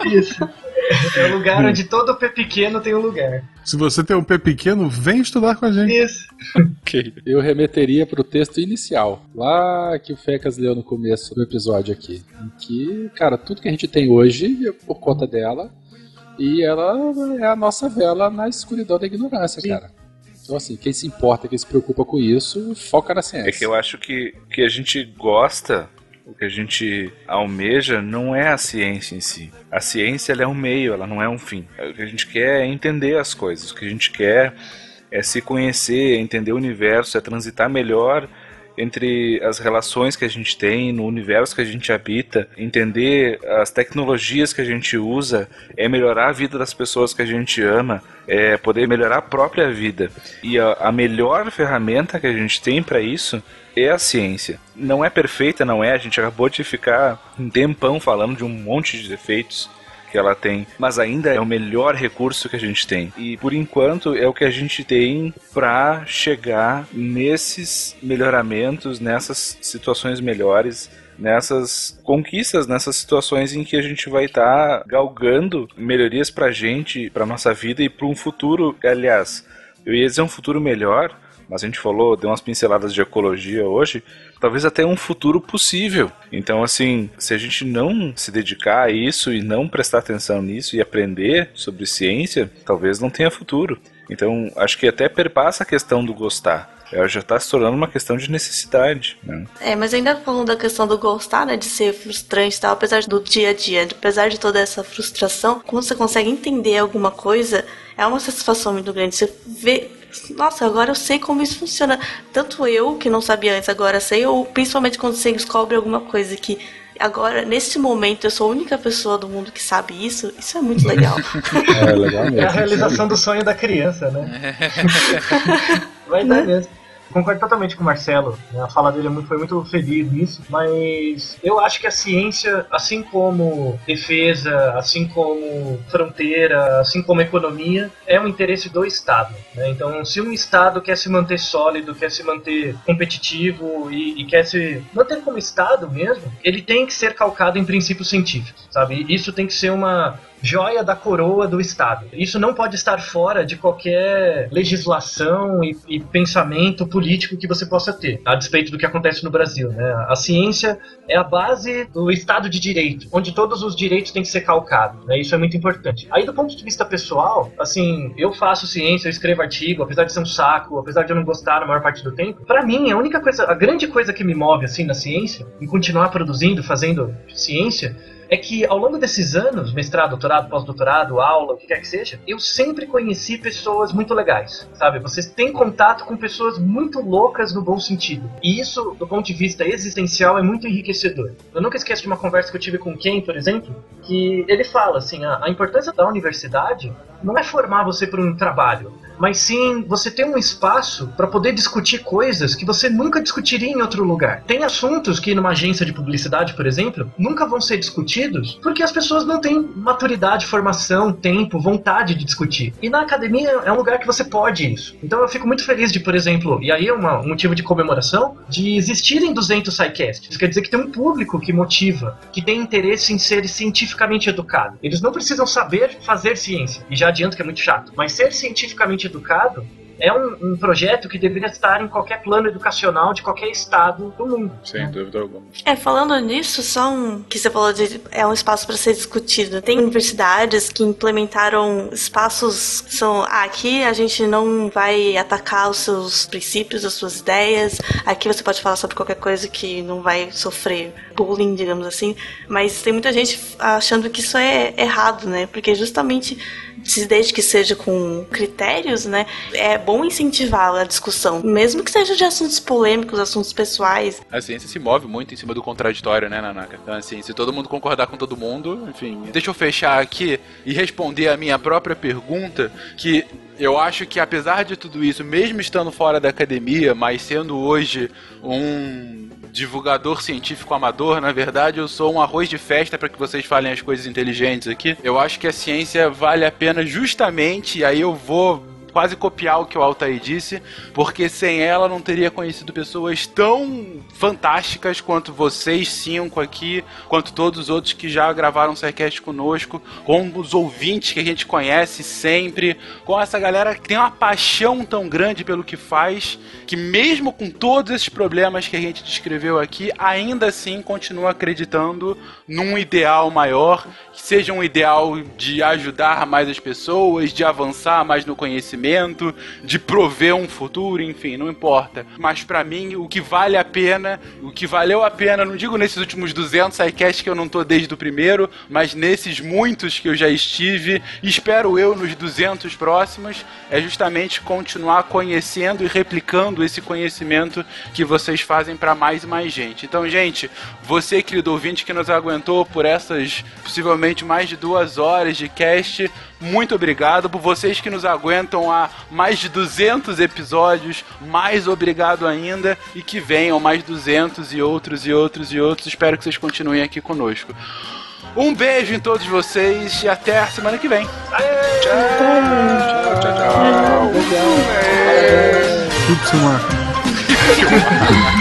Speaker 5: Isso. É o lugar onde todo pé pequeno tem um lugar.
Speaker 2: Se você tem um pé pequeno, vem estudar com a gente.
Speaker 5: Isso.
Speaker 3: Ok. Eu remeteria pro texto inicial, lá que o Fecas leu no começo do episódio aqui. Em que, cara, tudo que a gente tem hoje é por conta dela. E ela é a nossa vela na escuridão da ignorância, cara. Então, assim, quem se importa, quem se preocupa com isso, foca na ciência.
Speaker 4: É que eu acho que, que a gente gosta, o que a gente almeja não é a ciência em si. A ciência é um meio, ela não é um fim. O que a gente quer é entender as coisas, o que a gente quer é se conhecer, é entender o universo, é transitar melhor entre as relações que a gente tem no universo que a gente habita, entender as tecnologias que a gente usa, é melhorar a vida das pessoas que a gente ama, é poder melhorar a própria vida. E a, a melhor ferramenta que a gente tem para isso é a ciência. Não é perfeita, não é. A gente acabou de ficar um tempão falando de um monte de defeitos que ela tem, mas ainda é o melhor recurso que a gente tem. E por enquanto é o que a gente tem para chegar nesses melhoramentos, nessas situações melhores nessas conquistas, nessas situações em que a gente vai estar tá galgando melhorias pra gente, pra nossa vida e para um futuro, aliás, eu ia dizer um futuro melhor, mas a gente falou, deu umas pinceladas de ecologia hoje, talvez até um futuro possível. Então, assim, se a gente não se dedicar a isso e não prestar atenção nisso e aprender sobre ciência, talvez não tenha futuro. Então, acho que até perpassa a questão do gostar. Ela já está se tornando uma questão de necessidade. Né?
Speaker 6: É, mas ainda falando da questão do gostar, né, de ser frustrante e tal, apesar do dia a dia, apesar de toda essa frustração, quando você consegue entender alguma coisa, é uma satisfação muito grande. Você vê nossa, agora eu sei como isso funciona. Tanto eu, que não sabia antes, agora sei, ou principalmente quando você descobre alguma coisa que agora, nesse momento, eu sou a única pessoa do mundo que sabe isso, isso é muito legal.
Speaker 3: é legal mesmo.
Speaker 5: É a realização do sonho da criança, né? Vai dar mesmo concordo totalmente com o Marcelo. Né? A fala dele é foi muito feliz nisso. Mas eu acho que a ciência, assim como defesa, assim como fronteira, assim como economia, é um interesse do Estado. Né? Então, se um Estado quer se manter sólido, quer se manter competitivo e, e quer se manter como Estado mesmo, ele tem que ser calcado em princípios científicos, sabe? Isso tem que ser uma, joia da coroa do Estado. Isso não pode estar fora de qualquer legislação e, e, pensamento político que você possa ter, a despeito do que acontece no Brasil. Né? A ciência é a base do Estado de Direito, onde todos os direitos têm que ser calcados. Né? Isso é muito importante. Aí, do ponto de vista pessoal, assim, eu faço ciência, eu escrevo artigo, apesar de ser um saco, apesar de eu não gostar na maior parte do tempo, para mim, a única coisa, a grande coisa que me move assim na ciência, em continuar produzindo, fazendo ciência, é que ao longo desses anos, mestrado, doutorado, pós-doutorado, aula, o que quer que seja, eu sempre conheci pessoas muito legais, sabe? Vocês têm contato com pessoas muito loucas no bom sentido. E isso, do ponto de vista existencial, é muito enriquecedor. Eu nunca esqueço de uma conversa que eu tive com Ken, por exemplo, que ele fala assim, a, a importância da universidade não é formar você para um trabalho, mas sim você ter um espaço para poder discutir coisas que você nunca discutiria em outro lugar. Tem assuntos que numa agência de publicidade, por exemplo, nunca vão ser discutidos porque as pessoas não têm maturidade, formação, tempo, vontade de discutir. E na academia é um lugar que você pode isso. Então eu fico muito feliz de, por exemplo, e aí é um motivo de comemoração, de existirem 200 SciCasts. Quer dizer que tem um público que motiva, que tem interesse em ser cientificamente educado. Eles não precisam saber fazer ciência, e já adianto que é muito chato, mas ser cientificamente educado é um, um, projeto que deveria estar em qualquer plano educacional de qualquer estado do mundo.
Speaker 1: Sem dúvida alguma.
Speaker 6: É, falando nisso, só um que você falou de é um espaço para ser discutido. Tem universidades que implementaram espaços que são ah, aqui a gente não vai atacar os seus princípios, as suas ideias. Aqui você pode falar sobre qualquer coisa que não vai sofrer bullying, digamos assim. Mas tem muita gente achando que isso é errado, né? Porque justamente desde que seja com critérios, né, é bom incentivar a discussão, mesmo que seja de assuntos polêmicos, assuntos pessoais.
Speaker 1: A ciência se move muito em cima do contraditório, né, Nanaka? Então, assim, se todo mundo concordar com todo mundo, enfim. Deixa eu fechar aqui e responder a minha própria pergunta, que eu acho que apesar de tudo isso, mesmo estando fora da academia, mas sendo hoje um divulgador científico amador, na verdade eu sou um arroz de festa para que vocês falem as coisas inteligentes aqui. Eu acho que a ciência vale a pena justamente, e aí eu vou quase copiar o que o Altair disse, porque sem ela não teria conhecido pessoas tão fantásticas quanto vocês cinco aqui, quanto todos os outros que já gravaram o Sidecast conosco, com os ouvintes que a gente conhece sempre, com essa galera que tem uma paixão tão grande pelo que faz, que mesmo com todos esses problemas que a gente descreveu aqui, ainda assim continua acreditando num ideal maior, que seja um ideal de ajudar mais as pessoas, de avançar mais no conhecimento conhecimento, de prover um futuro, enfim, não importa. Mas para mim, o que vale a pena, o que valeu a pena, não digo nesses últimos 200 sidecasts que eu não tô desde o primeiro, mas nesses muitos que eu já estive, espero eu nos 200 próximos, é justamente continuar conhecendo e replicando esse conhecimento que vocês fazem para mais e mais gente. Então, gente, você, querido ouvinte, que nos aguentou por essas possivelmente mais de duas horas de cast, muito obrigado por vocês que nos aguentam há mais de 200 episódios. Mais obrigado ainda e que venham mais 200 e outros e outros e outros. Espero que vocês continuem aqui conosco. Um beijo em todos vocês e até a semana que vem. Tchau, tchau, tchau. tchau.